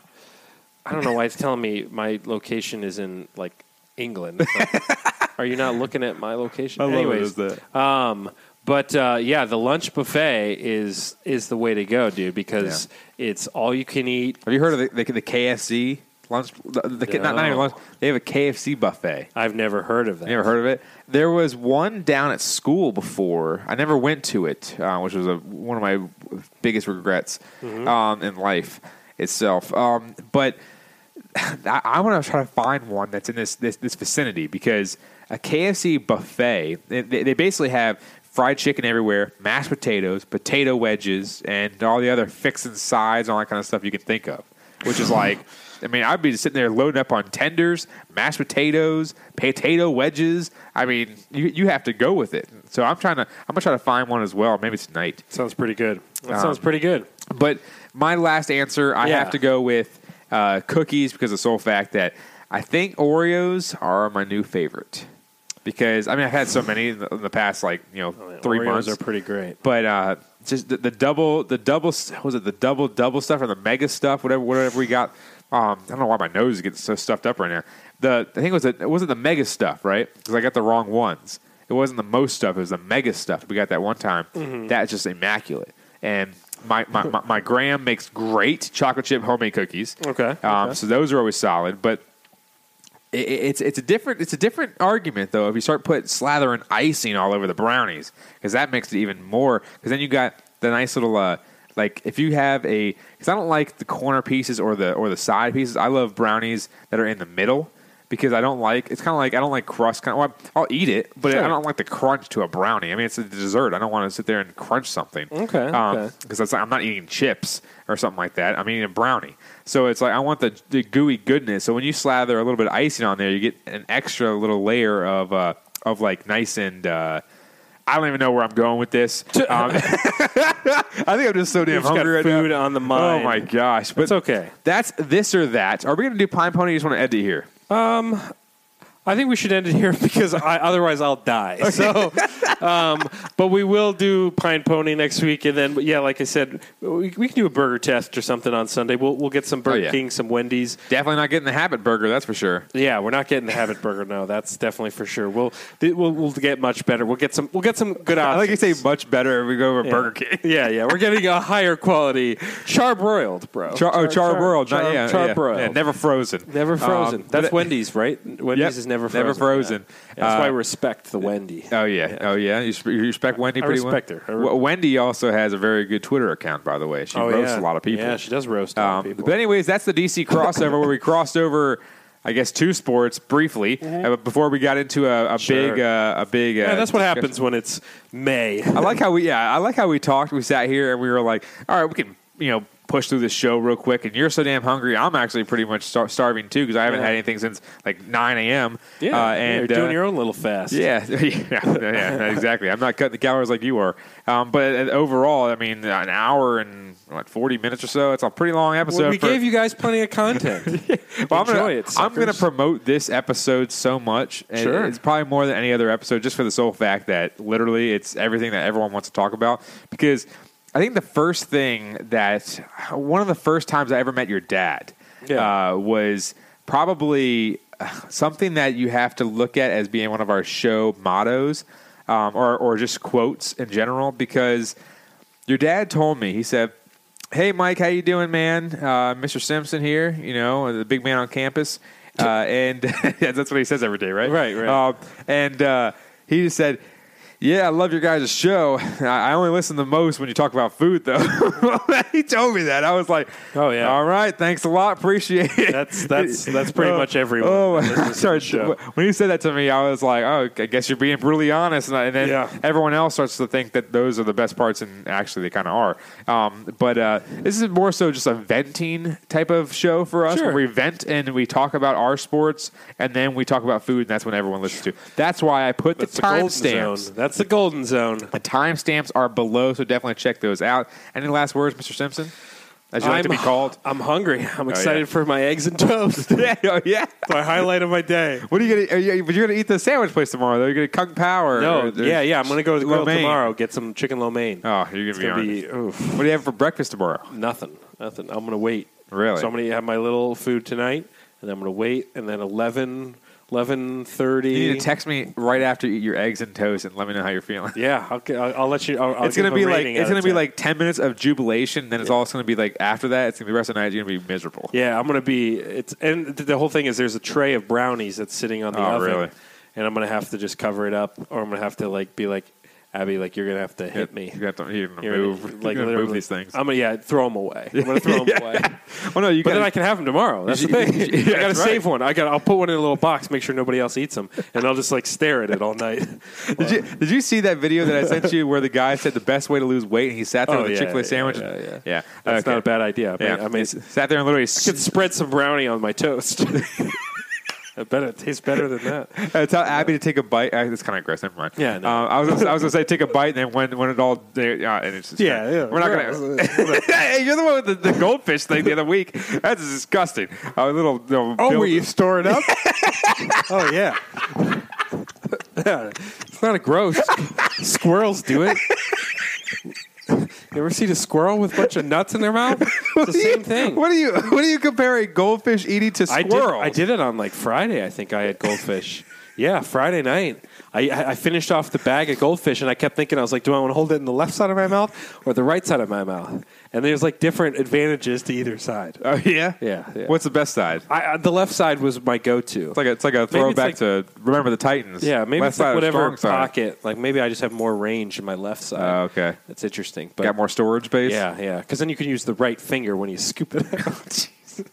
I don't know why it's telling me my location is in like England. Are you not looking at my location? I love Anyways, as that. um, but uh, yeah, the lunch buffet is is the way to go, dude, because it's all you can eat. Have you heard of the, the, the KFC lunch? The, the, not, not even lunch. They have a KFC buffet. I've never heard of that. You ever heard of it? There was one down at school before. I never went to it, uh, which was a, one of my biggest regrets um, in life itself. Um, but I, I want to try to find one that's in this, this, this vicinity because a KFC buffet, they, they they basically have fried chicken everywhere, mashed potatoes, potato wedges, and all the other fixing sides, all that kind of stuff you can think of, which is like. I mean, I'd be sitting there loading up on tenders, mashed potatoes, potato wedges. I mean, you you have to go with it. So I'm trying to I'm gonna try to find one as well. Maybe tonight. Sounds pretty good. That Um, sounds pretty good. But my last answer, I Yeah. have to go with uh, cookies because of the sole fact that I think Oreos are my new favorite because I mean I've had so many in the, in the past like you know three Oreos months are pretty great. but uh, just the, the double, the double, was it the double double stuff or the mega stuff, whatever, whatever we got. Um, I don't know why my nose is getting so stuffed up right now. The I think it was the, it wasn't the mega stuff, right? Because I got the wrong ones. It wasn't the most stuff. It was the mega stuff we got that one time. Mhm. That's just immaculate. And my my, my, my Graham makes great chocolate chip homemade cookies. Okay. Um, okay. So those are always solid, but it's it's a different it's a different argument though if you start putting slathering icing all over the brownies because that makes it even more because then you got the nice little uh, like if you have a because I don't like the corner pieces or the or the side pieces. I love brownies that are in the middle because I don't like it's kind of like I don't like crust kind of well, I'll eat it but Sure. I don't like the crunch to a brownie. I mean it's a dessert. I don't want to sit there and crunch something. Okay, because okay. because I'm not eating chips or something like that. I'm eating a brownie. So it's like I want the, the gooey goodness. So when you slather a little bit of icing on there, you get an extra little layer of uh, of like nice and. Uh, I don't even know where I'm going with this. Um, I think I'm just so damn You've got hungry right food now. on the mind. Oh my gosh! But It's okay. That's this or that. Are we going to do Pine Pony? Or you just want to end it here? Um, I think we should end it here because I, otherwise I'll die. So, um, but we will do Pine Pony next week, and then yeah, like I said, we, we can do a burger test or something on Sunday. We'll we'll get some Burger Oh, yeah. King, some Wendy's. Definitely not getting the Habit Burger. That's for sure. Yeah, we're not getting the Habit Burger. No, that's definitely for sure. We'll th- we'll, we'll get much better. We'll get some we'll get some good I like you say much better if we go over Yeah. Burger King. Yeah, yeah, we're getting a higher quality charbroiled, bro. Char, oh, charbroiled, char, not yeah, char, charbroiled. Yeah, never frozen, Never frozen. Um, That's Wendy's, right? Wendy's Yep, is never frozen. never frozen. Yeah. That's why Uh, we respect the Wendy. Oh yeah, oh yeah. You, you respect Wendy I pretty respect well. her. I re- W- Wendy also has a very good Twitter account, by the way. She Oh, roasts yeah. a lot of people. Yeah, she does roast a lot of Um, people. But anyways, that's the DC crossover where we crossed over. I guess two sports briefly uh, before we got into a, a Mm-hmm. Sure. big uh, a big. Uh, that's what discussion. happens when it's May. I like how we yeah I like how we talked. We sat here and we were like, all right, we can you know push through this show real quick. And you're so damn hungry. I'm actually pretty much star- starving too because I haven't Yeah. had anything since like 9 a.m. Yeah, uh, yeah, and you're doing uh, your own little fast. yeah, yeah, yeah, exactly. I'm not cutting the calories like you are. Um, but uh, overall, I mean, an hour and what 40 minutes or so. It's a pretty long episode. Well, we for- gave you guys plenty of content. well, I'm Enjoy gonna, it, I'm going to promote this episode so much. and Sure. It's probably more than any other episode just for the sole fact that literally it's everything that everyone wants to talk about. Because I think the first thing that, one of the first times I ever met your dad Yeah. uh, was probably uh, something that you have to look at as being one of our show mottos um, or, or just quotes in general. Because your dad told me, he said, Hey, Mike, how you doing, man? Uh, Mr. Simpson here, you know, the big man on campus. Uh, and that's what he says every day, right? Right, right. Um, and uh, he just said, yeah, I love your guys' show. I only listen the most when you talk about food, though. he told me that. I was like, Oh, yeah. all right, thanks a lot, appreciate it. That's that's that's pretty Oh, much everyone. Oh, that listens to sorry. show. When he said that to me, I was like, "Oh, I guess you're being brutally honest." And, I- and then Yeah. everyone else starts to think that those are the best parts, and actually, they kind of are. Um, but uh, this is more so just a venting type of show for us, Sure. where we vent and we talk about our sports, and then we talk about food, and that's when everyone listens to. That's why I put That's the the timestamps. That's the golden zone. The timestamps are below, so definitely check those out. Any last words, Mr. Simpson? As you like to be called. I'm hungry. I'm oh, yeah. excited for my eggs and toast. yeah, oh, yeah. my highlight of my day. What are you gonna? Are you, but you're gonna eat the sandwich place tomorrow, though. You're gonna Kung Pao or No, or yeah, yeah. I'm gonna go to the grill tomorrow. Get some chicken lo mein. Oh, you're gonna gonna be, be oof, What do you have for breakfast tomorrow? nothing, nothing. I'm gonna wait. Really? So I'm gonna have my little food tonight, and I'm gonna wait, and then 11, 11.30. You need to text me right after you eat your eggs and toast and let me know how you're feeling. Yeah, I'll, I'll, I'll let you. I'll, I'll it's gonna be like it's gonna be 10. like ten minutes of jubilation. Then it's all gonna be like after that. It's gonna be the rest of the night. You're gonna be miserable. Yeah, I'm gonna be. It's and the whole thing is there's a tray of brownies that's sitting on the Oh, oven, really? and I'm gonna have to just cover it up, or I'm gonna have to like be like Abby, like you're gonna have to hit me. You got to you're gonna You're move. gonna, Like gonna move these things. I'm gonna yeah, throw them away. I'm gonna throw them Yeah. away. well, no, you But got. then I can have them tomorrow. That's the thing. you- I gotta that's right. save one. I got. I'll put one in a little box. Make sure nobody else eats them, and I'll just like stare at it all night. Did you, did you see that video that I sent you where the guy said the best way to lose weight and he sat there Oh, with a yeah, Chick Fil A yeah, sandwich? yeah, yeah. yeah. That's Okay. not a bad idea. I mean, Yeah. I mean, sat there and literally I could spread some brownie on my toast. I bet it tastes better than that. Uh, tell Abby to take a bite. Uh, that's kind of gross. Never mind. Yeah, no. Uh, I was gonna, I was gonna say take a bite, and then when when it all uh, and it's just Yeah, yeah. We're not gonna. hey, you're the one with the, the goldfish thing the other week. That's disgusting. A little. little Oh, where you store it up? oh yeah. yeah. It's not a gross. Squirrels do it. You ever seen a squirrel with a bunch of nuts in their mouth? It's the same thing. What do you What do you compare a goldfish eating to I did, squirrel? I did it on like Friday. I think I had goldfish. yeah, Friday night. I, I finished off the bag of goldfish, and I kept thinking, I was like, do I want to hold it in the left side of my mouth or the right side of my mouth? And there's like different advantages to either side. Oh yeah. Yeah, yeah. What's the best side? I, I, the left side was my go-to. It's like a, it's like a throwback like- to remember the Titans. Yeah, maybe Left it's like whatever pocket. Like maybe I just have more range in my left side. Oh, okay. That's interesting. But Got more storage space. Yeah, yeah. Because then you can use the right finger when you scoop it out.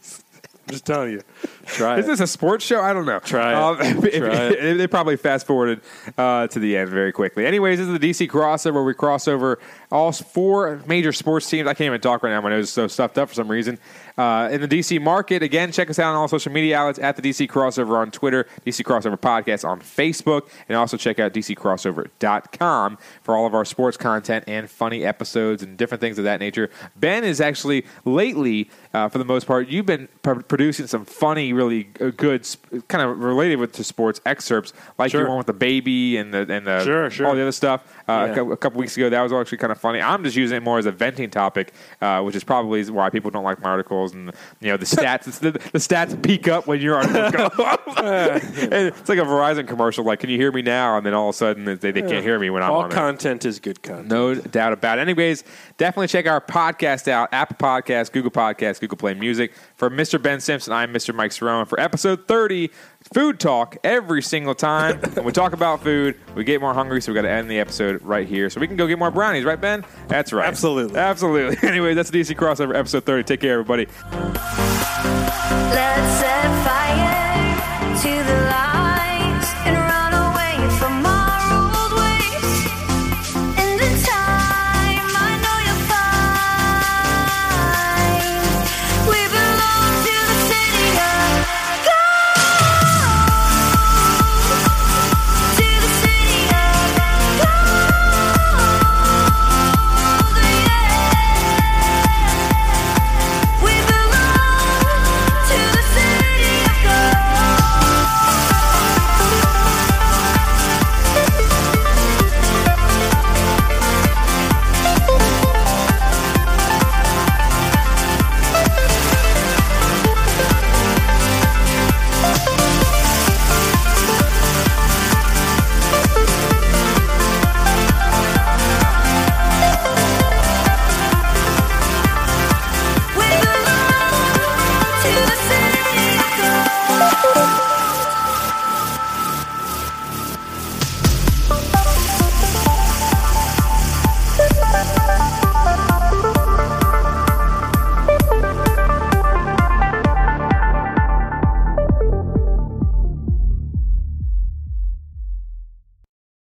I'm just telling you. Try Is it. this a sports show? I don't know. Try it. Um, if- if- it. They probably fast forwarded uh, to the end very quickly. Anyways, this is the DC crossover where we cross over all four major sports teams. I can't even talk right now. My nose is so stuffed up for some reason. Uh, in the DC market, again, check us out on all social media outlets at the DC Crossover on Twitter, DC Crossover Podcast on Facebook, and also check out DCCrossover.com for all of our sports content and funny episodes and different things of that nature. Ben is actually lately, uh, for the most part, you've been pr- producing some funny, really uh, good, kind of related with to sports excerpts, like Sure. your one with the baby and the and the Sure, sure. all the other stuff. Uh, a, Yeah. a couple weeks ago, that was actually kind of funny. I'm just using it more as a venting topic, uh, which is probably why people don't like my articles and you know the stats. the, the stats peak up when your articles go up. And it's like a Verizon commercial. Like, can you hear me now? And then all of a sudden they, they can't hear me when I'm All on it. content is good content. No doubt about it. Anyways, definitely check our podcast out Apple Podcasts, Google Podcasts, Google Play Music. For Mr. Ben Simpson, I'm Mr. Mike Serone. For episode 30, food talk every single time. when we talk about food, we get more hungry, so we got to end the episode right here so we can go get more brownies, right, Ben? That's right. Absolutely. Absolutely. anyway, that's the DC Crossover, episode 30. Take care, everybody. Let's set fire to the light.